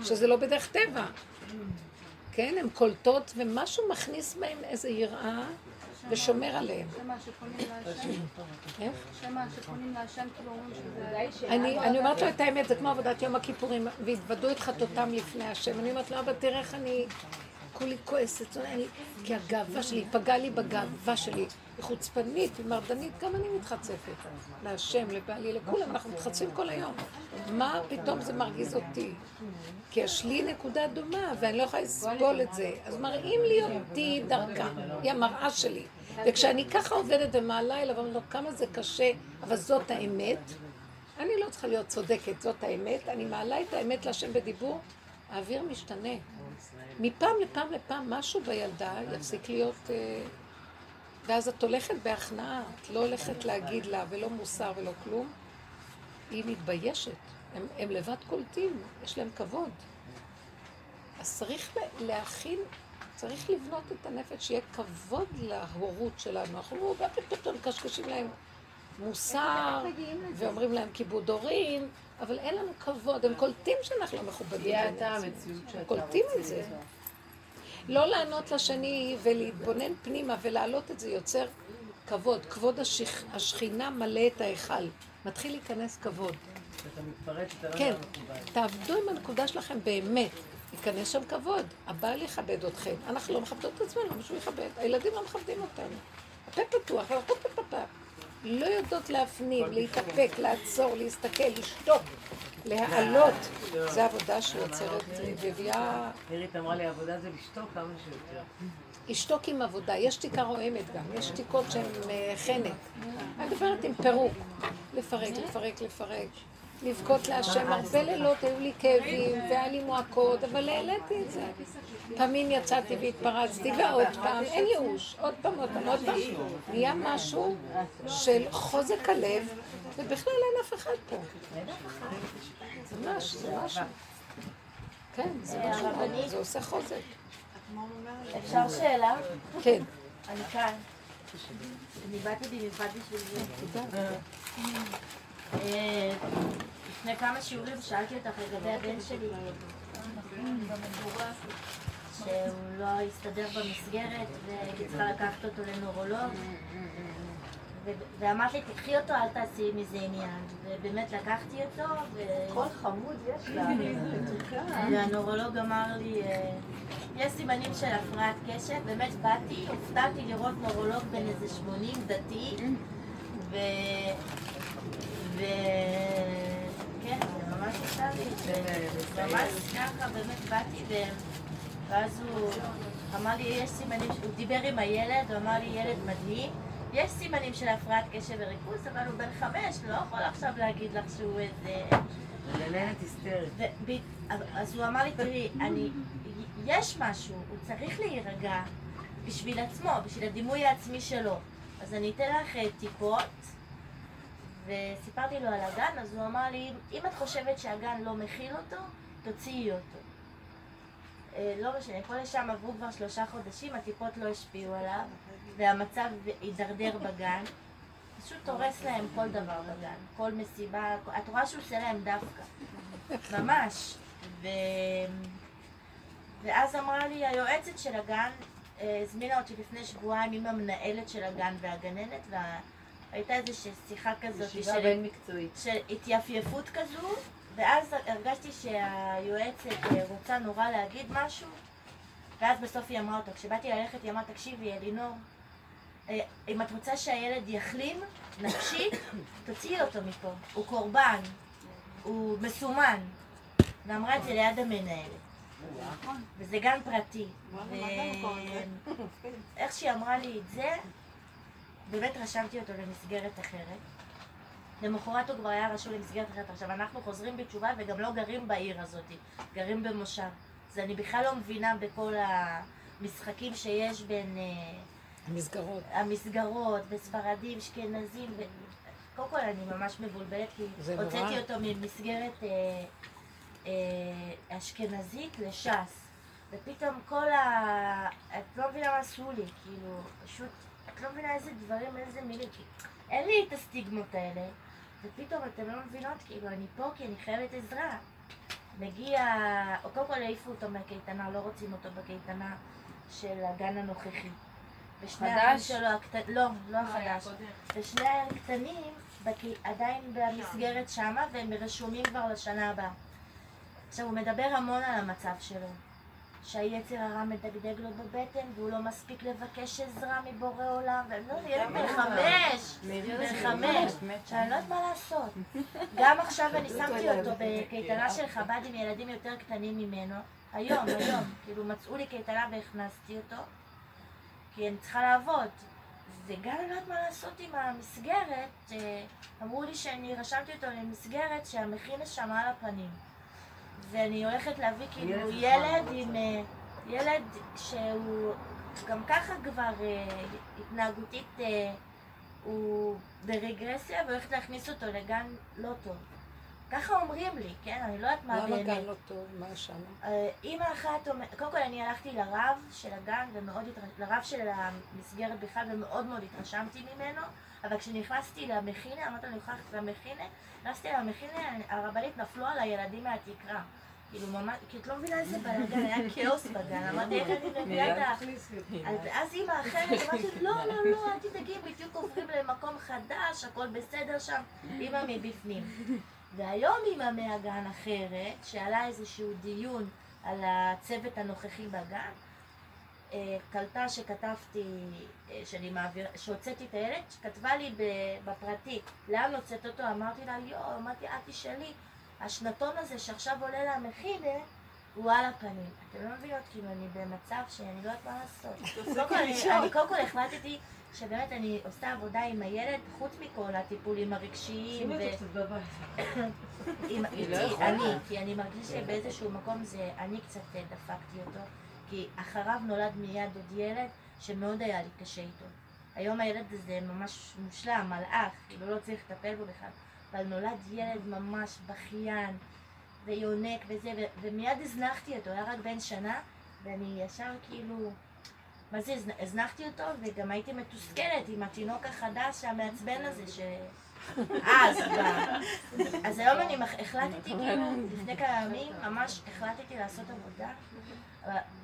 שזה לא בדרך טבע. כן, הן קולטות ומשהו מכניס בהן איזו יראה ושומר עליהם. אני, אומרת לו את האמת, זה כמו עבודת יום הכיפורים, והתוודו את חטאותם לפני השם. אני אומרת לו, אבא, תראה איך אני כולי כועסת, כי הגאווה שלי, פגעה לי בגאווה שלי. חוצפנית, מרדנית, גם אני מתחצפת. להשם, לבעלי, לכולם, אנחנו מתחצפים כל היום. מה פתאום זה מרגיז אותי? כי יש לי נקודה דומה, ואני לא יכולה לסבול את זה. אז מראים לי אותי דרכה, היא המראה שלי. וכשאני ככה עובדת ומעלה אליו, ואומרת לו כמה זה קשה, אבל זאת האמת, אני לא צריכה להיות צודקת, זאת האמת, אני מעלה את האמת להשם בדיבור, האוויר משתנה. מפעם לפעם לפעם משהו בילדה יפסיק להיות... ואז את הולכת בהכנעה, את לא הולכת להגיד לה ולא מוסר ולא כלום, היא מתביישת. הם, הם לבד קולטים, יש להם כבוד. אז צריך לה- להכין, צריך לבנות את הנפש, שיהיה כבוד להורות שלנו. אנחנו פתאום מקשקשים להם מוסר, ואומרים להם כיבוד הורים, אבל אין לנו כבוד, הם קולטים שאנחנו לא מכובדים. בעיני אתה. המציאות שאתה הם קולטים את זה. לא לענות לשני ולהתבונן פנימה ולהעלות את זה יוצר כבוד. כבוד השכ... השכינה מלא את ההיכל. מתחיל להיכנס כבוד. כשאתה מתפרץ, אתה כן. תעבדו עם הנקודה שלכם באמת. ייכנס שם כבוד. הבעל יכבד אתכם. אנחנו לא מכבדות את עצמנו, מישהו יכבד. הילדים לא מכבדים אותנו. הפה פתוח, אנחנו פה. לא יודעות להפנים, להתאפק, לעצור, להסתכל, לשתוק, להעלות. זו עבודה שיוצרת ומביאה... נירית אמרה לי, עבודה זה לשתוק כמה שיותר. לשתוק עם עבודה. יש שתיקה רועמת גם, יש שתיקות שהן אה, חנק. אני מדברת עם פירוק. לפרק, לפרק, לפרק. לבכות להשם. הרבה לילות היו לי כאבים והיה לי מועקות, אבל העליתי את זה. פעמים יצאתי והתפרצתי, ועוד פעם, אין ייאוש. עוד פעם, עוד פעם, עוד פעם. נהיה משהו של חוזק הלב, ובכלל אין אף אחד פה. זה ממש, זה משהו. כן, זה משהו, זה עושה חוזק. אפשר שאלה? כן. אני כאן. אני באתי במיוחד בשביל זה. אה, לפני כמה שיעורים שאלתי אותך לגבי הבן שלי, שהוא לא הסתדר במסגרת והייתי צריכה לקחת אותו לנורולוג ואמרת לי, תקחי אותו, אל תעשי מזה עניין. ובאמת לקחתי אותו, ו- קול חמוד יש לה. והנורולוג אמר לי, אה, יש סימנים של הפרעת קשב, באמת באתי, הופתעתי לראות נורולוג בן איזה 80 דתי, ו... ו... כן, זה ממש לי, וממש ככה באמת באתי, ו... ואז הוא אמר לי, יש סימנים, הוא דיבר עם הילד, הוא אמר לי, ילד מדהים, יש סימנים של הפרעת קשב וריכוז, אבל הוא בן חמש, לא יכול עכשיו להגיד לך שהוא איזה... גננת היסטרית. אז הוא אמר לי, תראי, אני, יש משהו, הוא צריך להירגע בשביל עצמו, בשביל הדימוי העצמי שלו. אז אני אתן לך אה, טיפות, וסיפרתי לו על הגן, אז הוא אמר לי, אם את חושבת שהגן לא מכיל אותו, תוציאי אותו. אה, לא משנה, פה לשם עברו כבר שלושה חודשים, הטיפות לא השפיעו עליו, והמצב הידרדר בגן. פשוט הורס להם כל דבר בגן, כל מסיבה, את רואה שהוא עושה להם דווקא. ממש. ו... ואז אמרה לי היועצת של הגן, אה, הזמינה אותי לפני שבועיים עם המנהלת של הגן והגננת, והייתה איזושהי שיחה כזאת ישיבה בין מקצועית. של התייפייפות כזו, ואז הרגשתי שהיועצת אה, רוצה נורא להגיד משהו, ואז בסוף היא אמרה אותו, כשבאתי ללכת היא אמרה, תקשיבי אלינור, אם את רוצה שהילד יחלים נפשית, תוציאי אותו מפה, הוא קורבן, הוא מסומן. ואמרה את זה ליד המנהלת. וזה גן פרטי. ואיך שהיא אמרה לי את זה, באמת רשמתי אותו למסגרת אחרת. למחרת הוא כבר היה רשום למסגרת אחרת. עכשיו, אנחנו חוזרים בתשובה וגם לא גרים בעיר הזאת, גרים במושב. אז אני בכלל לא מבינה בכל המשחקים שיש בין... אה, המסגרות. המסגרות, בספרדים, אשכנזים, ו... קודם כל אני ממש מבולבלת, כי. הוצאתי אותו ממסגרת אה, אה, אשכנזית לש"ס, ופתאום כל ה... את לא מבינה מה עשו לי, כאילו, פשוט, את לא מבינה איזה דברים, איזה מילים, כי אין לי את הסטיגמות האלה, ופתאום אתן לא מבינות, כאילו, אני פה כי אני חייבת עזרה. מגיע, או קודם כל העיפו אותו מהקייטנה, לא רוצים אותו בקייטנה של הגן הנוכחי. ושני? האחים שלו, הקט... לא, לא החדש. ושני הקטנים עדיין במסגרת שמה, והם רשומים כבר לשנה הבאה. עכשיו, הוא מדבר המון על המצב שלו. שהיצר הרע מדגדג לו בבטן, והוא לא מספיק לבקש עזרה מבורא עולם, ואני לא יודעת, ילד בן חמש, בן חמש, שאני לא יודעת מה לעשות. גם עכשיו אני שמתי אותו בקייטנה של חב"ד עם ילדים יותר קטנים ממנו, היום, היום, כאילו מצאו לי קייטנה והכנסתי אותו, כי אני צריכה לעבוד. וגם אני לא יודעת מה לעשות עם המסגרת, אמרו לי שאני רשמתי אותו למסגרת שהמכין שם על הפנים. ואני הולכת להביא כאילו ילד חכם, עם... אה, ילד שהוא גם ככה כבר אה, התנהגותית אה, הוא ברגרסיה והולכת להכניס אותו לגן לא טוב. ככה אומרים לי, כן? אני לא יודעת מה למה באמת. גן לא טוב? מה שם? אה, אימא אחת אומרת, קודם כל אני הלכתי לרב של הגן ומאוד התרשמתי, לרב של המסגרת בכלל ומאוד מאוד התרשמתי ממנו, אבל כשנכנסתי למכינה, אמרתי לו, אני ללכת למכינה, נכנסתי למכינה, הרבנית נפלו על הילדים מהתקרה. כאילו ממש, כי את לא מבינה איזה בלאגן, היה כאוס בגן, אמרתי איך אני מביאה את ה... אז ואז אימא אחרת, אמרתי, לא, לא, לא, אל תדאגי, בדיוק עוברים למקום חדש, הכל בסדר שם, אימא מבפנים. והיום אימא מהגן אחרת, שעלה איזשהו דיון על הצוות הנוכחי בגן, אה, קלטה שכתבתי, אה, שאני מעביר, שהוצאתי את הילד, שכתבה לי בפרטי, לאן הוצאת אותו? אמרתי לה, יואו, אמרתי, את תשאלי, השנתון הזה שעכשיו עולה למכינה, הוא על הפנים. אתם לא מבינות, כאילו, אני במצב שאני לא יודעת מה לעשות. קודם כל, אני קודם כל החלטתי שבאמת אני עושה עבודה עם הילד, חוץ מכל הטיפולים הרגשיים. שימי ו- אותו קצת בבית. עם- לא איתי, יכולה. אני, כי אני מרגישה שבאיזשהו מקום זה, אני קצת אה, דפקתי אותו, כי אחריו נולד מיד עוד ילד שמאוד היה לי קשה איתו. היום הילד הזה ממש מושלם, מלאך, כאילו לא צריך לטפל בו בכלל, אבל נולד ילד ממש בכיין ויונק וזה, ו- ומיד הזנחתי אותו, היה רק בן שנה, ואני ישר כאילו, מה זה, הזנ- הזנחתי אותו, וגם הייתי מתוסכלת עם התינוק החדש המעצבן הזה, ש... אז, אז היום אני החלטתי, כאילו, לפני כמה ימים, ממש החלטתי לעשות עבודה,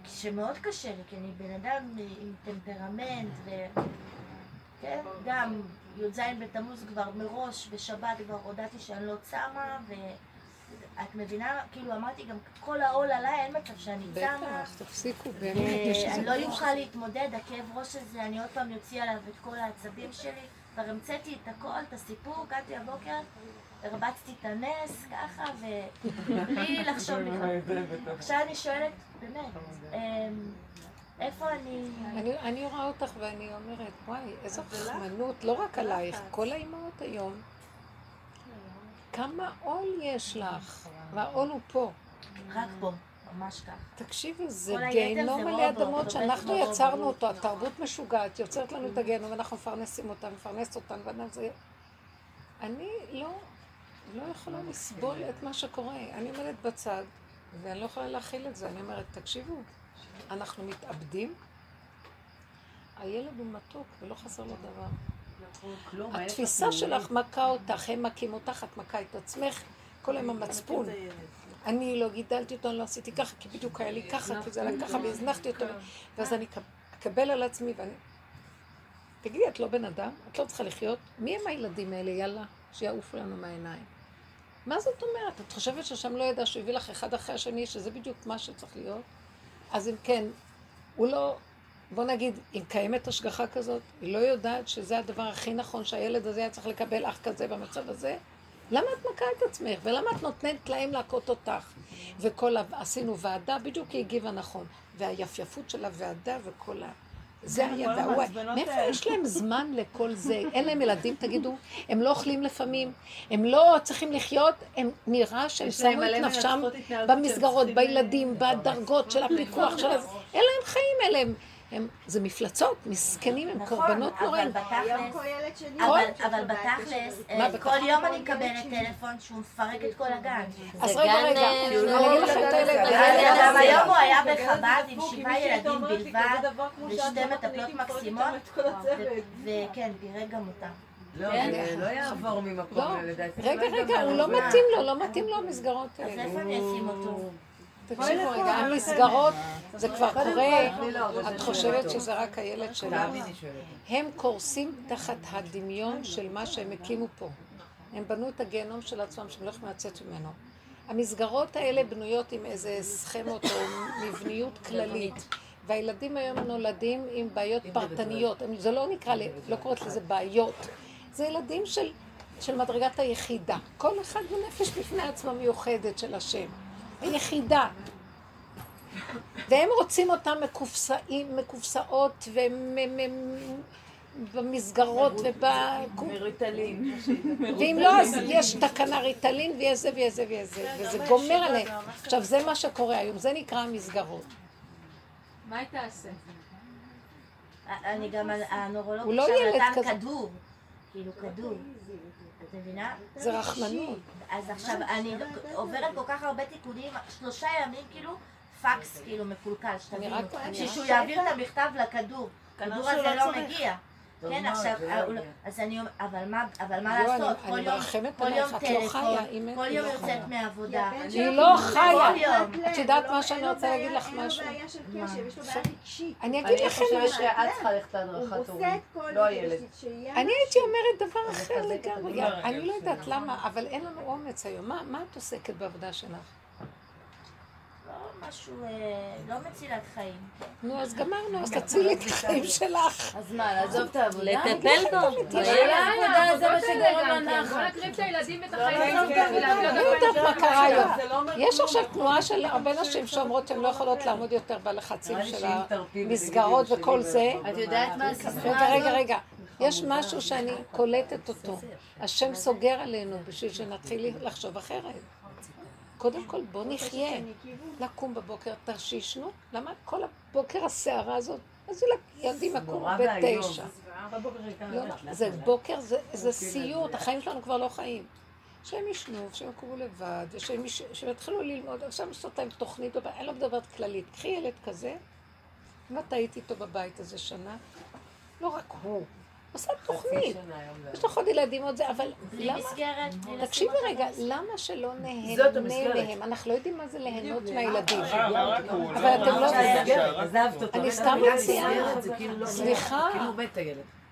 שמאוד קשה לי, כי אני בן אדם עם טמפרמנט, ו... כן, גם י"ז בתמוז כבר מראש, בשבת כבר הודעתי שאני לא צמה, ואת מבינה, כאילו אמרתי גם כל העול עליי, אין מצב שאני צמה. בטח, תפסיקו, באמת. אה, יש איזה אני לא. אוכל להתמודד, הכאב ראש הזה, אני עוד פעם אוציא עליו את כל העצבים שלי. כבר המצאתי את הכל, את הסיפור, הגעתי הבוקר, הרבצתי את הנס, ככה, ובלי לחשוב בכלל. עכשיו אני שואלת, באמת, אמ, איפה אני... אני, אני רואה אותך ואני אומרת, וואי, איזו חכמנות, לא רק עלייך, כל האימהות היום. כמה עול יש לך, והעול הוא פה. רק פה, ממש ככה. תקשיבי, זה גיהנום רובוט, אדמות שאנחנו יצרנו. אותו, התרבות משוגעת, יוצרת לנו את הגיהנום, ואנחנו מפרנסים אותה, מפרנסת אותן, ואדם זה... אני לא, לא יכולה לסבול את מה שקורה. אני עומדת בצד, ואני לא יכולה להכיל את זה. אני אומרת, תקשיבו, אנחנו מתאבדים, הילד הוא מתוק ולא חסר לו דבר. התפיסה. שלך מכה אותך, הם מכים אותך, את מכה את עצמך, כל היום המצפון. אני לא גידלתי אותו, אני לא עשיתי ככה, כי בדיוק היה לי ככה, כי זה היה ככה, והזנחתי אותו, ואז אני אקב- אקבל על עצמי ואני... תגידי, את לא בן אדם? את לא צריכה לחיות? מי הם הילדים האלה? יאללה, שיעופו לנו מהעיניים. מה זאת אומרת? את חושבת שהשם לא ידע שהוא הביא לך אחד אחרי השני, שזה בדיוק מה שצריך להיות? אז אם כן, הוא לא... בוא נגיד, אם קיימת השגחה כזאת, היא לא יודעת שזה הדבר הכי נכון שהילד הזה היה צריך לקבל אח כזה במצב הזה? למה את מכה את עצמך? ולמה את נותנת להם להכות אותך? וכל ה... עשינו ועדה, בדיוק היא הגיבה נכון. והיפייפות של הוועדה וכל ה... זה כל היה, והוא... מאיפה. יש להם זמן לכל זה? אין להם ילדים, תגידו? הם לא אוכלים לפעמים, הם לא צריכים לחיות, הם נראה שהם להם שמו את נפשם במסגרות, בילדים, בדרגות של הפיקוח של. אין להם חיים, אלה הם... הם, זה מפלצות, מסכנים, הם נכון, קורבנות אבל נוראים. בתכלס, אבל, בתכלס, אה, מה כל בתכלס? יום אני מקבלת טלפון שהוא מפרק את כל הגן. אז זה רגע, רגע, אני לא אגיד לכם את ילד הילד. גם היום הוא היה בחב"ד עם שבעה ילדים בלבד, ושתי מטפלות מקסימות, וכן, פירק גם אותה. לא, כן. זה לא יעבור ממקום לא, לדעתי. רגע, לא רגע, הוא לא. מתאים לו, לא מתאים לו המסגרות אז האלה. איפה אני אשים אותו? תקשיבו רגע, המסגרות, זה כבר קורה, את חושבת שזה רק הילד שלך. הם קורסים תחת הדמיון של מה שהם הקימו פה. הם בנו את הגיהנום של עצמם שהם לא יכולים לצאת ממנו. המסגרות האלה בנויות עם איזה סכמות או מבניות כללית. והילדים היום נולדים עם בעיות פרטניות. זה לא נקרא, לא קוראת לזה בעיות. זה ילדים של, של מדרגת היחידה. כל אחד הוא נפש בפני עצמה מיוחדת של השם. היחידה. והם רוצים אותם מקופסאים, מקופסאות ובמסגרות וב... מריטלין. ואם לא, אז יש תקנה ריטלין ויש זה ויש זה ויש זה, וזה גומר עליהם. עכשיו, זה מה שקורה היום, זה נקרא המסגרות. מה היא תעשה? אני גם, הנורולוג לא ילד נתן. כדור. כאילו כדור. את מבינה? זה רחמנות. אז עכשיו, אני עוברת כל כך הרבה תיקונים, שלושה ימים כאילו, פקס כאילו מקולקל, שתבינו. שהוא יעביר את המכתב לכדור. שהוא הזה לא לא. מגיע. טוב כן, עכשיו, לא אה, הוא לא- יגיע. אז אני אומר, אבל מה, אבל מה לעשות? אני- כל אני יום, כל יום את לא טלפון, כל יום לא יוצאת. מהעבודה. היא לא חיה. את יודעת מה שאני רוצה להגיד לך משהו? אין לו בעיה של קשב, יש לו בעיה רגשית. אני אגיד לכם משהו. שאת צריכה ללכת להדרכת כל לא הילד. אני הייתי אומרת דבר אחר לגמרי. אני לא יודעת למה, אבל אין לנו אומץ היום. מה את עוסקת בעבודה שלך? לא משהו, אה, לא מצילת חיים. נו, אז גמרנו, אז תצילי את החיים שלך. אז מה, לעזוב את העבודה? לטפל בו. יאללה, העבודה זה מה שגורם בוא לנחת. נקריב את הילדים ואת לא, החיים. לא, לא, מה קרה היום. לא אומר יש. עכשיו תנועה של הרבה נשים שאומרות שהן לא יכולות לעמוד יותר בלחצים של המסגרות וכל זה. לא את יודעת מה הסיסמה רגע, רגע, הזאת? רגע. יש משהו שאני קולטת אותו. השם סוגר עלינו בשביל שנתחיל לחשוב אחרת. קודם כל, בוא נחיה. לקום בבוקר, תשישנו. למה כל הבוקר הסערה הזאת? אז ילדים יקומו. בתשע. לא, זה לאט. בוקר, זה- זה סיוט, החיים שלנו כבר לא חיים. שהם ישנו, שהם יקומו לבד, ושהם יתחילו ללמוד, עכשיו לעשות להם תוכנית, אני לא מדברת כללית. קחי ילד כזה, אם את היית איתו בבית איזה שנה, לא רק הוא, עושה תוכנית. יש לך עוד ילדים עוד זה, אבל למה? תקשיבי רגע. למה שלא נהנה. מהם? אנחנו לא יודעים מה זה ליהנות מהילדים. אבל אתם לא- אותו. אני לא סתם מציעה. כאילו לא- סליחה. כאילו.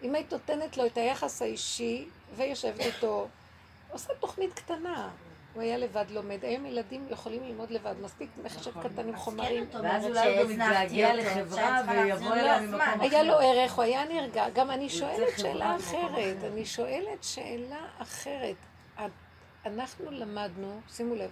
אם היית נותנת לו את היחס האישי ויושבת איתו, עושה תוכנית קטנה. הוא היה לבד לומד. היום ילדים יכולים ללמוד לבד, מספיק מחשב קטן עם חומרים. כן, ואז אולי הוא גם יתגעגע לחברה ויבוא אליה לו ממקום זמן. היה לו ערך, הוא היה נרגע. גם אני שואלת שאלה אחרת. אחר. אני שואלת שאלה אחרת. אנחנו למדנו, שימו לב,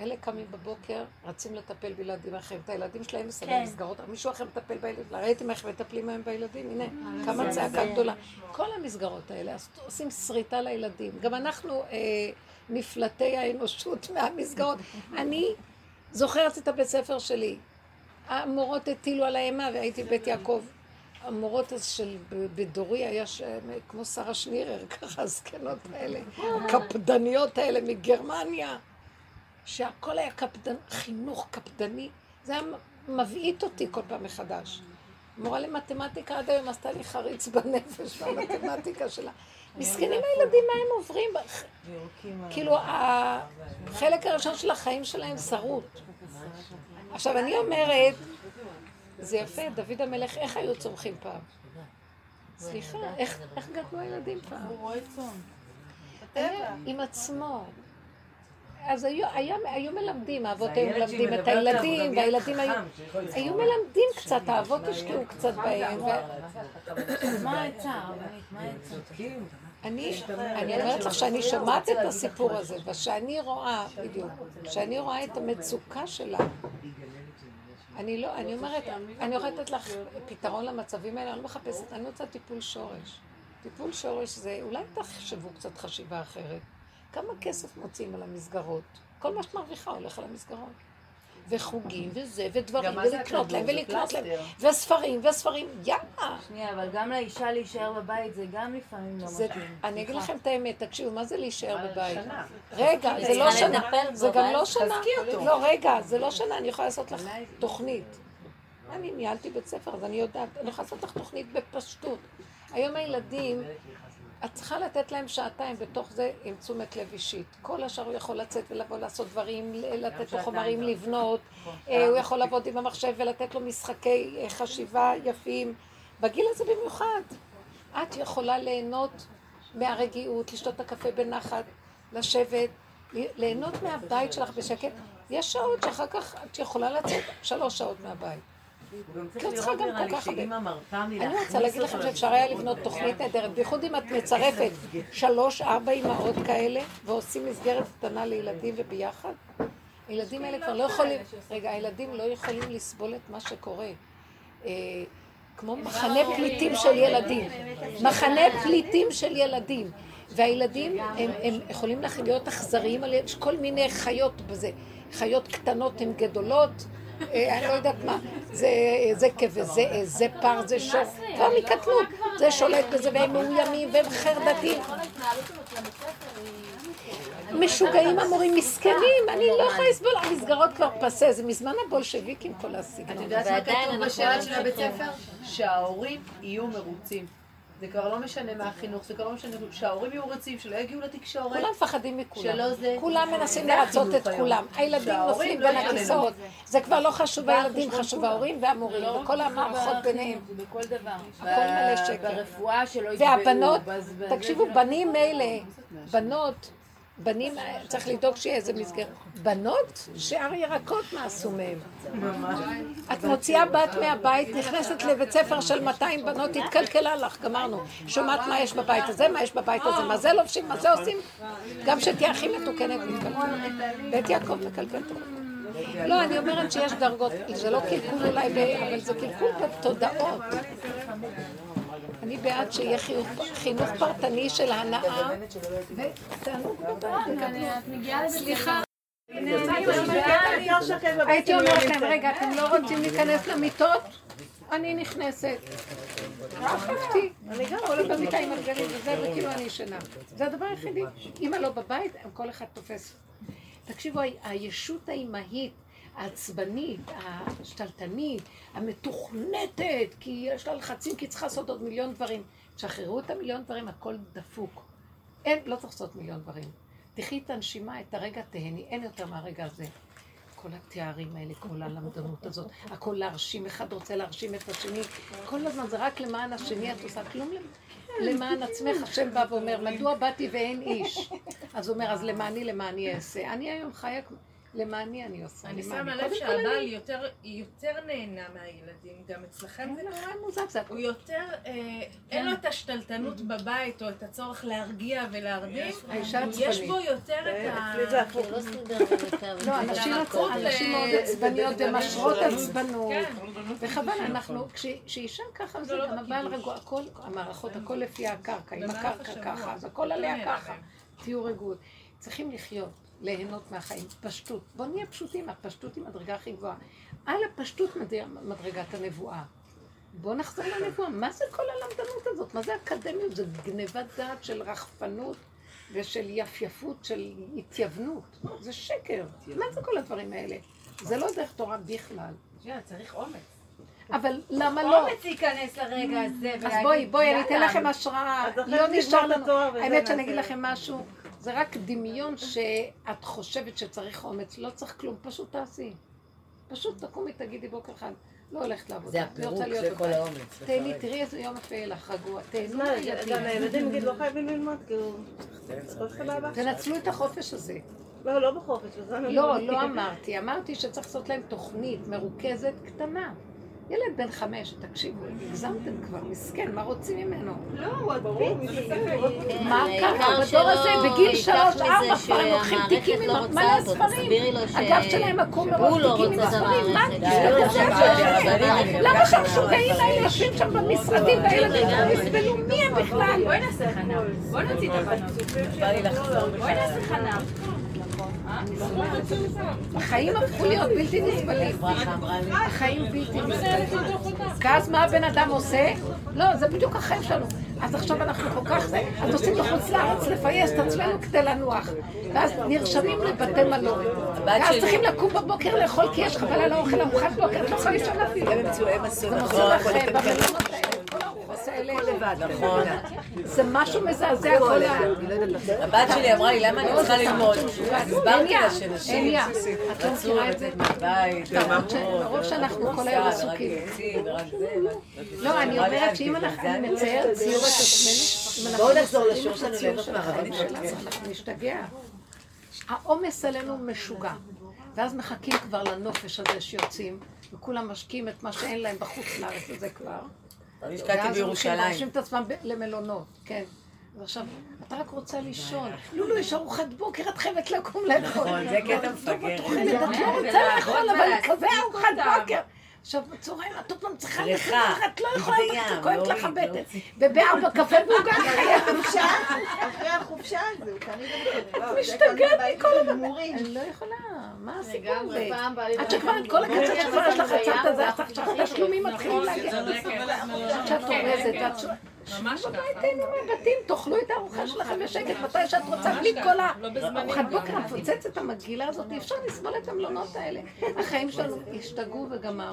אלה קמים בבוקר, רצים לטפל בילדים אחרים. את הילדים שלהם מסדר כן. מסגרות, מישהו אחר מטפל בילדים. ראיתם איך מטפלים היום בילדים? הנה, כמה צעקה גדולה. כל המסגרות האלה, עושים שריטה לילדים. גם אנחנו אה, נפלטי האנושות מהמסגרות. אני זוכרת את הבית ספר שלי. המורות הטילו על האימה, והייתי בבית יעקב. המורות אז של בדורי היה ש... כמו שרה שנירר, ככה הזקנות האלה, הקפדניות האלה מגרמניה, שהכל היה קפדן, חינוך קפדני, זה היה מבעית אותי כל פעם מחדש. מורה למתמטיקה עד היום עשתה לי חריץ בנפש במתמטיקה שלה. מסכנים הילדים, מה הם עוברים? כאילו, החלק הראשון של החיים שלהם שרוט. עכשיו, אני אומרת, זה יפה, דוד המלך, איך היו צומחים פעם? סליחה, איך איך גדלו הילדים פעם? הוא רואה צאן. היה עם עצמו. אז היו, היה, היו מלמדים, האבות היו מלמדים את הילדים, והילדים ילד היו. היו מלמדים קצת, האבות השקיעו קצת בהם. מה העצה? מה העצה? אני, אני אומרת לך שאני שומעת את הסיפור הזה, ושאני רואה, בדיוק, שאני רואה את המצוקה שלה, אני לא, אני אומרת, אני יכולה לתת לך פתרון למצבים האלה, אני לא מחפשת, אני רוצה טיפול שורש. טיפול שורש זה, אולי תחשבו קצת חשיבה אחרת. כמה כסף מוציאים על המסגרות? כל מה שאת מרוויחה הולך על המסגרות. וחוגים וזה, ודברים, ולקנות להם, ולקנות להם. וספרים, וספרים, יאללה. שנייה, אבל גם לאישה להישאר בבית זה גם לפעמים לא מתאים. אני אגיד לכם את האמת, תקשיבו, מה זה להישאר בבית? רגע, זה לא שנה, זה גם לא שנה. לא, רגע, זה לא שנה, אני יכולה לעשות לך תוכנית. אני ניהלתי בית ספר, אז אני יודעת, אני יכולה לעשות לך תוכנית בפשטות. היום הילדים, את צריכה לתת להם שעתיים בתוך זה עם תשומת לב אישית. כל השאר הוא יכול לצאת ולבוא לעשות דברים, לתת לו חומרים. לבנות, נכון. אה, הוא יכול לעבוד עם המחשב ולתת לו משחקי אה, חשיבה יפים. בגיל הזה במיוחד. את יכולה ליהנות מהרגיעות, לשתות את הקפה בנחת, לשבת, ליהנות מהבית שלך בשקט. יש שעות שאחר כך את יכולה לצאת שלוש שעות מהבית. הוא גם צריך לא צריכה גם כל כך הרבה. אני רוצה להגיד לכם שאפשר היה לבנות תוכנית נהדרת, בייחוד אם את מצרפת שלוש, ארבע אימהות כאלה, ועושים מסגרת קטנה לילדים וביחד. הילדים האלה כבר לא יכולים, רגע, הילדים לא יכולים לסבול את מה שקורה. אה, כמו מחנה פליטים של ילדים. מחנה פליטים של ילדים. והילדים, הם, הם יכולים להיות אכזריים יש כל מיני חיות בזה. חיות קטנות הן גדולות, אני לא יודעת מה, זה זה כבזה, זה פר, זה שור, כבר מקטנות, זה שולט בזה והם מאוימים והם חרדתיים. משוגעים המורים מסכנים, אני לא יכולה לסבול, המסגרות כבר פסה, זה מזמן הבולשביקים כל הסגנון. את יודעת מה כתוב בשאלה של הבית ספר? שההורים יהיו מרוצים. זה כבר לא משנה מה החינוך, זה כבר לא משנה, שההורים יהיו מרוצים, שלא יגיעו לתקשורת. כולם מפחדים מכולם. שלא זה... כולם מנסים לרצות את. כולם. הילדים נופלים לא בין. הכיסאות. זה כבר לא חשוב הילדים, חשוב ההורים והמורים, לא וכל המערכות ביניהם. בכל דבר. הכל מלא שקר. ברפואה שלא יתבעו. והבנות, תקשיבו, בנים מילא, בנות, בנים, צריך לדאוג שיהיה איזה מסגרת. בנות, שאר ירקות מה עשו מהם. את מוציאה בת מהבית, נכנסת לבית ספר של 200 בנות, התקלקלה לך, גמרנו. שומעת מה יש בבית הזה, מה יש בבית הזה, מה זה לובשים, מה זה עושים. גם שתהיה הכי מתוקנת. בית יעקב מקלקלת. לא, אני אומרת שיש דרגות, זה לא קלקול אולי, אבל זה קלקול בתודעות. אני בעד שיהיה חינוך פרטני של הנאה ותענוג. סליחה. הייתי אומרת להם, רגע, אתם לא רוצים להיכנס למיטות? אני נכנסת. אהבתי. אני גם עולה במיטה עם הגלים וזה, וכאילו אני ישנה. זה הדבר היחידי. אמא לא בבית, כל אחד תופס. תקשיבו, הישות האימהית, העצבנית, השתלטנית, המתוכנתת, כי יש לה לחצים, כי צריכה לעשות עוד מיליון דברים. תשחררו את המיליון דברים, הכל דפוק. אין, לא צריך לעשות מיליון דברים. תחי את הנשימה, את הרגע תהני, אין יותר מהרגע הזה. כל התארים האלה, כל הלמדנות הזאת, הכל להרשים, אחד רוצה להרשים את השני, כל הזמן זה רק למען השני, את עושה כלום למ- למען עצמך, השם בא ואומר, מדוע באתי ואין איש? אז הוא אומר, אז למעני, למעני אעשה. אני היום חיה, כמו- למעני אני עושה. אני. שמה לב שהבעל יותר, יותר נהנה מהילדים, גם אצלכם זה קורה? מוזר, זה הוא יותר, אה, אין לו את השתלטנות בבית או את הצורך להרגיע ולהרדים, האישה יש. בו יותר את ה... אצלי זה הפוך. לא, אנשים מאוד עצבניות ומשרות עצבנות. כן. וחבל, אנחנו, כש- כשאישה ככה, זה לא גם הבעל. רגוע, הכל, המערכות, הכל לפי הקרקע, אם במהלך הקרקע. ככה, אז הכל עליה כן, ככה. תהיו רגועות. צריכים לחיות, ליהנות מהחיים, פשטות. בואו נהיה פשוטים, הפשטות היא מדרגה הכי גבוהה. על הפשטות מד- מדרגת הנבואה. בואו נחזור לנבואה. מה זה כל הלמדנות הזאת? מה זה אקדמיות? זה גנבת דעת של רחפנות ושל יפייפות, של התייוונות. זה שקר. מה זה כל הדברים האלה? זה לא דרך תורה בכלל. צריך אומץ. אבל למה לא? אומץ להיכנס לרגע הזה אז בואי, בואי, אני אתן. לכם השראה. לא נשאר לנו... האמת שאני אגיד. לכם משהו, זה רק דמיון שאת חושבת שצריך אומץ, לא צריך כלום, פשוט תעשי. פשוט תקומי, תגידי בוקר אחד, לא הולכת לעבודה. זה הפירוק, זה כל. האומץ, תהני. תראי איזה יום יפה יהיה לך, רגוע. תהנו מה, מהילדים. גם הילדים נגיד לא חייבים ללמוד, כאילו... תנצלו את החופש הזה. לא, לא בחופש, לא, אומרת. לא אמרתי. אמרתי שצריך לעשות להם תוכנית מרוכזת קטנה. ילד בן חמש, תקשיבו, הגזמתם כבר, מסכן, מה רוצים ממנו? לא, הוא עוד ברור, מה העיקר קרה? בדור הזה, בגיל שלוש, ארבע, כבר הם לוקחים תיקים לא עם מלא. ספרים. ש- הגב שלהם עקום מרוב לא תיקים עם רוצה את הספרים. מה? שהרבנים למה שהמשוגעים האלה יושבים שם במשרדים והילדים לא יסבלו? מי הם בכלל? בואי נעשה חנה. בואי נוציא את לחזור. בואי נעשה חנה. החיים הפכו להיות בלתי נסבלים. החיים בלתי נסבלים. ואז מה הבן אדם עושה? לא, זה בדיוק החיים שלנו. אז עכשיו אנחנו כל כך זה, אז נוסעים לחוץ לארץ לפייס את עצמנו כדי לנוח. ואז נרשמים לבתי מלון. ואז צריכים לקום בבוקר לאכול כי יש חבל על האוכל ארוחת בוקר, את לא יכולה לישון אפילו. הם הם עשו, זה במלונות. האלה, נכון. זה משהו מזעזע כל ה... הבת שלי אמרה לי, למה אני צריכה ללמוד? הסברתי לה שנשים לא רצו מכירה את זה? בית, מרוב שאנחנו כל היום עסוקים. לא, אני אומרת "אל שאם אנחנו נצייר ציור את עצמנו, אם בואו נחזור לשיעור שלנו שלנו, אנחנו נשתגע. העומס עלינו משוגע. ואז מחכים כבר לנופש הזה שיוצאים, וכולם משקיעים את מה שאין להם בחוץ לארץ הזה כבר. אני השקעתי ואז הולכים בירושלים. ורושמים את עצמם למלונות, כן. אז עכשיו, אתה רק רוצה לישון. לולו, יש ארוחת בוקר, את חייבת לקום לאכול. נכון, זה קטע מפגר. את לא רוצה לאכול, אבל כזה ארוחת בוקר. עכשיו, בצהריים את עוד פעם צריכה לסדר, את לא יכולה, בים, את כואבת לך להוריד, הבטן. להוציא. ובארבע קפה ועוגה החופשה, אחרי החופשה הזו, קנית את את משתגעת מכל הדבר. אני לא יכולה, מה הסיפור עד שכבר את כל הכסף שכבר יש לך הצעת הזה, אז עכשיו נכון, התשלומים מתחילים להגיע. עד שאת אורזת, ואת ש... ממש בבית תהנו מהבתים, תאכלו את הארוחה שלכם בשקט, מתי שאת רוצה, בלי כל הארוחת בוקר המפוצצת המגעילה הזאת, אי אפשר לסבול את המלונות האלה. החיים שלנו השתגעו וגמרנו.